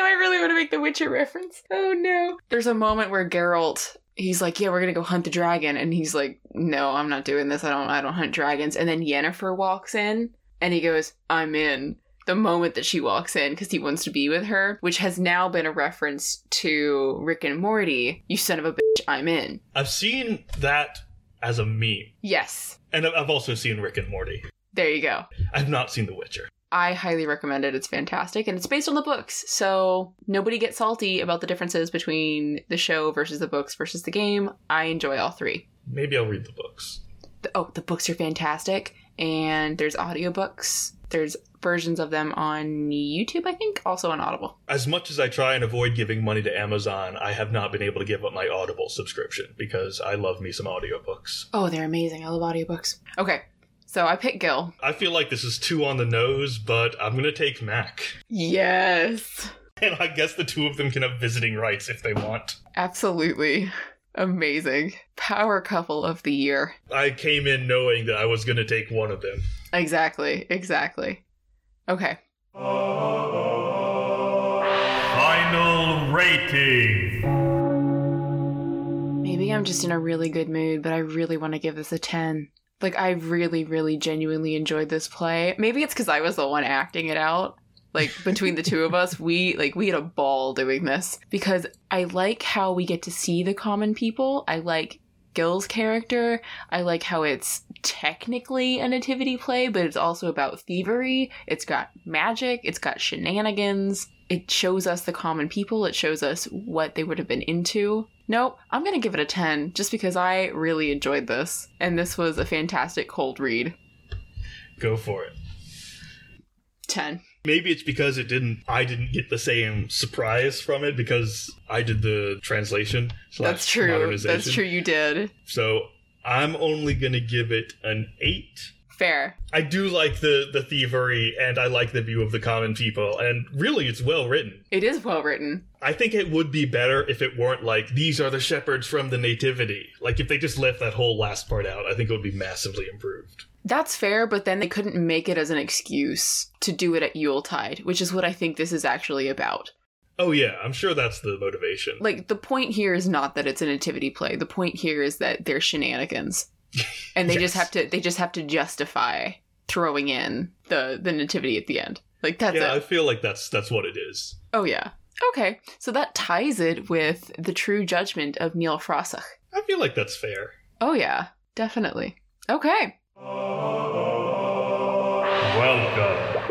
I really want to make the Witcher reference. Oh no. There's a moment where Geralt he's like, "Yeah, we're going to go hunt the dragon." And he's like, "No, I'm not doing this. I don't I don't hunt dragons." And then Yennefer walks in and he goes, "I'm in." The moment that she walks in because he wants to be with her, which has now been a reference to Rick and Morty. You son of a bitch, I'm in. I've seen that as a meme. Yes. And I've- also seen Rick and Morty. There you go. I've not seen The Witcher. I highly recommend it. It's fantastic and it's based on the books. So nobody gets salty about the differences between the show versus the books versus the game. I enjoy all three. Maybe I'll read the books. The- oh, the books are fantastic. And there's audiobooks. There's versions of them on YouTube, I think, also on Audible. As much as I try and avoid giving money to Amazon, I have not been able to give up my Audible subscription because I love me some audiobooks. Oh, they're amazing. I love audiobooks. Okay. So I picked Gil. I feel like this is too on the nose, but I'm gonna take Mac. Yes. And I guess the two of them can have visiting rights if they want. Absolutely. Amazing. Power couple of the year. I came in knowing that I was gonna take one of them. Exactly. Exactly. Okay. Final rating. Maybe I'm just in a really good mood, but I really want to give this a 10. Like, I really, really genuinely enjoyed this play. Maybe it's because I was the one acting it out. Like, between the two of us, we, like, we had a ball doing this. Because I like how we get to see the common people. I like Gil's character. I like how it's technically a nativity play, but it's also about thievery. It's got magic. It's got shenanigans. It shows us the common people. It shows us what they would have been into. Nope, I'm gonna give it a 10 just because I really enjoyed this. And this was a fantastic cold read. Go for it. 10. Maybe it's because it didn't. I didn't get the same surprise from it because I did the translation. That's true. That's true, you did. So I'm only gonna give it an eight. Fair. I do like the the thievery, and I like the view of the common people, and really, it's well written. It is well written. I think it would be better if it weren't like these are the shepherds from the nativity. Like if they just left that whole last part out, I think it would be massively improved. That's fair, but then they couldn't make it as an excuse to do it at Yuletide, which is what I think this is actually about. Oh yeah, I'm sure that's the motivation. Like, the point here is not that it's a nativity play. The point here is that they're shenanigans. <laughs> And they just have to they just have to justify throwing in the the nativity at the end. Like that's yeah, it. I feel like that's that's what it is. Oh yeah. Okay, so that ties it with the true judgment of Niall Frossach. I feel like that's fair. Oh yeah, definitely. Okay. Welcome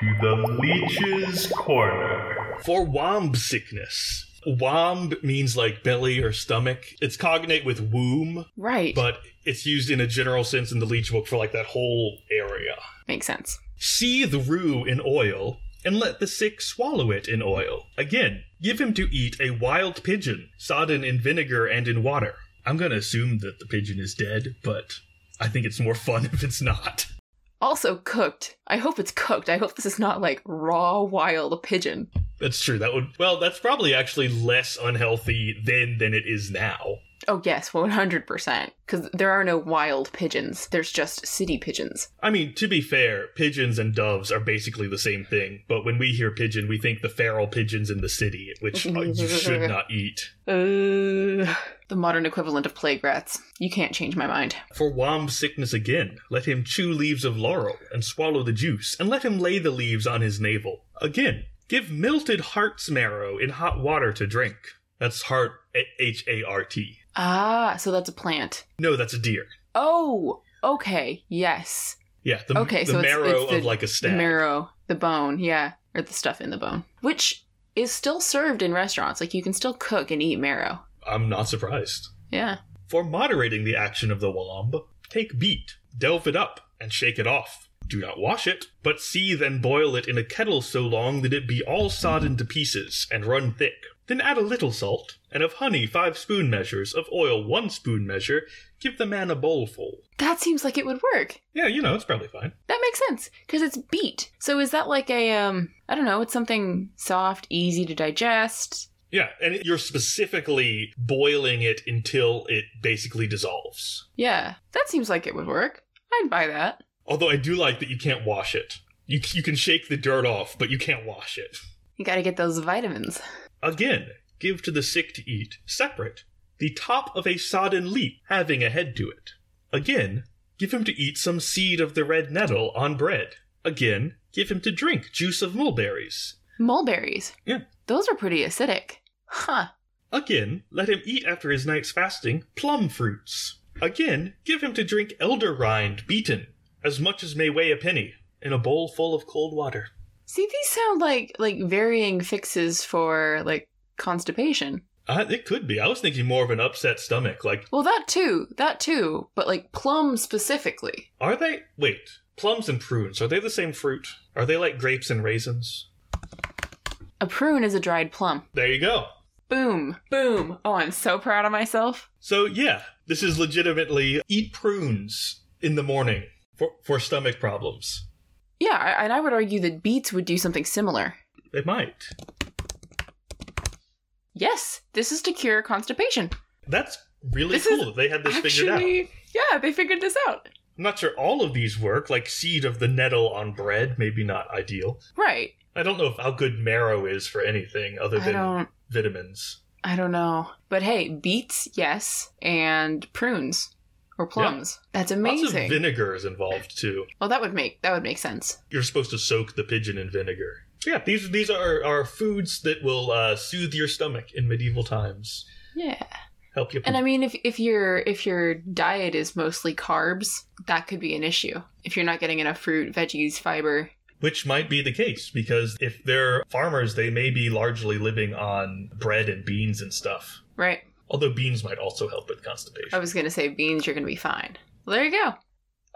to the Leech's Corner. For womb sickness. Womb means like belly or stomach. It's cognate with womb, Right. but it's used in a general sense in the Leech book for like that whole area. Makes sense. Seethe rue in oil, and let the sick swallow it in oil. Again, give him to eat a wild pigeon, sodden in vinegar and in water. I'm gonna assume that the pigeon is dead, but I think it's more fun <laughs> if it's not. Also cooked. I hope it's cooked. I hope this is not like raw wild pigeon. That's true. That would well, that's probably actually less unhealthy then than it is now. Oh, yes, 100%. Because there are no wild pigeons, there's just city pigeons. I mean, to be fair, pigeons and doves are basically the same thing, but when we hear pigeon, we think the feral pigeons in the city, which uh, you should not eat. <laughs> Uh, the modern equivalent of plague rats. You can't change my mind. For Wom's sickness again, let him chew leaves of laurel and swallow the juice, and let him lay the leaves on his navel. Again, give melted heart's marrow in hot water to drink. That's heart, H A R T. Ah, so that's a plant. No, that's a deer. Oh, okay, yes. Yeah, the, Okay, the so it's- marrow it's the- of like a stag. marrow, the bone, yeah. Or the stuff in the bone. Which is still served in restaurants. Like, you can still cook and eat marrow. I'm not surprised. Yeah. For moderating the action of the womb, take beet, delve it up, and shake it off. Do not wash it, but seethe and boil it in a kettle so long that it be all sodden to pieces and run thick. Then add a little salt, and of honey five spoon measures, of oil one spoon measure. Give the man a bowlful. That seems like it would work. Yeah, you know, it's probably fine. That makes sense because it's beet. So is that like a um I don't know, it's something soft, easy to digest. Yeah, and you're specifically boiling it until it basically dissolves. Yeah. That seems like it would work. I'd buy that. Although I do like that you can't wash it. You, you can shake the dirt off, but you can't wash it. You got to get those vitamins. Again, give to the sick to eat, separate, the top of a sodden leaf having a head to it. Again, give him to eat some seed of the red nettle on bread. Again, give him to drink juice of mulberries. Mulberries. Yeah. Those are pretty acidic. Huh. Again, let him eat after his night's fasting plum fruits. Again, give him to drink elder rind beaten, as much as may weigh a penny, in a bowl full of cold water. See, these sound like like varying fixes for like constipation. Uh, it could be. I was thinking more of an upset stomach. Like, Well, that too, that too, but like plum specifically. are they? Wait, plums and prunes, are they the same fruit? Are they like grapes and raisins? A prune is a dried plum. There you go. Boom, boom. Oh, I'm so proud of myself. So, yeah, this is legitimately eat prunes in the morning for, for stomach problems. Yeah, and I would argue that beets would do something similar. They might. Yes, this is to cure constipation. That's really This cool. that They had this figured out. Yeah, they figured this out. I'm not sure all of these work, like seed of the nettle on bread, maybe not ideal. Right. I don't know how good marrow is for anything other than vitamins. I don't know. But hey, beets, yes, and prunes or plums. That's amazing. Lots of vinegar is involved too. well, that would make that would make sense. You're supposed to soak the pigeon in vinegar. Yeah, these these are, are foods that will uh, soothe your stomach in medieval times. Yeah. Help you. And I mean if if your if your diet is mostly carbs, that could be an issue. If you're not getting enough fruit, veggies, fiber. Which might be the case because if they're farmers, they may be largely living on bread and beans and stuff. Right. Although beans might also help with constipation. I was going to say beans, you're going to be fine. Well, there you go.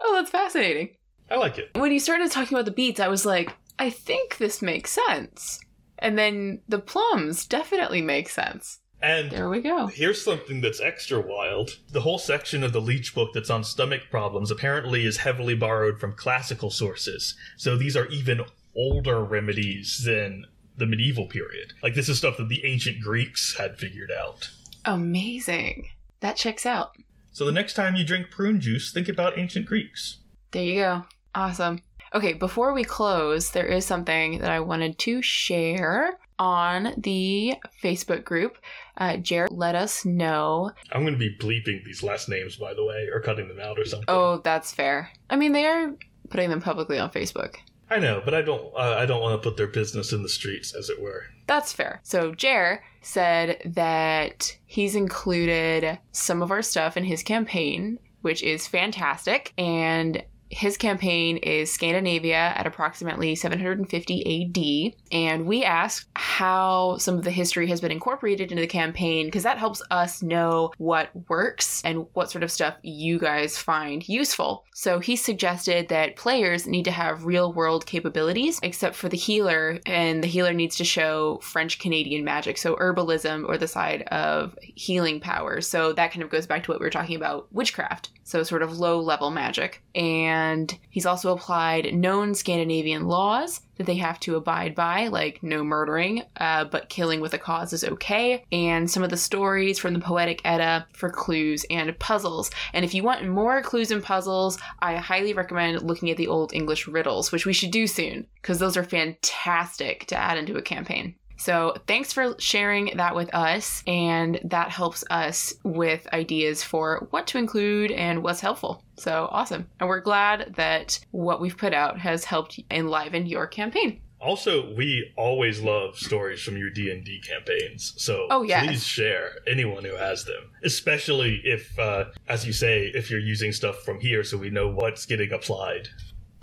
Oh, that's fascinating. I like it. When you started talking about the beets, I was like, I think this makes sense. And then the plums definitely make sense. And There we go. Here's something that's extra wild. The whole section of the Leech book that's on stomach problems apparently is heavily borrowed from classical sources. So these are even older remedies than the medieval period. Like this is stuff that the ancient Greeks had figured out. Amazing. That checks out. So the next time you drink prune juice, think about ancient Greeks. There you go. Awesome. Okay, before we close, there is something that I wanted to share on the Facebook group. Uh, Jared let us know. I'm going to be bleeping these last names, by the way, or cutting them out or something. Oh, that's fair. I mean, they are putting them publicly on Facebook. I know, but I don't. Uh, I don't want to put their business in the streets, as it were. That's fair. So Jer said that he's included some of our stuff in his campaign, which is fantastic. And his campaign is Scandinavia at approximately 750 AD. And we asked how some of the history has been incorporated into the campaign because that helps us know what works and what sort of stuff you guys find useful. So he suggested that players need to have real world capabilities, except for the healer, and the healer needs to show French Canadian magic, so herbalism or the side of healing power. So that kind of goes back to what we were talking about witchcraft, so sort of low level magic. And he's also applied known Scandinavian laws that they have to abide by, like no murdering, uh, but killing with a cause is okay, and some of the stories from the Poetic Edda for clues and puzzles. And if you want more clues and puzzles, I highly recommend looking at the Old English riddles, which we should do soon, because those are fantastic to add into a campaign. So, thanks for sharing that with us, and that helps us with ideas for what to include and what's helpful. So, awesome. And we're glad that what we've put out has helped enliven your campaign. Also, we always love stories from your D and D campaigns. So Oh, yes. please share anyone who has them, especially if, uh, as you say, if you're using stuff from here, so we know what's getting applied.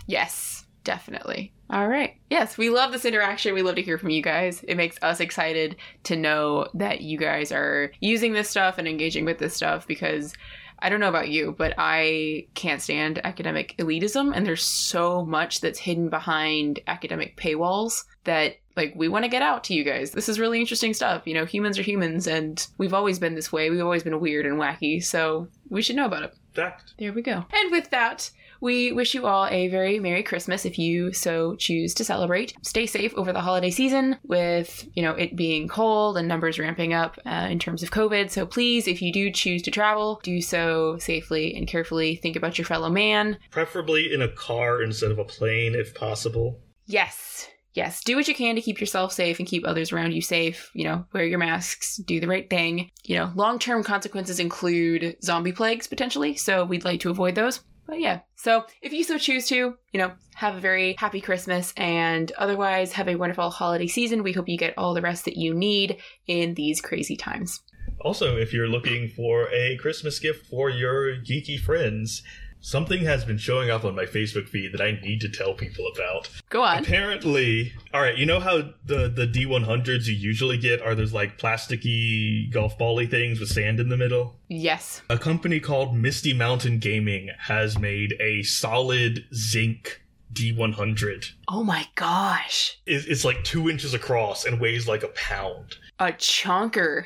Yes, definitely. All right. Yes, we love this interaction. We love to hear from you guys. It makes us excited to know that you guys are using this stuff and engaging with this stuff because I don't know about you, but I can't stand academic elitism and there's so much that's hidden behind academic paywalls that like we want to get out to you guys. This is really interesting stuff. You know, humans are humans and we've always been this way. We've always been weird and wacky, so we should know about it. Fact. There we go. And with that, we wish you all a very Merry Christmas if you so choose to celebrate. Stay safe over the holiday season with, you know, it being cold and numbers ramping up uh, in terms of COVID. So please, if you do choose to travel, do so safely and carefully. Think about your fellow man. Preferably in a car instead of a plane, if possible. Yes. Yes, do what you can to keep yourself safe and keep others around you safe. You know, wear your masks, do the right thing. You know, long term consequences include zombie plagues potentially, so we'd like to avoid those. But yeah, so if you so choose to, you know, have a very happy Christmas and otherwise have a wonderful holiday season. We hope you get all the rest that you need in these crazy times. Also, if you're looking for a Christmas gift for your geeky friends, something has been showing up on my Facebook feed that I need to tell people about. Go on. Apparently, all right, you know how the the D100s you usually get are those like plasticky golf bally things with sand in the middle? Yes. A company called Misty Mountain Gaming has made a solid zinc D100. Oh my gosh. It- It's like two inches across and weighs like a pound. A chunker.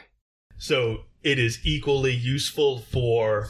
So it is equally useful for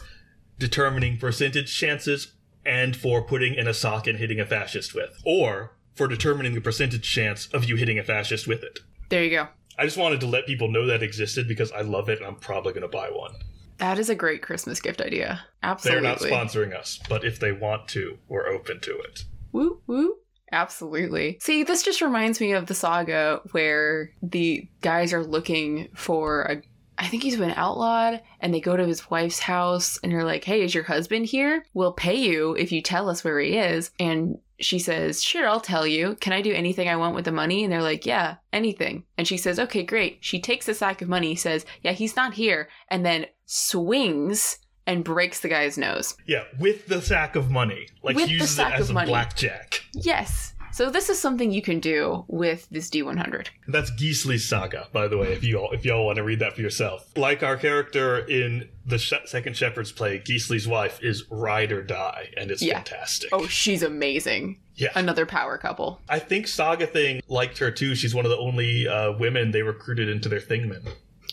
determining percentage chances and for putting in a sock and hitting a fascist with, or for determining the percentage chance of you hitting a fascist with it. There you go. I just wanted to let people know that existed because I love it and I'm probably going to buy one. That is a great Christmas gift idea. Absolutely. They're not sponsoring us, but if they want to, we're open to it. Woo woo. Absolutely. See, this just reminds me of the saga where the guys are looking for a. I think he's been outlawed, and they go to his wife's house, and they're like, "Hey, is your husband here? We'll pay you if you tell us where he is." And she says, "Sure, I'll tell you. Can I do anything I want with the money?" And they're like, "Yeah, anything." And she says, "Okay, great." She takes the sack of money, says, "Yeah, he's not here," and then swings and breaks the guy's nose. Yeah, with the sack of money. Like With uses it as a money. blackjack. Yes. So this is something you can do with this D100. That's Gisli's saga, by the way. If you all if y'all want to read that for yourself, like our character in the sh- second Shepherd's play, Gisli's wife is ride or die, and it's Yeah. fantastic. Oh, she's amazing. yeah. Another power couple. I think Saga Thing liked her too. She's one of the only uh, women they recruited into their Thingmen.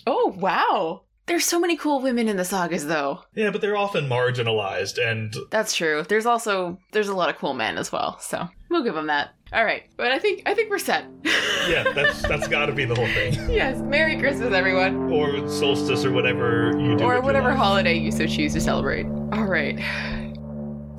Oh, wow. There's so many cool women in the sagas though. Yeah, but they're often marginalized, and That's true. There's also there's a lot of cool men as well. So, we'll give them that. All right. But I think I think we're set. <laughs> yeah, that's that's got to be the whole thing. yes. Merry Christmas everyone. Or solstice, or whatever you do. or whatever holiday you so choose to celebrate. All right.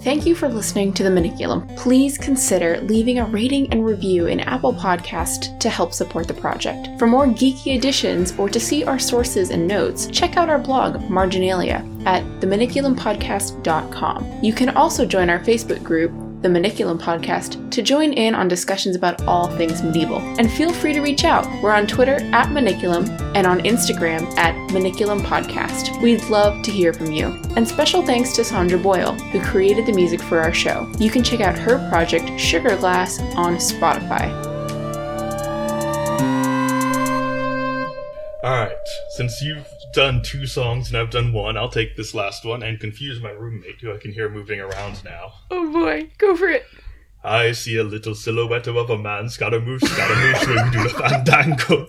Thank you for listening to the Maniculum. Please consider leaving a rating and review in Apple Podcast to help support the project. For more geeky editions or to see our sources and notes, check out our blog Marginalia at themaniculumpodcast.com. You can also join our Facebook group the Maniculum Podcast, to join in on discussions about all things medieval. And feel free to reach out. We're on Twitter at Maniculum and on Instagram at Maniculum Podcast. We'd love to hear from you. And special thanks to Sandra Boyle, who created the music for our show. You can check out her project, Sugar Glass, on Spotify. All right, since you've done two songs and I've done one, I'll take this last one and confuse my roommate, who I can hear moving around now. Oh boy, go for it. I see a little silhouette of a man, Scaramouche, Scaramouche, <laughs> when you do the fandango.